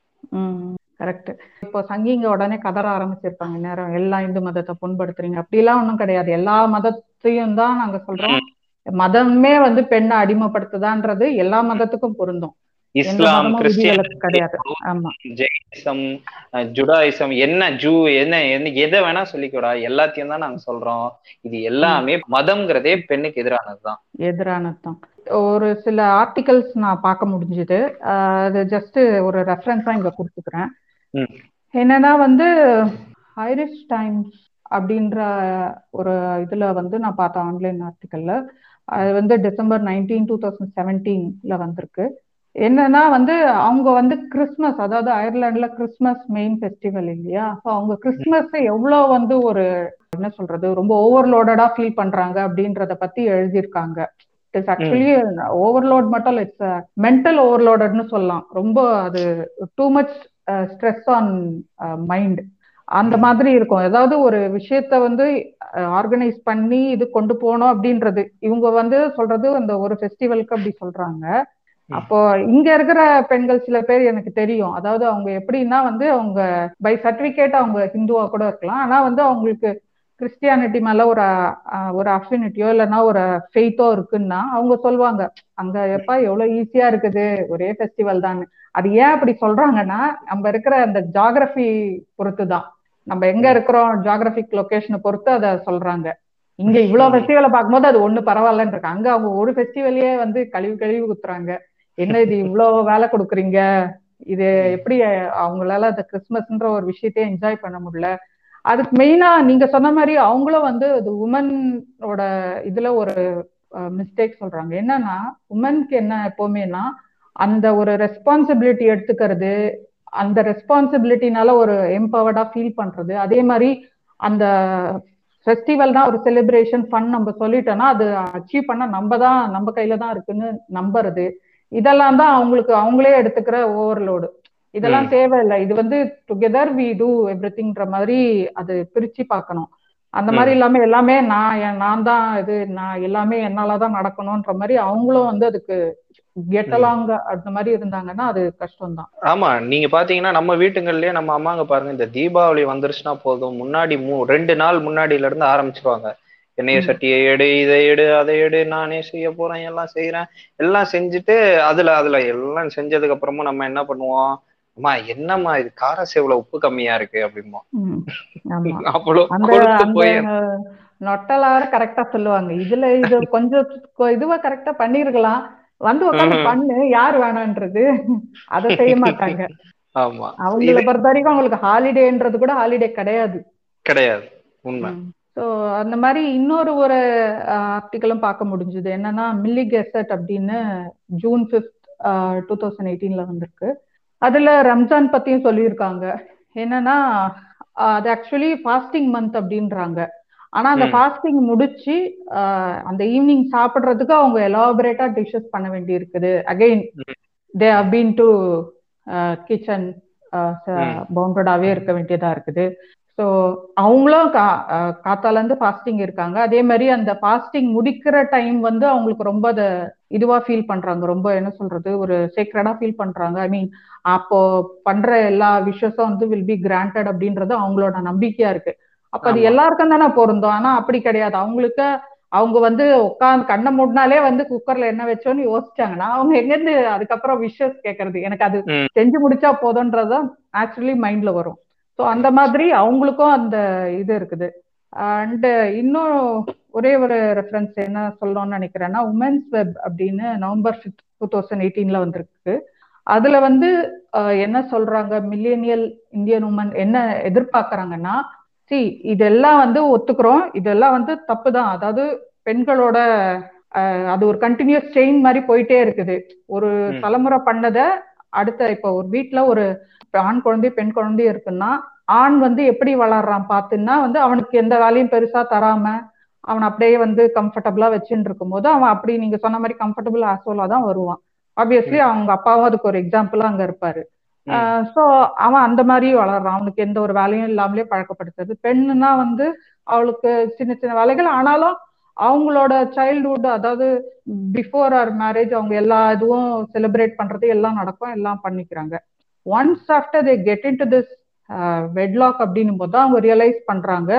கரெக்ட் இப்போ சங்கிங்க உடனே கதற ஆரம்பிச்சிருப்பாங்க. நேரம் எல்லா இந்து மதத்தை புண்படுத்துறீங்க. அப்படிலாம் ஒண்ணும் கிடையாது. எல்லா மதத்தையும் தான் நாங்க சொல்றோம். மதமே வந்து பெண்ணை அடிமைப்படுத்துதான்றது எல்லா மதத்துக்கும் பொருந்தும். இஸ்லாம் கிடையாது. ஆமா. ஜெயினிசம் ஜுடாயிசம் என்ன ஜூ என்ன எதை வேணா சொல்லிக்கூடா. எல்லாத்தையும் தான் நாங்க சொல்றோம். இது எல்லாமே மதம்ங்கிறதே பெண்ணுக்கு எதிரானதுதான் எதிரானதுதான் ஒரு சில ஆர்டிகல்ஸ் நான் பார்க்க முடிஞ்சுது. அது ஜஸ்ட் ஒரு ரெஃபரன்ஸா இங்க கொடுத்துக்கிறேன். என்னன்னா வந்து ஐரிஷ் டைம்ஸ் அப்படின்ற ஒரு இதுல வந்து நான் பார்த்தேன் ஆன்லைன் ஆர்டிக்கல்ல அது வந்து டிசம்பர் நைன்டீன் டூ தௌசண்ட் செவன்டீன்ல வந்திருக்கு. என்னன்னா வந்து அவங்க வந்து கிறிஸ்மஸ் அதாவது அயர்லாந்துல கிறிஸ்மஸ் மெயின் ஃபெஸ்டிவல் இல்லையா? ஸோ அவங்க கிறிஸ்மஸ் எவ்வளோ வந்து ஒரு என்ன சொல்றது ரொம்ப ஓவர்லோடடா ஃபீல் பண்றாங்க அப்படின்றத பத்தி எழுதியிருக்காங்க. இட்ஸ் ஆக்சுவலி ஓவர்லோட் மட்டும் இட்ஸ் மென்டல் ஓவர்லோடட்னு சொல்லலாம். ரொம்ப அது too much stress on mind அந்த மாதிரி இருக்கும். ஏதாவது ஒரு விஷயத்த வந்து ஆர்கனைஸ் பண்ணி இது கொண்டு போகணும் அப்படின்றது. இவங்க வந்து சொல்றது அந்த ஒரு ஃபெஸ்டிவலுக்கு அப்படி சொல்றாங்க. அப்போ இங்க இருக்கிற பெண்கள் சில பேர் எனக்கு தெரியும். அதாவது அவங்க எப்படின்னா வந்து அவங்க பை சர்டிபிகேட் அவங்க ஹிந்துவா கூட இருக்கலாம். ஆனா வந்து அவங்களுக்கு கிறிஸ்டியானிட்டி மேல ஒரு ஒரு அஃபினிட்டியோ இல்லைன்னா ஒரு ஃபெய்த்தோ இருக்குன்னா அவங்க சொல்லுவாங்க அங்க எப்பா எவ்வளவு ஈஸியா இருக்குது? ஒரே ஃபெஸ்டிவல் தான். அது ஏன் அப்படி சொல்றாங்கன்னா நம்ம இருக்கிற அந்த ஜாகிரபி பொறுத்து தான் நம்ம எங்க இருக்கிறோம் ஜாகிரபிக் லொகேஷனை பொறுத்து அதை சொல்றாங்க. இங்க இவ்வளவு ஃபெஸ்டிவலை பார்க்கும்போது அது ஒண்ணு பரவாயில்லன்னு இருக்கு. அங்க அவங்க ஒரு ஃபெஸ்டிவலையே வந்து கழிவு கழிவு குத்துறாங்க. என்ன இது இவ்வளவு வேலை கொடுக்குறீங்க? இது எப்படி அவங்களால அந்த கிறிஸ்மஸ்ன்ற ஒரு விஷயத்தையே என்ஜாய் பண்ண முடியல? அதுக்கு மெயினா நீங்க சொன்ன மாதிரி அவங்களும் வந்து அது உமனோட இதுல ஒரு மிஸ்டேக் சொல்றாங்க. என்னன்னா உமனுக்கு என்ன எப்பவுமேனா அந்த ஒரு ரெஸ்பான்சிபிலிட்டி எடுத்துக்கிறது அந்த ரெஸ்பான்சிபிலிட்டினால ஒரு எம்பவர்டா ஃபீல் பண்றது. அதே மாதிரி அந்த ஃபெஸ்டிவல்னா ஒரு செலிப்ரேஷன் ஃபன் நம்ம சொல்லிட்டோம்னா அது அச்சீவ் பண்ண நம்ம தான் நம்ம கையில தான் இருக்குன்னு நம்புறது. இதெல்லாம் தான் அவங்களுக்கு அவங்களே எடுத்துக்கிற ஓவர்லோடு இதெல்லாம் தேவையில்லை. இது வந்து டுகெதர் வி டூ எவ்ரி திங்ன்ற மாதிரி அது பிரிச்சு பார்க்கணும். அந்த மாதிரி இல்லாம எல்லாமே நான் நான் தான் இது நான் எல்லாமே என்னாலதான் நடக்கணும்ன்ற மாதிரி அவங்களும் வந்து அதுக்கு கெட்டலாங்க அந்த மாதிரி இருந்தாங்கன்னா அது கஷ்டம் தான் ஆமா நீங்க பாத்தீங்கன்னா நம்ம வீட்டுங்கள்லயே நம்ம அம்மாங்க பாருங்க இந்த தீபாவளி வந்துருச்சுன்னா போதும் முன்னாடி மூ ரெண்டு நாள் முன்னாடில இருந்து ஆரம்பிச்சிருவாங்க. எண்ணெய சட்டியை எடு இதை எடு அதை எடு நானே செய்ய போறேன் எல்லாம் செய்யறேன் எல்லாம் செஞ்சுட்டு அதுல அதுல எல்லாம் செஞ்சதுக்கு அப்புறமா நம்ம என்ன பண்ணுவோம்? அம்மா என்னம்மா இது கார சேவுல உப்பு கம்மியா இருக்கு அப்படிமோ அவ்வளவு நொட்டலார கரெக்டா சொல்லுவாங்க. இதுல இது கொஞ்சம் இதுவா கரெக்டா பண்ணிருக்கலாம். வந்து உட்காந்து பண்ணு யாரு வேணான்றது. அதை செய்ய மாட்டாங்க. ஆமா. அவங்கள பொறுத்த வரைக்கும் அவங்களுக்கு ஹாலிடேன்றது கூட ஹாலிடே கிடையாது. கிடையாது. உண்மை. ஸோ அந்த மாதிரி இன்னொரு ஒரு ஆர்டிக்கலும் பார்க்க முடிஞ்சுது. என்னன்னா மில்லி கெசட் அப்படின்னு ஜூன் ஃபிஃப்த் டூ தௌசண்ட் எயிட்டீன்ல வந்திருக்கு. அதுல ரம்ஜான் பத்தியும் சொல்லியிருக்காங்க. என்னன்னா அது ஆக்சுவலி ஃபாஸ்டிங் மந்த் அப்படின்றாங்க. ஆனா அந்த ஃபாஸ்டிங் முடிச்சு அந்த ஈவினிங் சாப்பிடுறதுக்கு அவங்க எலாபரேட்டா டிஷ்ஷஸ் பண்ண வேண்டி இருக்குது again they have been to kitchen பவுண்டடாவே இருக்க வேண்டியதா இருக்குது. ஸோ அவங்களும் கா காத்தால இருந்து ஃபாஸ்டிங் இருக்காங்க. அதே மாதிரி அந்த ஃபாஸ்டிங் முடிக்கிற டைம் வந்து அவங்களுக்கு ரொம்ப அதை இதுவா ஃபீல் பண்றாங்க. ரொம்ப என்ன சொல்றது? ஒரு சீக்ரெடா ஃபீல் பண்றாங்க. ஐ மீன் அப்போ பண்ற எல்லா விஷயஸும் வந்து வில் பி கிராண்டட் அப்படின்றது அவங்களோட நம்பிக்கையா இருக்கு. அப்ப அது எல்லாருக்கும் தானே பொருந்தும். ஆனா அப்படி கிடையாது. அவங்களுக்கு அவங்க வந்து உட்காந்து கண்ணை மூடினாலே வந்து குக்கர்ல என்ன வச்சோன்னு யோசிச்சாங்கன்னா அவங்க எங்கிருந்து அதுக்கப்புறம் விஷஸ் கேட்கறது எனக்கு அது செஞ்சு முடிச்சா போதும்ன்றதுதான் ஆக்சுவலி மைண்ட்ல வரும். ஸோ அந்த மாதிரி அவங்களுக்கும் அந்த இது இருக்குது. அண்ட் இன்னும் ஒரே ஒரு ரெஃபரன்ஸ் என்ன சொல்லணும்னு நினைக்கிறேன்னா உமன்ஸ் வெப் அப்படின்னு நவம்பர் ஃபிஃப்த் டூ தௌசண்ட் எயிட்டீன்ல வந்திருக்கு. அதுல வந்து என்ன சொல்றாங்க? மில்லேனியல் இந்தியன் உமன் என்ன எதிர்பார்க்கறாங்கன்னா சி இதெல்லாம் வந்து ஒத்துக்கிறோம். இதெல்லாம் வந்து தப்பு தான் அதாவது பெண்களோட அது ஒரு கண்டினியூஸ் செயின் மாதிரி போயிட்டே இருக்குது. ஒரு தலைமுறை பண்ணத அடுத்த இப்போ ஒரு வீட்டுல ஒரு ஆண் குழந்தை பெண் குழந்தை இருக்குன்னா ஆண் வந்து எப்படி வளர்றான் பார்த்துன்னா வந்து அவனுக்கு எந்த வேலையும் பெருசா தராம அவன் அப்படியே வந்து கம்ஃபர்டபுளா வச்சுட்டு இருக்கும் போது அவன் அப்படி நீங்க சொன்ன மாதிரி கம்ஃபர்டபுள் ஆசோலா தான் வருவான். ஆப்வியஸ்லி அவங்க அப்பாவும் அதுக்கு ஒரு எக்ஸாம்பிளா அங்க இருப்பாரு. சோ அவன் அந்த மாதிரி வளர்றான். அவனுக்கு எந்த ஒரு வேலையும் இல்லாமலே பழக்கப்படுத்துறது. பெண்ணுனா வந்து அவளுக்கு சின்ன சின்ன வேலைகள். ஆனாலும் அவங்களோட சைல்ட்ஹுட் அதாவது பிஃபோர் ஆர் மேரேஜ் அவங்க எல்லா இதுவும் செலிப்ரேட் பண்றது எல்லாம் நடக்கும் எல்லாம் பண்ணிக்கிறாங்க. Once after they get into this wedlock அப்படின்னும் போது அவங்க ரியலைஸ் பண்றாங்க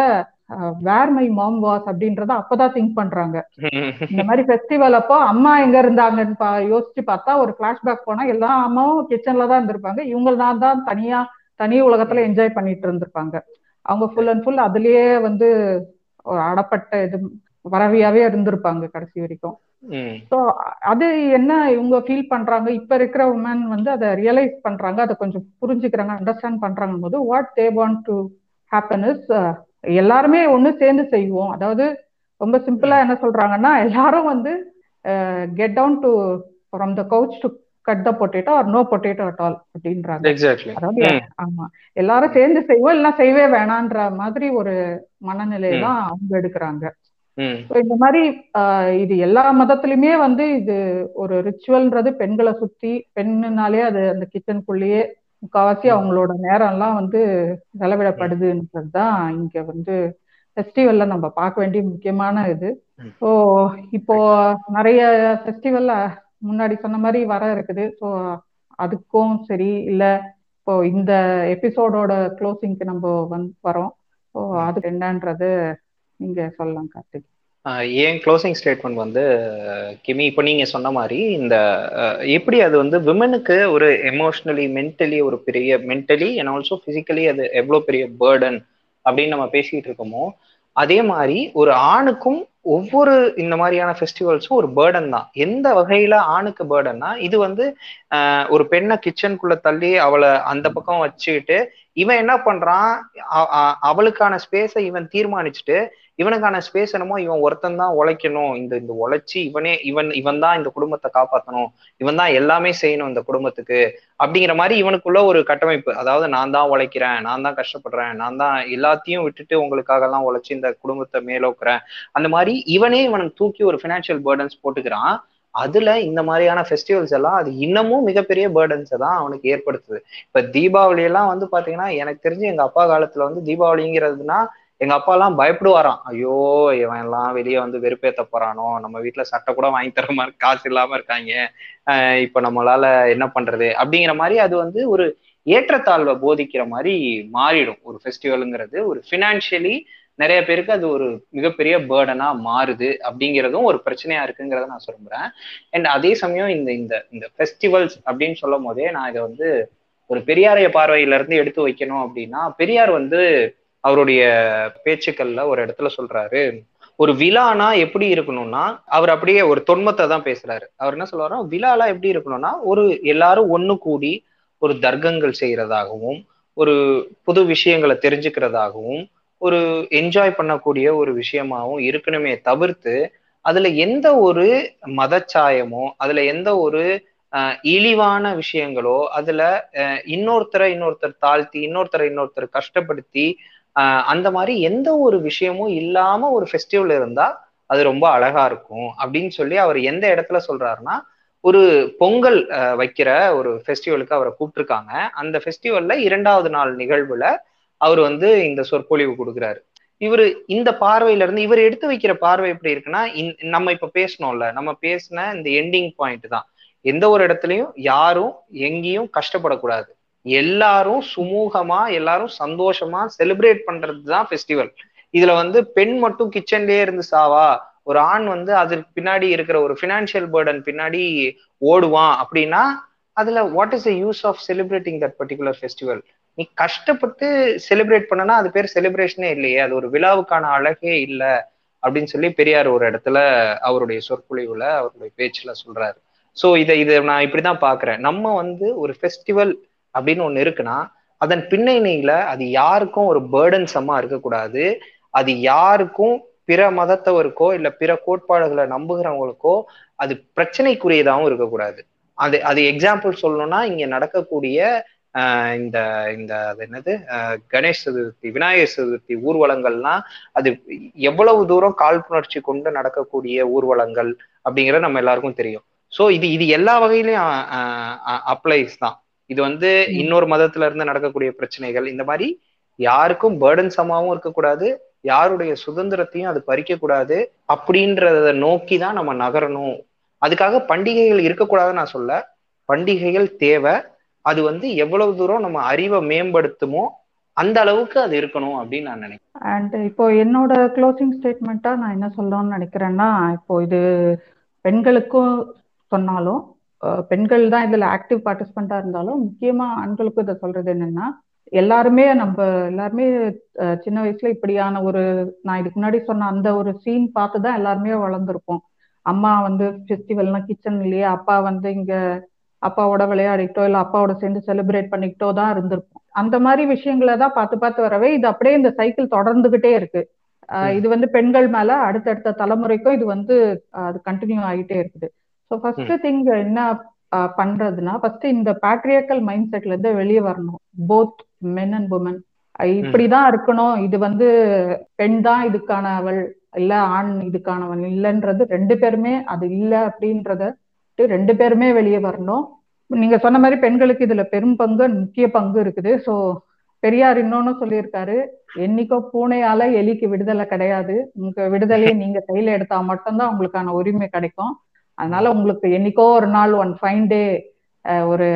வேர் மை மாம் வாஸ் அப்படின்றத அப்பதான் திங்க் பண்றாங்க. இந்த மாதிரி ஃபெஸ்டிவல் அப்போ அம்மா எங்க இருந்தாங்கன்னு யோசிச்சு பார்த்தா ஒரு பிளாஷ்பேக் போனா எல்லா அம்மாவும் கிச்சன்ல தான் இருந்திருப்பாங்க. இவங்க தான் தான் தனியா தனி உலகத்துல என்ஜாய் பண்ணிட்டு இருந்திருப்பாங்க. அவங்க ஃபுல் அண்ட் ஃபுல் அதுலயே வந்து அடப்பட்ட இது பறவையாவே இருந்திருப்பாங்க கடைசி வரைக்கும். ஸோ அது என்ன இவங்க ஃபீல் பண்றாங்க? இப்ப இருக்கிற உமன் வந்து அதை ரியலைஸ் பண்றாங்க அதை கொஞ்சம் புரிஞ்சுக்கிறாங்க அண்டர்ஸ்டாண்ட் பண்றாங்க போது what they want to happen is எல்லாருமே ஒண்ணு சேர்ந்து செய்வோம். அதாவது ரொம்ப சிம்பிளா என்ன சொல்றாங்கன்னா எல்லாரும் வந்து get down to from the couch to cut the potato or no potato at all அப்படின்றாங்க. அதாவது ஆமா. எல்லாரும் சேர்ந்து செய்வோம் இல்லைன்னா செய்யவே வேணான்ற மாதிரி ஒரு மனநிலையை தான் அவங்க எடுக்கிறாங்க. இந்த மாதிரி இது எல்லா மதத்திலுமே வந்து இது ஒரு ரிச்சுவல்ன்றது பெண்களை சுத்தி பெண்ணுனாலே அது அந்த கிச்சனுக்குள்ளேயே முக்காவாசி அவங்களோட நேரம் எல்லாம் வந்து செலவிடப்படுதுன்றது தான் இங்க வந்து ஃபெஸ்டிவல்ல நம்ம பார்க்க வேண்டிய முக்கியமான இது. ஸோ இப்போ நிறைய ஃபெஸ்டிவல்ல முன்னாடி சொன்ன மாதிரி வர இருக்குது. ஸோ அதுக்கும் சரி இல்ல இப்போ இந்த எபிசோடோட க்ளோசிங்க்கு நம்ம வந்து வரோம். ஸோ அது என்னன்றது நீங்க சொல்லலாம் கார்த்திக். ஏன் க்ளோசிங் ஸ்டேட்மெண்ட் வந்து கிமி இப்போ நீங்கள் சொன்ன மாதிரி இந்த எப்படி அது வந்து விமனுக்கு ஒரு எமோஷ்னலி மென்டலி ஒரு பெரிய மென்டலி அண்ட் ஆல்சோ ஃபிசிக்கலி அது எவ்வளோ பெரிய பேர்டன் அப்படின்னு நம்ம பேசிக்கிட்டு இருக்கோமோ அதே மாதிரி ஒரு ஆணுக்கும் ஒவ்வொரு இந்த மாதிரியான ஃபெஸ்டிவல்ஸும் ஒரு பேர்டன் தான். எந்த வகையில ஆணுக்கு பேர்டன்னா இது வந்து ஒரு பெண்ணை கிச்சனுக்குள்ள தள்ளி அவளை அந்த பக்கம் வச்சுக்கிட்டு இவன் என்ன பண்றான்? அவளுக்கான ஸ்பேஸை இவன் தீர்மானிச்சுட்டு இவனுக்கான ஸ்பேஸ் என்னமோ இவன் ஒருத்தன் தான் உழைக்கணும். இந்த இந்த உழைச்சி இவனே இவன் இவன் தான் இந்த குடும்பத்தை காப்பாற்றணும் இவன் தான் எல்லாமே செய்யணும் இந்த குடும்பத்துக்கு. அப்படிங்கிற மாதிரி இவனுக்குள்ள ஒரு கட்டமைப்பு. அதாவது நான் தான் உழைக்கிறேன் நான் தான் கஷ்டப்படுறேன் நான் தான் எல்லாத்தையும் விட்டுட்டு உங்களுக்காக எல்லாம் உழைச்சி இந்த குடும்பத்தை மேலோக்குறேன். அந்த மாதிரி இவனே இவனுக்கு தூக்கி ஒரு ஃபினான்ஷியல் பேர்டன்ஸ் போட்டுக்கிறான். அதுல இந்த மாதிரியான ஃபெஸ்டிவல்ஸ் எல்லாம் அது இன்னமும் மிகப்பெரிய பேர்டன்ஸை தான் அவனுக்கு ஏற்படுத்துது. இப்ப தீபாவளி எல்லாம் வந்து பாத்தீங்கன்னா எனக்கு தெரிஞ்சு எங்க அப்பா காலத்துல வந்து தீபாவளிங்கிறதுனா எங்க அப்பா எல்லாம் பயப்படுவாராம். ஐயோ இவன் எல்லாம் வெளியே வந்து வெறுப்பேத்த போறானோ நம்ம வீட்டுல சட்டை கூட வாங்கி தர மாதிரி காசு இல்லாம இருக்காங்க. இப்ப நம்மளால என்ன பண்றது? அப்படிங்கிற மாதிரி அது வந்து ஒரு ஏற்றத்தாழ்வை போதிக்கிற மாதிரி மாறிடும். ஒரு ஃபெஸ்டிவலுங்கிறது ஒரு ஃபினான்ஷியலி நிறைய பேருக்கு அது ஒரு மிகப்பெரிய பேர்டனா மாறுது அப்படிங்கிறதும் ஒரு பிரச்சனையா இருக்குங்கிறத நான் சொல்றேன். அண்ட் அதே சமயம் இந்த இந்த இந்த ஃபெஸ்டிவல்ஸ் அப்படின்னு சொல்லும் போதே நான் இதை வந்து ஒரு பெரியாரைய பார்வையில இருந்து எடுத்து வைக்கணும் அப்படின்னா பெரியார் வந்து அவருடைய பேச்சுக்கள்ல ஒரு இடத்துல சொல்றாரு ஒரு விழானா எப்படி இருக்கணும்னா அவர் அப்படியே ஒரு தொன்மத்தை தான் பேசுறாரு. அவர் என்ன சொல்றாருன்னா விழாலாம் எப்படி இருக்கணும்னா ஒரு எல்லாரும் ஒண்ணு கூடி ஒரு தர்க்கங்கள் செய்யறதாகவும் ஒரு புது விஷயங்களை தெரிஞ்சுக்கிறதாகவும் ஒரு என்ஜாய் பண்ணக்கூடிய ஒரு விஷயமாவும் இருக்கணுமே தவிர்த்து அதுல எந்த ஒரு மதச்சாயமோ அதுல எந்த ஒரு இழிவான விஷயங்களோ அதுல இன்னொருத்தரை இன்னொருத்தர் தாழ்த்தி இன்னொருத்தரை இன்னொருத்தர் கஷ்டப்படுத்தி அந்த மாதிரி எந்த ஒரு விஷயமும் இல்லாம ஒரு ஃபெஸ்டிவல் இருந்தா அது ரொம்ப அழகா இருக்கும். அப்படின்னு சொல்லி அவர் எந்த இடத்துல சொல்றாருன்னா ஒரு பொங்கல் வைக்கிற ஒரு ஃபெஸ்டிவலுக்கு அவரை கூப்பிட்டுருக்காங்க. அந்த ஃபெஸ்டிவல்ல இரண்டாவது நாள் நிகழ்வுல அவர் வந்து இந்த சொற்பொழிவு கொடுக்குறாரு. இவர் இந்த பார்வையில இருந்து இவர் எடுத்து வைக்கிற பார்வை எப்படி இருக்குன்னா நம்ம இப்ப பேசணும்ல நம்ம பேசின இந்த எண்டிங் பாயிண்ட் தான். எந்த ஒரு இடத்துலயும் யாரும் எங்கேயும் கஷ்டப்படக்கூடாது. எல்லாரும் சுமூகமா எல்லாரும் சந்தோஷமா செலிப்ரேட் பண்றது தான் ஃபெஸ்டிவல் இதுல வந்து பெண் மட்டும் கிச்சன்லயே இருந்து சாவா? ஒரு ஆண் வந்து அதுக்கு பின்னாடி இருக்கிற ஒரு ஃபினான்ஷியல் பேர்டன் பின்னாடி ஓடுவான் அப்படின்னா அதுல what is the use of celebrating that particular festival நீ கஷ்டப்பட்டு செலிப்ரேட் பண்ணனா அது பேர் செலிப்ரேஷனே இல்லையே. அது ஒரு விழாவுக்கான அழகே இல்லை அப்படின்னு சொல்லி பெரியார் ஒரு இடத்துல அவருடைய சொற்பொழிவுல அவருடைய பேச்சுல சொல்றாரு. ஸோ இதை இதை நான் இப்படிதான் பாக்குறேன் நம்ம வந்து ஒரு ஃபெஸ்டிவல் அப்படின்னு ஒண்ணு இருக்குன்னா அதன் பின்னணியில அது யாருக்கும் ஒரு பேர்டன் சம்மா இருக்கக்கூடாது. அது யாருக்கும் பிற மதத்தவருக்கோ இல்ல பிற கோட்பாடுகளை நம்புகிறவங்களுக்கோ அது பிரச்சனைக்குரியதாகவும் இருக்கக்கூடாது. அது அது எக்ஸாம்பிள் சொல்லணும்னா இங்க நடக்கக்கூடிய இந்த இந்த அது என்னது? கணேஷ் சதுர்த்தி விநாயகர் சதுர்த்தி ஊர்வலங்கள்லாம் அது எவ்வளவு தூரம் காழ்ப்புணர்ச்சி கொண்டு நடக்கக்கூடிய ஊர்வலங்கள் அப்படிங்கிறது நம்ம எல்லாருக்கும் தெரியும். சோ இது இது எல்லா வகையிலயும் அப்ளைஸ் தான். இது வந்து இன்னொரு மதத்துல இருந்து நடக்கக்கூடிய பிரச்சனைகள். இந்த மாதிரி யாருக்கும் பேர்டன் சமாவும் இருக்கக்கூடாது. யாருடைய சுதந்திரத்தையும் அது பறிக்க கூடாது அப்படின்றத நோக்கி தான் நம்ம நகரணும். அதுக்காக பண்டிகைகள் இருக்கக்கூடாதுன்னு நான் சொல்ல. பண்டிகைகள் தேவை. அது வந்து எவ்வளவு தூரம் நம்ம அறிவை மேம்படுத்துமோ அந்த அளவுக்கு அது இருக்கணும் அப்படின்னு நான் நினைக்கிறேன். அண்ட் இப்போ என்னோட க்ளோசிங் ஸ்டேட்மெண்ட்டா நான் என்ன சொல்லணும்னு நினைக்கிறேன்னா இப்போ இது பெண்களுக்கும் சொன்னாலும் பெண்கள் தான் இதுல ஆக்டிவ் பார்ட்டிசிபெண்டா இருந்தாலும் முக்கியமா ஆண்களுக்கும் இதை சொல்றது என்னன்னா எல்லாருமே நம்ம எல்லாருமே சின்ன வயசுல இப்படியான ஒரு நான் இதுக்கு முன்னாடி சொன்ன அந்த ஒரு சீன் பார்த்து தான் எல்லாருமே வளர்ந்துருப்போம். அம்மா வந்து ஃபெஸ்டிவல்னா கிச்சன்லயே அப்பா வந்து இங்க அப்பாவோட விளையாடிக்கிட்டோ இல்ல அப்பாவோட சேர்ந்து செலிப்ரேட் பண்ணிக்கிட்டோ தான் இருந்திருப்போம். அந்த மாதிரி விஷயங்களை தான் பார்த்து பார்த்து வரவே இது அப்படியே இந்த சைக்கிள் தொடர்ந்துகிட்டே இருக்கு. இது வந்து பெண்கள் மேல அடுத்தடுத்த தலைமுறைக்கும் இது வந்து அது கண்டினியூ ஆகிட்டே இருக்குது. ஸோ ஃபர்ஸ்ட் திங் என்ன பண்றதுன்னா ஃபர்ஸ்ட் இந்த பேட்ரியக்கல் மைண்ட் செட்ல இருந்து வெளியே வரணும். போத் மென் அண்ட் உமன் இப்படிதான் இருக்கணும். இது வந்து பெண் தான் இதுக்கான அவள் இல்ல ஆண் இதுக்கானவன் இல்லைன்றது ரெண்டு பேருமே அது இல்ல அப்படின்றத ரெண்டு பேருமே வெளியே வரணும். நீங்க சொன்ன மாதிரி பெண்களுக்கு இதுல பெரும் பங்கு முக்கிய பங்கு இருக்குது. சோ பெரியார் இன்னொன்னு சொல்லியிருக்காரு. என்னைக்கோ பூனையால எலிக்கு விடுதலை கிடையாது. உங்க விடுதலையை நீங்க கையில எடுத்தா மட்டும்தான் உங்களுக்கான உரிமை கிடைக்கும். அதனால உங்களுக்கு என்னைக்கோ ஒரு நாள் ஒன் ஃபைன் டே ஒரு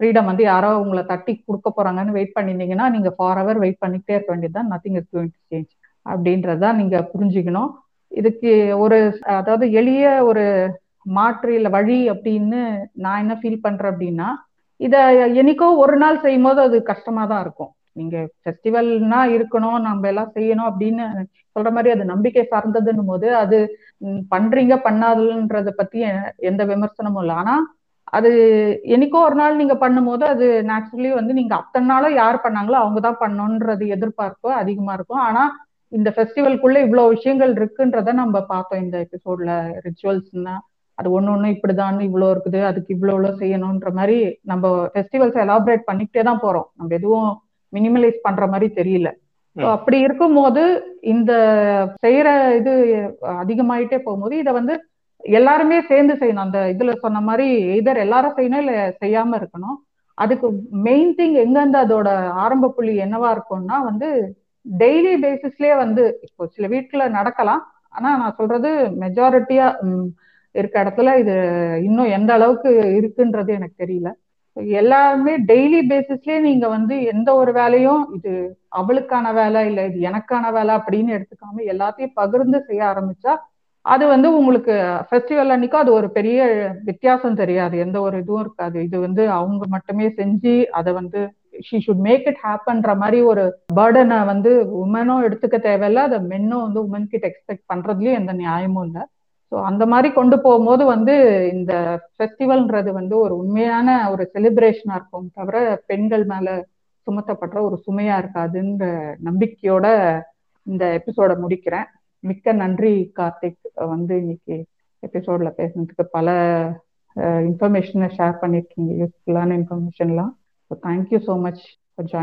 ஃப்ரீடம் வந்து யாரோ உங்களை தட்டி கொடுக்க போறாங்கன்னு வெயிட் பண்ணிருந்தீங்கன்னா நீங்க ஃபார் ஹவர் வெயிட் பண்ணிக்கிட்டே இருக்க வேண்டியதுதான். Nothing is going to change அப்படின்றதான் நீங்க புரிஞ்சுக்கணும். இதுக்கு ஒரு அதாவது எளிய ஒரு மாற்று இல்ல வழி அப்படின்னு நான் என்ன ஃபீல் பண்றேன் அப்படின்னா இத என்னைக்கோ ஒரு நாள் செய்யும் போது அது கஷ்டமா தான் இருக்கும். நீங்க ஃபெஸ்டிவல்னா இருக்கணும் நம்ம எல்லாம் செய்யணும் அப்படின்னு சொல்ற மாதிரி அது நம்பிக்கை சார்ந்ததுன்னும் போது அது பண்றீங்க பண்ணாதுன்றத பத்தி எந்த விமர்சனமும் இல்லை. ஆனா அது என்னைக்கோ ஒரு நாள் நீங்க பண்ணும்போது அது நேச்சுரலி வந்து நீங்க அத்தனை நாளும் யார் பண்ணாங்களோ அவங்க தான் பண்ணணுன்றது எதிர்பார்ப்பு அதிகமா இருக்கும். ஆனா இந்த ஃபெஸ்டிவல்குள்ள இவ்வளவு விஷயங்கள் இருக்குன்றத நம்ம பார்த்தோம். இந்த எபிசோட்ல ரிச்சுவல்ஸ்னா அது ஒண்ணு ஒண்ணு இப்படிதான் இவ்வளோ இருக்குது அதுக்கு இவ்வளோ இவ்வளோ செய்யணுன்ற மாதிரி நம்ம ஃபெஸ்டிவல்ஸ் எலாபரேட் பண்ணிக்கிட்டே தான் போறோம். நம்ம எதுவும் மினிமலைஸ் பண்ற மாதிரி தெரியல. அப்படி இருக்கும்போது இந்த செய்யற இது அதிகமாயிட்டே போகும்போது இதை வந்து எல்லாருமே சேர்ந்து செய்யணும். அந்த இதுல சொன்ன மாதிரி எதர் எல்லாரும் செய்யணும் இல்ல செய்யாம இருக்கணும். அதுக்கு மெயின் திங் எங்கேருந்து அதோட ஆரம்ப புள்ளி என்னவா இருக்கும்னா வந்து டெய்லி பேசிஸ்லயே வந்து இப்போ சில வீட்டுல நடக்கலாம். ஆனா நான் சொல்றது மெஜாரிட்டியா இருக்க இடத்துல இது இன்னும் எந்த அளவுக்கு இருக்குன்றது எனக்கு தெரியல. எல்லாருமே டெய்லி பேசிஸ்லயே நீங்க வந்து எந்த ஒரு வேலையும் இது அவளுக்கான வேலை இல்ல இது எனக்கான வேலை அப்படின்னு எடுத்துக்காம எல்லாத்தையும் பகிர்ந்து செய்ய ஆரம்பிச்சா அது வந்து உங்களுக்கு ஃபெஸ்டிவல் அன்னைக்கும் அது ஒரு பெரிய வித்தியாசம் தெரியாது. எந்த ஒரு இதுவும் இருக்காது. இது வந்து அவங்க மட்டுமே செஞ்சு அதை வந்து ஷீ ஷுட் மேக் இட் ஹேப்பன்ற மாதிரி ஒரு பேர்டனை வந்து உமனும் எடுத்துக்க தேவையில்ல. அதை மென்னும் வந்து உமன் கிட்ட எக்ஸ்பெக்ட் பண்றதுலயும் எந்த நியாயமும் இல்லை. ஸோ அந்த மாதிரி கொண்டு போகும்போது வந்து இந்த ஃபெஸ்டிவல்ன்றது வந்து ஒரு உண்மையான ஒரு செலிப்ரேஷனா இருக்கும். தவிர பெண்கள் மேல சுமத்தப்படுற ஒரு சுமையா இருக்காதுன்ற நம்பிக்கையோட இந்த எபிசோட முடிக்கிறேன். மிக்க நன்றி கார்த்திக். வந்து இன்னைக்கு எபிசோட்ல பேசுனதுக்கு பல இன்ஃபர்மேஷனை ஷேர் பண்ணிருக்கீங்க. யூஸ்ஃபுல்லான இன்ஃபர்மேஷன்லாம் so thank you so much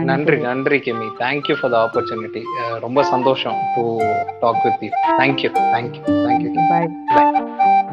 நன்றி நன்றி Kimi thank you for the opportunity ரொம்ப சந்தோஷம் to talk with you thank you thank you thank you bye bye